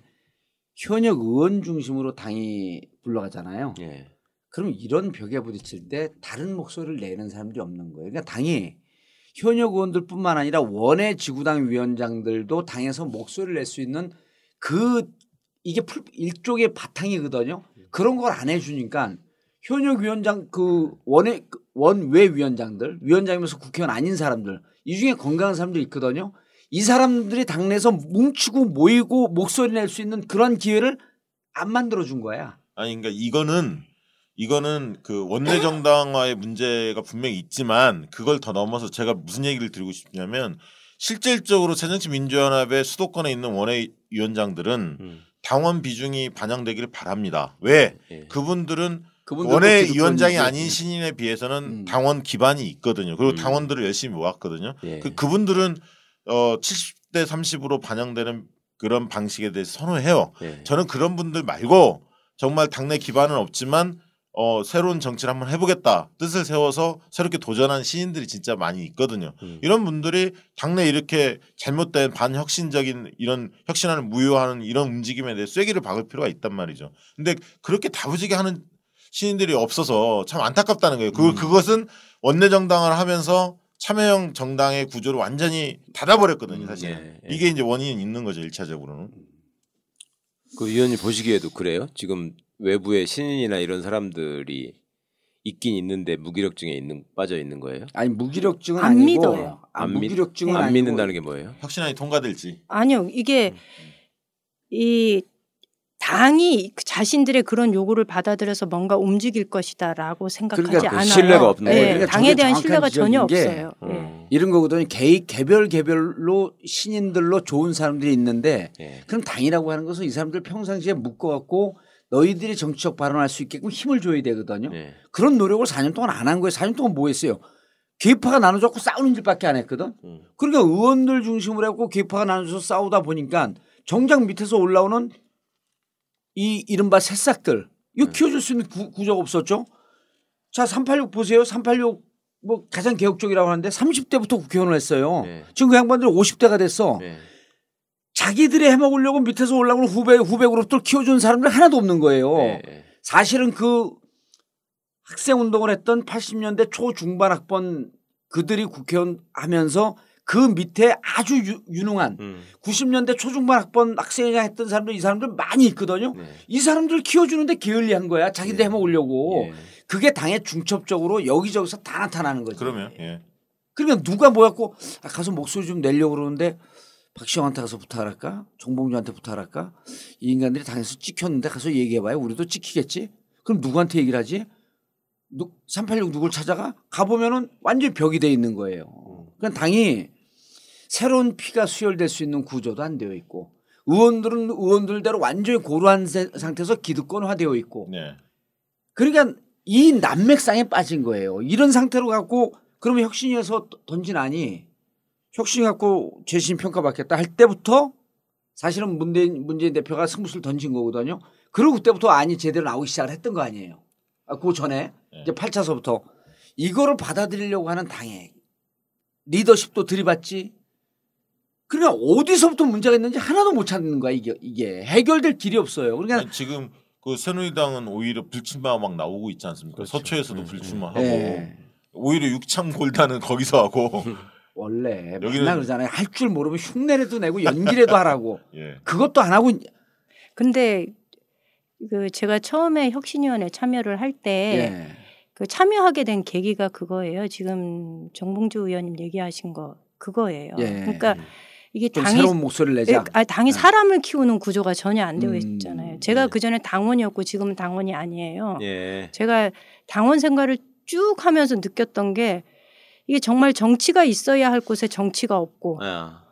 Speaker 2: 현역 의원 중심으로 당이 굴러가잖아요.
Speaker 3: 예.
Speaker 2: 그럼 이런 벽에 부딪힐 때 다른 목소리를 내는 사람들이 없는 거예요. 그러니까 당이 현역 의원들뿐만 아니라 원외 지구당 위원장들도 당에서 목소리를 낼 수 있는 그 이게 풀- 일종의 바탕이거든요. 그런 걸 안 해주니까 현역 위원장 그 원외 원외 위원장들 위원장이면서 국회의원 아닌 사람들 이 중에 건강한 사람들이 있거든요. 이 사람들이 당내에서 뭉치고 모이고 목소리 낼 수 있는 그런 기회를 안 만들어 준 거야.
Speaker 4: 아니 그러니까 이거는 이거는 그 원내 정당화의 문제가 분명히 있지만 그걸 더 넘어서 제가 무슨 얘기를 드리고 싶냐면 실질적으로 새정치 민주연합의 수도권에 있는 원외 위원장들은
Speaker 3: 음.
Speaker 4: 당원 비중이 반영되기를 바랍니다. 왜?
Speaker 3: 예.
Speaker 4: 그분들은 원외. 위원장이 아닌 신인에 비해서는
Speaker 2: 음.
Speaker 4: 당원 기반이 있거든요. 그리고
Speaker 3: 음.
Speaker 4: 당원들을 열심히 모았거든요.
Speaker 3: 예.
Speaker 4: 그 그분들은 어 70대 30으로 반영되는 그런 방식에 대해서 선호해요.
Speaker 3: 예.
Speaker 4: 저는 그런 분들 말고 정말 당내 기반은 없지만 어 새로운 정치를 한번 해보겠다 뜻을 세워서 새롭게 도전한 시인들이 진짜 많이 있거든요.
Speaker 3: 음.
Speaker 4: 이런 분들이 당내 이렇게 잘못된 반혁신적인 이런 혁신하는 무효하는 이런 움직임에 대해 쐐기를 박을 필요가 있단 말이죠. 근데 그렇게 다부지게 하는 시인들이 없어서 참 안타깝다는 거예요. 그 그것은 원내 정당을 하면서 참여형 정당의 구조를 완전히 닫아버렸거든요, 사실.
Speaker 3: 예, 예.
Speaker 4: 이게 이제 원인이 있는 거죠, 일차적으로는.
Speaker 3: 그 위원님 보시기에도 그래요? 지금 외부에 신인이나 이런 사람들이 있긴 있는데 무기력증에 있는 빠져 있는 거예요?
Speaker 2: 아니 무기력증은
Speaker 5: 안
Speaker 2: 아니고
Speaker 5: 믿어요.
Speaker 2: 아,
Speaker 3: 안 믿-
Speaker 2: 무기력증은
Speaker 3: 안
Speaker 2: 아니고
Speaker 3: 믿는다는 게 뭐예요?
Speaker 4: 혁신안이 통과될지.
Speaker 5: 아니요, 이게 이 당이 그 자신들의 그런 요구를 받아들여서 뭔가 움직일 것이다라고 생각하지
Speaker 2: 그러니까 그
Speaker 5: 않아요.
Speaker 3: 신뢰가 없는
Speaker 5: 네,
Speaker 3: 거예요.
Speaker 2: 그러니까
Speaker 5: 당에 대한 신뢰가 전혀 없어요. 예.
Speaker 3: 음.
Speaker 2: 이런 거거든요. 개 개별 개별로 신인들로 좋은 사람들이 있는데
Speaker 3: 예.
Speaker 2: 그럼 당이라고 하는 것은 이 사람들 평상시에 묶어갖고 너희들이 정치적 발언할 수 있게끔 힘을 줘야 되거든요.
Speaker 3: 예.
Speaker 2: 그런 노력을 4년 동안 안 한 거예요. 4년 동안 뭐 했어요? 계파가 나눠졌고 싸우는 일밖에 안 했거든.
Speaker 3: 음.
Speaker 2: 그러니까 의원들 중심으로 해갖고 계파가 나눠져서 싸우다 보니까 정작 밑에서 올라오는 이 이른바 새싹들 이거 키워줄 수 있는 구, 구조가 없었죠. 자, 386 보세요. 386 뭐 가장 개혁적이라고 하는데 30대부터 국회의원을 했어요.
Speaker 3: 네.
Speaker 2: 지금 그 양반들 50대가 됐어.
Speaker 3: 예.
Speaker 2: 자기들이 해먹으려고 밑에서 올라오는 후배 후배 그룹들 키워주는 사람들 하나도 없는 거예요.
Speaker 3: 예. 예.
Speaker 2: 사실은 그 학생 운동을 했던 80년대 초 중반 학번 그들이 국회의원 하면서 그 밑에 아주 유, 유능한
Speaker 3: 음.
Speaker 2: 90년대 초중반 학번 학생회장 했던 사람들 이 사람들 많이 있거든요.
Speaker 3: 네.
Speaker 2: 이 사람들 키워주는데 게을리한 거야. 자기들
Speaker 3: 예.
Speaker 2: 해먹으려고.
Speaker 3: 예.
Speaker 2: 그게 당에 중첩적으로 여기저기서 다 나타나는 거죠.
Speaker 4: 그러면 예.
Speaker 2: 그러니까 누가 뭐였고 아, 가서 목소리 좀 내려고 그러는데 박시영한테 가서 부탁할까? 정봉주한테 부탁할까? 이 인간들이 당에서 찍혔는데 가서 얘기해봐요. 우리도 찍히겠지? 그럼 누구한테 얘기를 하지? 누, 386 누굴 찾아가? 가보면은 완전히 벽이 돼 있는 거예요. 그러니까 당이 새로운 피가 수혈될 수 있는 구조도 안 되어 있고 의원들은 의원들대로 완전히 고루한 세- 상태에서 기득권화되어 있고
Speaker 4: 네.
Speaker 2: 그러니까 이 난맥상에 빠진 거예요. 이런 상태로 갖고 그러면 혁신위에서 던진아니 혁신이 갖고 재심 평가받겠다 할 때부터 사실은 문재인, 문재인 대표가 승부수를 던진 거거든요. 그리고 그때부터 안이 제대로 나오기 시작을 했던 거 아니에요. 아, 그 전에 이제 8차서부터 이거를 받아들이려고 하는 당의 리더십도 들이받지. 그러니까 어디서부터 문제가 있는지 하나도 못 찾는 거야 이게 이게 해결될 길이 없어요. 그러니까
Speaker 4: 아니, 지금 그 새누리당은 오히려 불출마 막 나오고 있지 않습니까? 서초에서도 불출마하고
Speaker 2: 예.
Speaker 4: 오히려 육창 골단은 거기서 하고
Speaker 2: 원래
Speaker 4: 여기는-
Speaker 2: 그러잖아요. 할 줄 모르면 흉내라도 내고 연기라도 하라고.
Speaker 4: 예.
Speaker 2: 그것도 안 하고
Speaker 5: 근데 그 제가 처음에 혁신위원회 참여를 할때
Speaker 2: 예.
Speaker 5: 그 참여하게 된 계기가 그거예요. 지금 정봉주 의원님 얘기하신 거 그거예요.
Speaker 2: 예.
Speaker 5: 그러니까 이게
Speaker 2: 좀
Speaker 5: 당이
Speaker 2: 새로운 목소리를 내자.
Speaker 5: 예, 아, 당이
Speaker 2: 네.
Speaker 5: 사람을 키우는 구조가 전혀 안 되어
Speaker 2: 음,
Speaker 5: 있잖아요. 제가
Speaker 3: 네.
Speaker 5: 그 전에 당원이었고 지금은 당원이 아니에요.
Speaker 3: 예.
Speaker 5: 제가 당원 생활을 쭉 하면서 느꼈던 게 이게 정말 정치가 있어야 할 곳에 정치가 없고
Speaker 3: 아.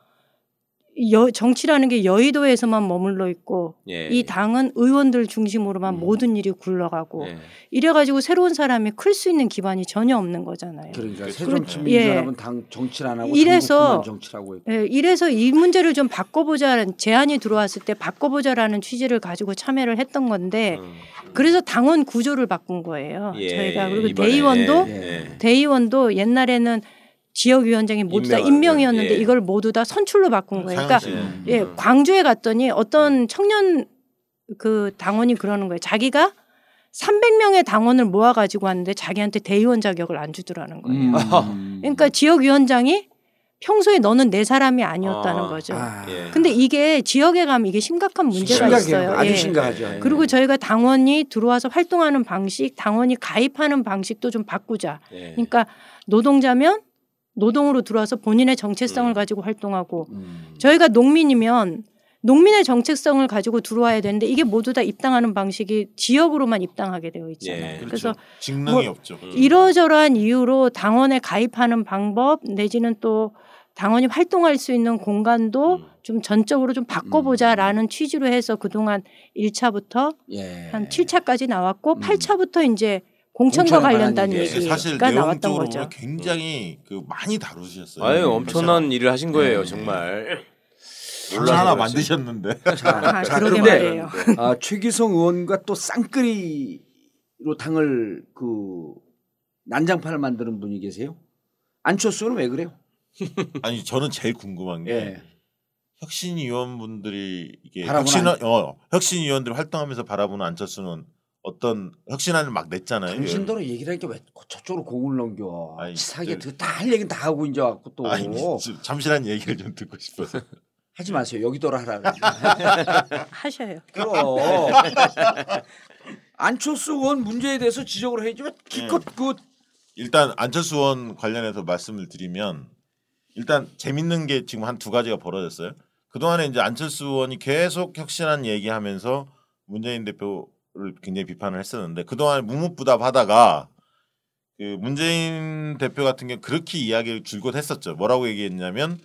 Speaker 5: 여, 정치라는 게 여의도에서만 머물러 있고
Speaker 3: 예.
Speaker 5: 이 당은 의원들 중심으로만
Speaker 3: 음.
Speaker 5: 모든 일이 굴러가고
Speaker 3: 예.
Speaker 5: 이래가지고 새로운 사람이 클 수 있는 기반이 전혀 없는 거잖아요.
Speaker 2: 그러니까
Speaker 3: 그렇죠.
Speaker 2: 새정치민주연합은 당 정치를 안 하고
Speaker 5: 이래서-
Speaker 2: 정치라고 했고.
Speaker 5: 예, 이래서 이 문제를 좀 바꿔보자는 제안이 들어왔을 때 바꿔보자라는 취지를 가지고 참여를 했던 건데
Speaker 3: 음.
Speaker 5: 그래서 당원 구조를 바꾼 거예요.
Speaker 3: 예,
Speaker 5: 저희가 그리고
Speaker 3: 이번에.
Speaker 5: 대의원도
Speaker 3: 예.
Speaker 5: 대의원도 옛날에는 지역위원장이 모두 다 임명이었는데
Speaker 3: 예.
Speaker 5: 이걸 모두 다 선출로 바꾼 거예요. 그러니까. 예,
Speaker 3: 음.
Speaker 5: 광주에 갔더니 어떤 청년 그 당원이 그러는 거예요. 자기가 300명의 당원을 모아 가지고 왔는데 자기한테 대의원 자격을 안 주더라는 거예요.
Speaker 2: 음.
Speaker 5: 그러니까 지역위원장이 평소에 너는 내 사람이 아니었다는
Speaker 3: 아.
Speaker 5: 거죠.
Speaker 2: 아,
Speaker 3: 예.
Speaker 5: 근데 이게 지역에 가면 이게 심각한 문제가
Speaker 2: 심각해요.
Speaker 5: 있어요.
Speaker 2: 아주
Speaker 5: 예.
Speaker 2: 심각하죠.
Speaker 5: 그리고 저희가 당원이 들어와서 활동하는 방식, 당원이 가입하는 방식도 좀 바꾸자.
Speaker 3: 예.
Speaker 5: 그러니까 노동자면 노동으로 들어와서 본인의 정체성을
Speaker 3: 음.
Speaker 5: 가지고 활동하고
Speaker 2: 음.
Speaker 5: 저희가 농민이면 농민의 정체성을 가지고 들어와야 되는데 이게 모두 다 입당하는 방식이 지역으로만 입당하게 되어 있잖아요.
Speaker 3: 예.
Speaker 4: 그렇죠.
Speaker 5: 그래서
Speaker 4: 직능이
Speaker 5: 뭐-
Speaker 4: 없죠.
Speaker 3: 음.
Speaker 5: 이러저러한 이유로 당원에 가입하는 방법 내지는 또 당원이 활동할 수 있는 공간도
Speaker 3: 음.
Speaker 5: 좀 전적으로 좀 바꿔보자라는 취지로 해서 그동안 1차부터
Speaker 2: 예.
Speaker 5: 한 7차까지 나왔고
Speaker 2: 음.
Speaker 5: 8차부터 이제 공천과 관련된
Speaker 2: 얘기.
Speaker 5: 얘기가
Speaker 4: 사실
Speaker 5: 나왔던 거죠.
Speaker 4: 굉장히 그 많이 다루셨어요.
Speaker 3: 아유 엄청난
Speaker 4: 그래서
Speaker 3: 일을 하신 거예요
Speaker 2: 네.
Speaker 3: 정말.
Speaker 4: 당
Speaker 3: 몰라서
Speaker 4: 하나
Speaker 3: 그렇지.
Speaker 4: 만드셨는데.
Speaker 2: 자,
Speaker 5: 아,
Speaker 2: 자, 그런데. 아, 최기성 의원과 또 쌍끌이로 당을 그 난장판을 만드는 분이 계세요? 안철수는 왜 그래요?
Speaker 4: 아니 저는 제일 궁금한 게
Speaker 2: 예.
Speaker 4: 혁신 위원분들이 이게 혁신
Speaker 2: 안-
Speaker 4: 어 혁신 위원들이 활동하면서 바라보는 안철수는 어떤 혁신안을 막 냈잖아요.
Speaker 2: 당신대로 얘기를 하니까 왜 저쪽으로 공을 넘겨? 치사하게
Speaker 4: 저-
Speaker 2: 다할 얘기는 다 하고 이제 왔고 또
Speaker 4: 아니 지- 잠시란 얘기를 좀 듣고 싶어서.
Speaker 2: 하지 마세요. 여기도로 하라.
Speaker 5: 하셔요.
Speaker 2: 그럼 안철수 의원 문제에 대해서 지적을 해야지 왜 기껏 그
Speaker 4: 일단 안철수 의원 관련해서 말씀을 드리면 일단 재밌는 게 지금 한 두 가지가 벌어졌어요. 그동안에 이제 안철수 의원이 계속 혁신안 얘기하면서 문재인 대표 를 굉장히 비판을 했었는데 그동안 묵묵부답하다가 그 문재인 대표 같은 경우 그렇게 이야기를 줄곧 했었죠. 뭐라고 얘기했냐면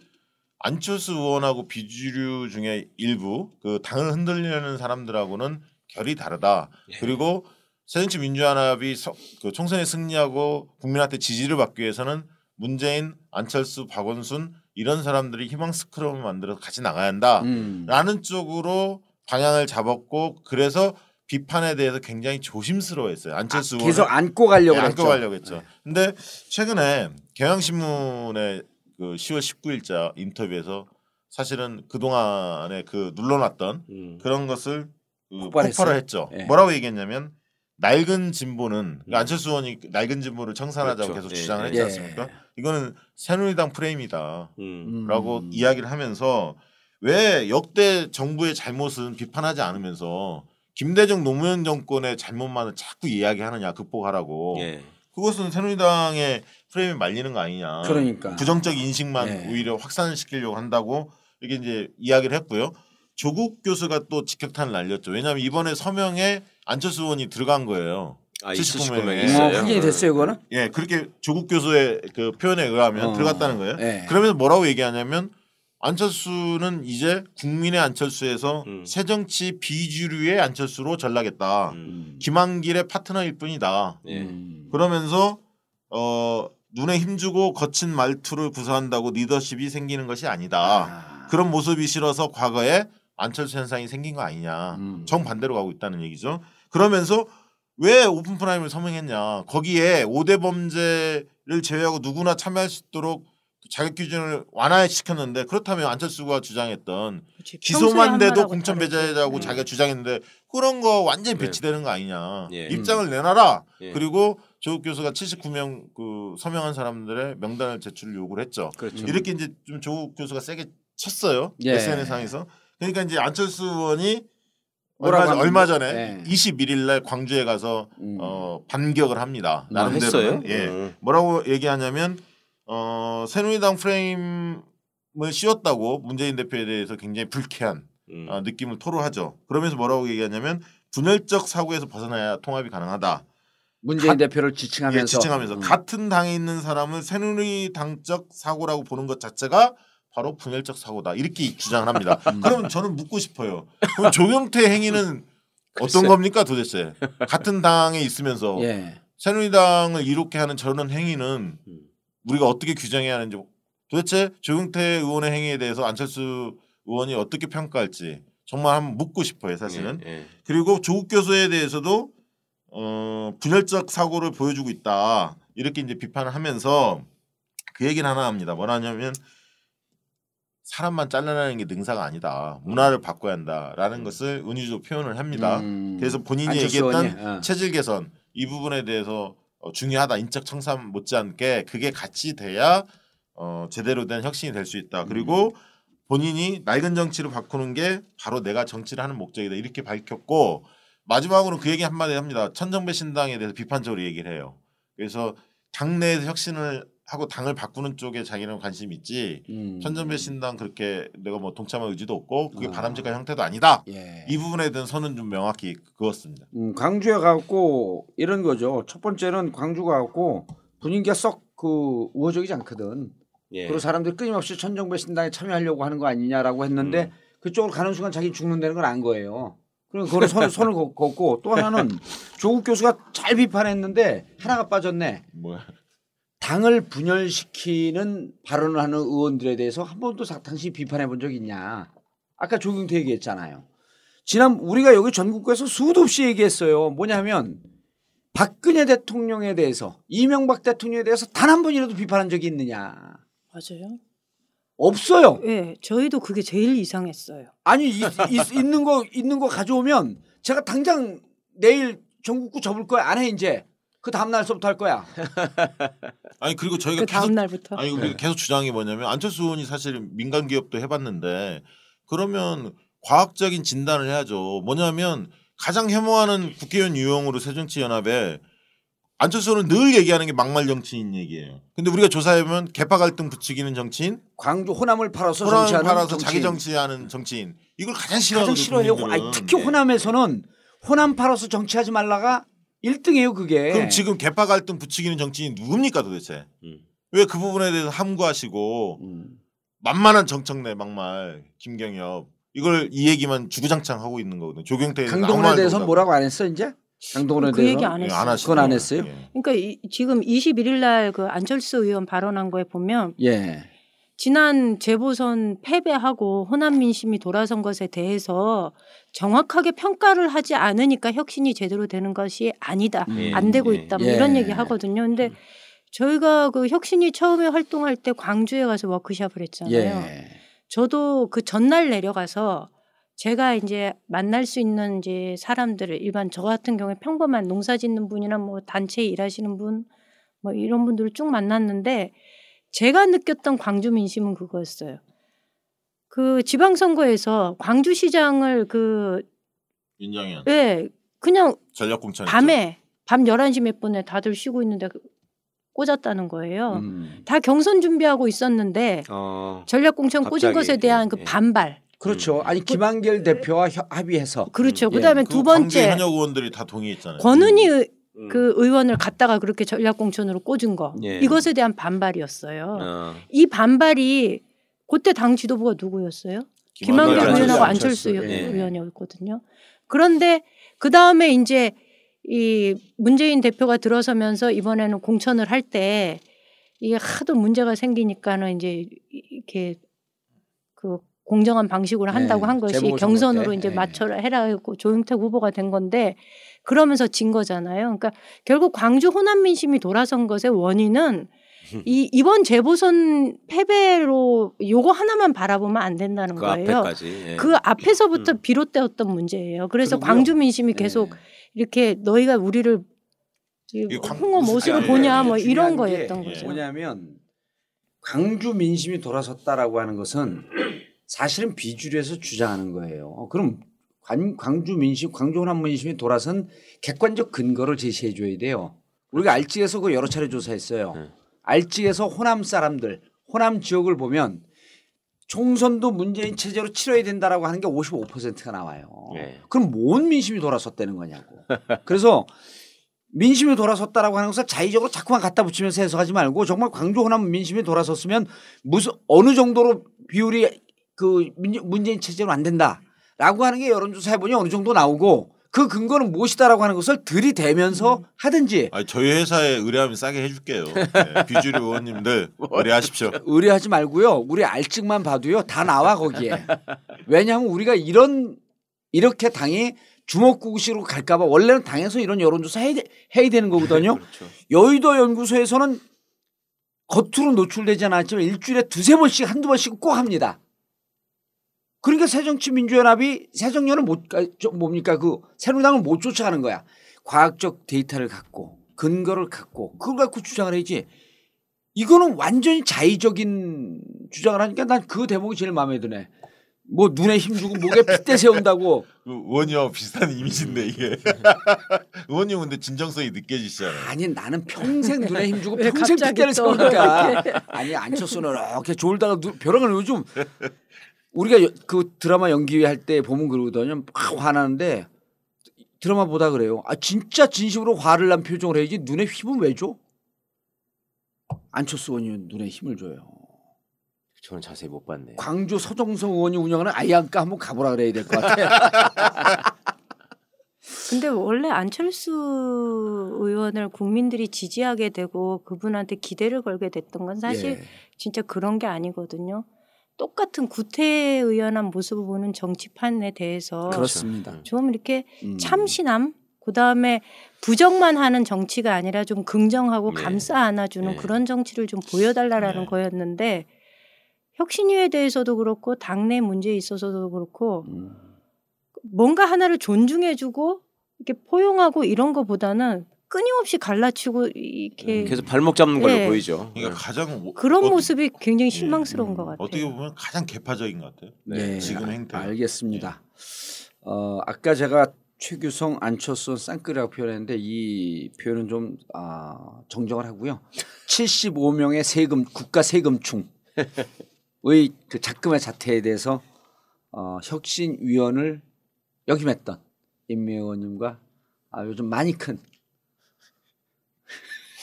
Speaker 4: 안철수 의원하고 비주류 중에 일부 그 당을 흔들려는 사람들하고는 결이 다르다. 그리고 새정치 민주연합이 서- 그 총선에 승리하고 국민한테 지지를 받기 위해서는 문재인, 안철수, 박원순 이런 사람들이 희망 스크럼을 만들어서 같이 나가야 한다.
Speaker 2: 음.
Speaker 4: 라는 쪽으로 방향을 잡았고 그래서 비판에 대해서 굉장히 조심스러워했어요. 안철수 의원은
Speaker 2: 계속 안고 가려고
Speaker 4: 네. 안고 가려고 했죠. 근데 최근에 경향신문의 그 10월 19일자 인터뷰에서 사실은 그 동안에 그 눌러놨던
Speaker 3: 음.
Speaker 4: 그런 것을 그. 폭발을 했죠.
Speaker 2: 예.
Speaker 4: 뭐라고 얘기했냐면 낡은 진보는 그러니까 안철수 의원이 낡은 진보를 청산하자고
Speaker 3: 그렇죠.
Speaker 4: 계속
Speaker 3: 예,
Speaker 4: 주장을
Speaker 3: 예.
Speaker 4: 했지
Speaker 2: 예.
Speaker 4: 않습니까? 이거는 새누리당 프레임이다.
Speaker 3: 음.
Speaker 4: 라고
Speaker 2: 음.
Speaker 4: 이야기를 하면서 왜 역대 정부의 잘못은 비판하지 않으면서 김대중 노무현 정권의 잘못만을 자꾸 이야기하느냐 극복하라고
Speaker 3: 예.
Speaker 4: 그것은 새누리당의 프레임에 말리는 거 아니냐
Speaker 2: 그러니까.
Speaker 4: 부정적 인식만
Speaker 2: 예.
Speaker 4: 오히려 확산시키려고 한다고 이렇게 이제 이야기를 했고요 조국 교수가 또 직격탄을 날렸죠 왜냐하면 이번에 서명에 안철수 의원이 들어간 거예요
Speaker 3: 아,
Speaker 4: 79 명이
Speaker 2: 이뭐
Speaker 3: 있어요.
Speaker 2: 확인이 됐어요, 그거는?
Speaker 4: 예 그렇게 조국 교수의 그 표현에 의하면
Speaker 2: 어.
Speaker 4: 들어갔다는 거예요
Speaker 2: 예.
Speaker 4: 그러면서 뭐라고 얘기하냐면 안철수는 이제 국민의 안철수에서
Speaker 3: 음.
Speaker 4: 새정치 비주류의 안철수로 전락했다.
Speaker 3: 음.
Speaker 4: 김한길의 파트너일 뿐이다.
Speaker 3: 예.
Speaker 2: 음.
Speaker 4: 그러면서 어 눈에 힘주고 거친 말투를 구사한다고 리더십이 생기는 것이 아니다.
Speaker 2: 아.
Speaker 4: 그런 모습이 싫어서 과거에 안철수 현상이 생긴 거 아니냐.
Speaker 2: 음.
Speaker 4: 정반대로 가고 있다는 얘기죠. 그러면서 왜 오픈 프라이머리를 서명했냐. 거기에 5대 범죄를 제외하고 누구나 참여할 수 있도록 자격 기준을 완화시켰는데 그렇다면 안철수가 주장했던.
Speaker 5: 평소에
Speaker 4: 기소만
Speaker 5: 한
Speaker 4: 돼도 공천. 배제자고
Speaker 5: 음.
Speaker 4: 자기가 주장했는데 그런 거 완전히
Speaker 3: 네.
Speaker 4: 배치되는 거 아니냐.
Speaker 3: 예.
Speaker 4: 입장을 내놔라.
Speaker 3: 예.
Speaker 4: 그리고 조국 교수가 79명 그 서명한 사람들의 명단을 제출을 요구를 했죠.
Speaker 3: 그렇죠.
Speaker 4: 이렇게 이제 좀 조국 교수가 세게 쳤어요.
Speaker 2: 예.
Speaker 4: SNS상에서. 그러니까 이제 안철수 의원이 얼마? 얼마 전에
Speaker 2: 예.
Speaker 4: 21일 날 광주에 가서
Speaker 2: 음.
Speaker 4: 어, 반격을 합니다.
Speaker 3: 아,
Speaker 4: 나름대로.
Speaker 3: 했어요?
Speaker 4: 예.
Speaker 3: 음.
Speaker 4: 뭐라고 얘기하냐면 어, 새누리당 프레임을 씌웠다고 문재인 대표에 대해서 굉장히 불쾌한
Speaker 3: 음.
Speaker 4: 어, 느낌을 토로하죠. 그러면서 뭐라고 얘기하냐면 분열적 사고에서 벗어나야 통합이 가능하다.
Speaker 2: 문재인
Speaker 4: 가-
Speaker 2: 대표를 지칭하면서
Speaker 4: 예, 지칭하면서
Speaker 2: 음.
Speaker 4: 같은 당에 있는 사람을 새누리당적 사고라고 보는 것 자체가 바로 분열적 사고다 이렇게 주장을 합니다. 그럼 저는 묻고 싶어요. 그럼 조경태 행위는 어떤. 겁니까 도대체? 같은 당에 있으면서
Speaker 2: 예.
Speaker 4: 새누리당을 이롭게 하는 저런 행위는 우리가 어떻게 규정해야 하는지 도대체 조경태 의원의 행위에 대해서 안철수 의원이 어떻게 평가할지 정말 한번 묻고 싶어요 사실은.
Speaker 3: 예, 예.
Speaker 4: 그리고 조국 교수에 대해서도 어, 분열적 사고를 보여주고 있다 이렇게 이제 비판을 하면서 그 얘기는 하나 합니다. 뭐라냐면 사람만 잘라내는 게 능사가 아니다. 문화를 바꿔야 한다라는 것을 은유적으로 표현을 합니다.
Speaker 2: 음.
Speaker 4: 그래서 본인이 얘기했던
Speaker 2: 의원이, 어.
Speaker 4: 체질 개선 이 부분에 대해서 어, 중요하다. 인적 청산 못지않게 그게 같이 돼야 어, 제대로 된 혁신이 될 수 있다. 그리고 본인이 낡은 정치를 바꾸는 게 바로 내가 정치를 하는 목적이다. 이렇게 밝혔고 마지막으로 그 얘기 한마디 합니다. 천정배 신당에 대해서 비판적으로 얘기를 해요. 그래서 당내에서 혁신을 하고 당을 바꾸는 쪽에 자기는 관심이 있지
Speaker 2: 음.
Speaker 4: 천정배 신당 그렇게 내가 뭐 동참할 의지도 없고 그게
Speaker 2: 아.
Speaker 4: 바람직한 형태도 아니다.
Speaker 2: 예.
Speaker 4: 이 부분에 대한 선은 좀 명확히 그었습니다.
Speaker 2: 음, 광주에 가고 이런 거죠. 첫 번째는 광주 가고 분위기가 썩 그 우호적이지 않거든.
Speaker 3: 예.
Speaker 2: 그리고 사람들이 끊임없이 천정배 신당에 참여하려고 하는 거 아니냐라고 했는데
Speaker 3: 음.
Speaker 2: 그쪽으로 가는 순간 자기 죽는다는 걸 안 거예요. 그리고 그걸 손, 손을 걷- 걷고 또 하나는 조국 교수가 잘 비판했는데 하나가 빠졌네.
Speaker 4: 뭐야?
Speaker 2: 당을 분열시키는 발언을 하는 의원들에 대해서 한 번도 사- 당신이 비판해 본 적 있냐? 아까 조경태 얘기했잖아요. 지난 우리가 여기 전국구에서 수도 없이 얘기했어요. 뭐냐면 박근혜 대통령에 대해서 이명박 대통령에 대해서 단 한 번이라도 비판한 적이 있느냐?
Speaker 5: 맞아요.
Speaker 2: 없어요.
Speaker 5: 예, 저희도 그게 제일 이상했어요.
Speaker 2: 아니 있, 있- 있는 거 있는 거 가져오면 제가 당장 내일 전국구 접을 거야 안 해 이제 그 다음 날서부터 할 거야.
Speaker 4: 아니 그리고 저희가
Speaker 5: 그 다음
Speaker 4: 계속
Speaker 5: 날부터.
Speaker 4: 아니 우리가 계속 주장이 뭐냐면 안철수 의원이 사실 민간 기업도 해봤는데 그러면 과학적인 진단을 해야죠. 뭐냐면 가장 혐오하는 국회의원 유형으로 새정치연합에 안철수 의원은 늘 얘기하는 게 막말 정치인 얘기예요. 근데 우리가 조사해보면 개파 갈등 부추기는 정치인,
Speaker 2: 광주 호남을 팔아서
Speaker 4: 호남
Speaker 2: 정치하는
Speaker 4: 팔아서
Speaker 2: 정치인.
Speaker 4: 자기 정치하는 정치인 이걸 가장
Speaker 2: 가장
Speaker 4: 싫어하거든요.
Speaker 2: 싫어해요. 아니, 특히
Speaker 4: 예.
Speaker 2: 호남에서는 호남 팔아서 정치하지 말라가 1등이에요 그게.
Speaker 4: 그럼 지금 개파 갈등 부추기는 정치인 누굽니까 도대체?
Speaker 3: 음.
Speaker 4: 왜그 부분에 대해서 함구하시고
Speaker 2: 음.
Speaker 4: 만만한 정청래 막말 김경엽 이걸 이 얘기만 주구장창 하고 있는 거거든요. 아무
Speaker 2: 강동원에 대해서. 뭐라고 안 했어 이제? 강동원에
Speaker 5: 그
Speaker 2: 대해서
Speaker 5: 얘기 안
Speaker 4: 예,
Speaker 5: 했어요.
Speaker 4: 안 하시네요.
Speaker 2: 그건 안 했어요?
Speaker 4: 예.
Speaker 5: 그러니까 이, 지금 21일 날 그 안철수 의원 발언한 거에 보면
Speaker 2: 예.
Speaker 5: 지난 재보선 패배하고 호남 민심이 돌아선 것에 대해서 정확하게 평가를 하지 않으니까 혁신이 제대로 되는 것이 아니다.
Speaker 3: 예,
Speaker 5: 안 되고
Speaker 3: 예.
Speaker 5: 있다. 뭐
Speaker 2: 예.
Speaker 5: 이런 얘기 하거든요. 근데 저희가 그 혁신이 처음에 활동할 때 광주에 가서 워크숍을 했잖아요.
Speaker 2: 예.
Speaker 5: 저도 그 전날 내려가서 제가 이제 만날 수 있는 이제 사람들을 일반 저 같은 경우에 평범한 농사 짓는 분이나 뭐 단체에 일하시는 분 뭐 이런 분들을 쭉 만났는데 제가 느꼈던 광주 민심은 그거였어요. 그 지방선거에서 광주시장을 그,
Speaker 4: 윤정현
Speaker 5: 예, 그냥
Speaker 4: 전략 공천
Speaker 5: 밤에 밤 11시 몇 분에 다들 쉬고 있는데 그 꽂았다는 거예요.
Speaker 2: 음.
Speaker 5: 다 경선 준비하고 있었는데
Speaker 3: 어.
Speaker 5: 전략 공천 꽂은
Speaker 3: 갑자기,
Speaker 5: 것에 대한 그
Speaker 3: 예.
Speaker 5: 반발.
Speaker 2: 그렇죠. 아니 김한길 대표와 협- 합의해서
Speaker 5: 그렇죠.
Speaker 2: 예.
Speaker 5: 그다음에 두 번째
Speaker 4: 현역 의원들이 다 동의했잖아요.
Speaker 5: 권은희 의-
Speaker 3: 음.
Speaker 5: 그 의원을 갖다가 그렇게 전략공천으로 꽂은 거
Speaker 3: 예.
Speaker 5: 이것에 대한 반발이었어요.
Speaker 3: 어.
Speaker 5: 이 반발이 그때 당 지도부가 누구였어요? 김한길
Speaker 4: 김한길,
Speaker 5: 의원하고
Speaker 2: 안철수,
Speaker 5: 안철수
Speaker 2: 예.
Speaker 5: 의원이었거든요. 그런데 그 다음에 이제 이 문재인 대표가 들어서면서 이번에는 공천을 할 때 이게 하도 문제가 생기니까는 이제 이렇게 그 공정한 방식으로 한다고
Speaker 2: 네,
Speaker 5: 한 것이 경선으로
Speaker 2: 때.
Speaker 5: 이제
Speaker 2: 네.
Speaker 5: 맞춰라 해라 했고 조영택 후보가 된 건데 그러면서 진 거잖아요. 그러니까 결국 광주 호남 민심이 돌아선 것의 원인은 이 이번 재보선 패배로 요거 하나만 바라보면 안 된다는
Speaker 3: 그
Speaker 5: 거예요.
Speaker 3: 앞에까지. 예.
Speaker 5: 그 앞에서부터
Speaker 3: 음.
Speaker 5: 비롯되었던 문제예요. 그래서
Speaker 2: 그리고요.
Speaker 5: 광주 민심이 계속
Speaker 2: 예.
Speaker 5: 이렇게 너희가 우리를 홍어
Speaker 4: 아니,
Speaker 5: 보냐 뭐 이런
Speaker 2: 게
Speaker 5: 거였던
Speaker 4: 예.
Speaker 5: 거죠.
Speaker 2: 뭐냐면 광주 민심이 돌아섰다라고 하는 것은 사실은 비주류에서 주장하는 거예요. 그럼 광- 광주 민심, 광주 호남 민심이 돌아선 객관적 근거를 제시해 줘야 돼요. 우리가 알직에서 그 여러 차례 조사했어요.
Speaker 3: 네.
Speaker 2: 알직에서 호남 사람들, 호남 지역을 보면 총선도 문재인 체제로 치러야 된다라고 하는 게 55%가 나와요.
Speaker 3: 네.
Speaker 2: 그럼 뭔 민심이 돌아섰다는 거냐고. 그래서 민심이 돌아섰다라고 하는 것을 자의적으로 자꾸만 갖다 붙이면서 해석하지 말고 정말 광주 호남 민심이 돌아섰으면 무슨 어느 정도로 비율이 그 민- 문재인 체제로 안 된다 라고 하는 게 여론조사 해보니 어느 정도 나오고 그 근거는 무엇이다라고 하는 것을 들이대면서 하든지
Speaker 4: 아니, 저희 회사에 의뢰하면 싸게 해줄게요. 네, 비주류 의원님들 의뢰하십시오.
Speaker 2: 의뢰하지 말고요. 우리 알증만 봐도요 다 나와 거기에. 왜냐하면 우리가 이런 이렇게 당이 주먹구구식으로 갈까봐 원래는 당에서 이런 여론조사 해야, 돼- 해야 되는 거거든요.
Speaker 3: 그렇죠.
Speaker 2: 여의도 연구소에서는 겉으로 노출되지 않았지만 일주일에 두세 번씩 한두 번씩 꼭 합니다. 그러니까 새정치민주연합이 새정연은 못 뭡니까 그 새누리당을 못 쫓아가는 거야. 과학적 데이터를 갖고 근거를 갖고 그걸 갖고 주장을 해야지. 이거는 완전히 자의적인 주장을 하니까 난 그 대목이 제일 마음에 드네. 뭐 눈에 힘주고 목에 핏대 세운다고
Speaker 4: 그 의원님하고 비슷한 이미지인데 이게 의원님 근데 진정성이 느껴지시잖아요.
Speaker 2: 아니 나는 평생 눈에 힘주고
Speaker 5: 왜
Speaker 2: 평생 핏대를
Speaker 5: 또
Speaker 2: 세우니까 아니 안철수는 이렇게 졸다가 누- 벼랑을 요즘 우리가 여- 그 드라마 연기 할 때 보면 그러거든요 막 화나는데 드라마 보다 그래요 아 진짜 진심으로 화를 난 표정을 해야지 눈에 힘은 왜 줘? 안철수 의원이 눈에 힘을 줘요
Speaker 3: 저는 자세히 못 봤네요.
Speaker 2: 광주 서정성 의원이 운영하는 아이안가 한번 가보라 그래야 될 것 같아요
Speaker 5: 근데 원래 안철수 의원을 국민들이 지지하게 되고 그분한테 기대를 걸게 됐던 건 사실
Speaker 2: 예.
Speaker 5: 진짜 그런 게 아니거든요. 똑같은 구태의연한 모습을 보는 정치판에 대해서
Speaker 2: 그렇습니다
Speaker 5: 좀 이렇게
Speaker 2: 음.
Speaker 5: 참신함 그다음에 부정만 하는 정치가 아니라 좀 긍정하고
Speaker 3: 네.
Speaker 5: 감싸 안아주는
Speaker 3: 네.
Speaker 5: 그런 정치를 좀 보여달라라는
Speaker 4: 네.
Speaker 5: 거였는데 혁신위에 대해서도 그렇고 당내 문제에 있어서도 그렇고
Speaker 2: 음.
Speaker 5: 뭔가 하나를 존중해주고 이렇게 포용하고 이런 거보다는 끊임없이 갈라치고 이렇게
Speaker 3: 계속 발목 잡는 걸로
Speaker 5: 예.
Speaker 3: 보이죠.
Speaker 4: 그러니까 가장 뭐-
Speaker 5: 그런
Speaker 4: 어-
Speaker 5: 모습이 굉장히
Speaker 4: 예.
Speaker 5: 실망스러운
Speaker 2: 음.
Speaker 5: 것 같아요.
Speaker 4: 어떻게 보면 가장 개파적인 것 같아요.
Speaker 2: 네,
Speaker 4: 지금 행태.
Speaker 2: 알겠습니다. 어, 아까 제가 최규성, 안철수 쌍끌이라고 표현했는데 이 표현은 좀 아, 정정을 하고요. 75명의 세금 국가 세금충의 그 작금의 자태에 대해서 어, 혁신위원을 역임했던 임미 의원님과 아, 요즘 많이 큰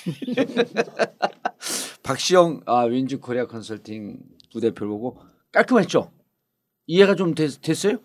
Speaker 2: 박시영 아, 윈즈 코리아 컨설팅 부대표를 보고 깔끔했죠. 이해가 좀 됐, 됐어요?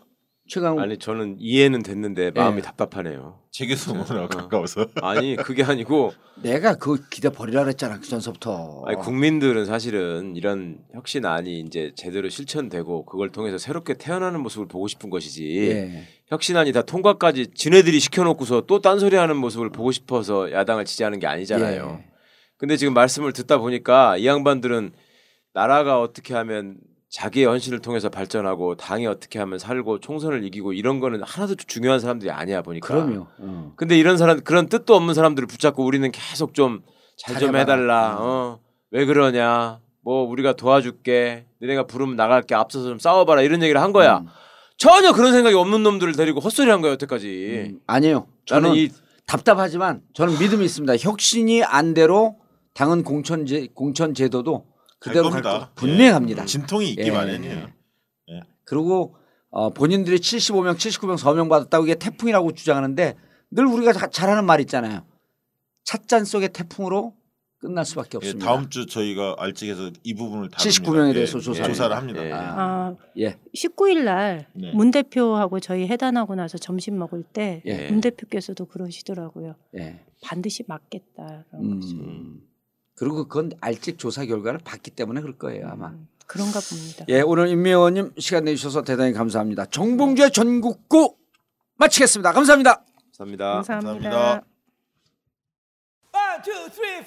Speaker 2: 최강
Speaker 3: 아니 저는 이해는 됐는데 마음이
Speaker 2: 예.
Speaker 3: 답답하네요.
Speaker 4: 최규성 의원하고
Speaker 3: 어.
Speaker 4: 가까워서.
Speaker 3: 아니 그게 아니고
Speaker 2: 내가 그 기대 버리라 그랬잖아 그 전서부터.
Speaker 3: 아니, 국민들은 사실은 이런 혁신안이 이제 제대로 실천되고 그걸 통해서 새롭게 태어나는 모습을 보고 싶은 것이지
Speaker 2: 예.
Speaker 3: 혁신안이 다 통과까지 지네들이 시켜놓고서 또 딴소리 하는 모습을 보고 싶어서 야당을 지지하는 게 아니잖아요.
Speaker 2: 예.
Speaker 3: 근데 지금 말씀을 듣다 보니까 이 양반들은 나라가 어떻게 하면 자기의 헌신을 통해서 발전하고 당이 어떻게 하면 살고 총선을 이기고 이런 거는 하나도 중요한 사람들이 아니야 보니까.
Speaker 2: 그럼요. 어.
Speaker 3: 근데 이런 사람 그런 뜻도 없는 사람들을 붙잡고 우리는 계속 좀 잘 좀. 해달라.
Speaker 2: 음.
Speaker 3: 어. 왜 그러냐. 뭐 우리가 도와줄게. 너네가 부르면 나갈게. 앞서서 좀 싸워봐라. 이런 얘기를 한 거야.
Speaker 2: 음.
Speaker 3: 전혀 그런 생각이 없는 놈들을 데리고 헛소리 한 거야 여태까지.
Speaker 2: 음, 아니에요. 저는
Speaker 3: 이
Speaker 2: 답답하지만 저는 믿음이 있습니다. 혁신이 안대로 당은 공천 제 공천 제도도 그대로 갈
Speaker 4: 겁니다.
Speaker 2: 거 분명합니다.
Speaker 4: 예. 진통이 있기
Speaker 2: 예.
Speaker 4: 마련이에요.
Speaker 2: 그리고 어, 본인들이 75명, 79명 서명 받았다고 이게 태풍이라고 주장하는데 늘 우리가 자- 잘하는 말 있잖아요. 찻잔 속의 태풍으로 끝날 수밖에
Speaker 4: 예,
Speaker 2: 없습니다.
Speaker 4: 다음 주 저희가 알직에서 이 부분을 다룹니다.
Speaker 2: 79명에
Speaker 4: 예,
Speaker 2: 대해서
Speaker 4: 예,
Speaker 2: 조사를
Speaker 4: 조사를 합니다.
Speaker 3: 예.
Speaker 2: 아,
Speaker 5: 아,
Speaker 2: 예,
Speaker 5: 19일 날
Speaker 4: 네.
Speaker 5: 문 대표하고 저희 회담하고 나서 점심 먹을 때
Speaker 2: 예.
Speaker 5: 문 대표께서도 그러시더라고요.
Speaker 2: 예.
Speaker 5: 반드시 맞겠다. 그런 거죠.
Speaker 2: 음. 그리고 그건 알직 조사 결과를 봤기 때문에 그럴 거예요 아마.
Speaker 5: 음, 그런가 봅니다.
Speaker 2: 예, 오늘 임미원님 시간 내주셔서 대단히 감사합니다. 정봉주의 전국구 마치겠습니다. 감사합니다.
Speaker 3: 감사합니다.
Speaker 5: 감사합니다.
Speaker 4: 감사합니다.
Speaker 1: One, two, three.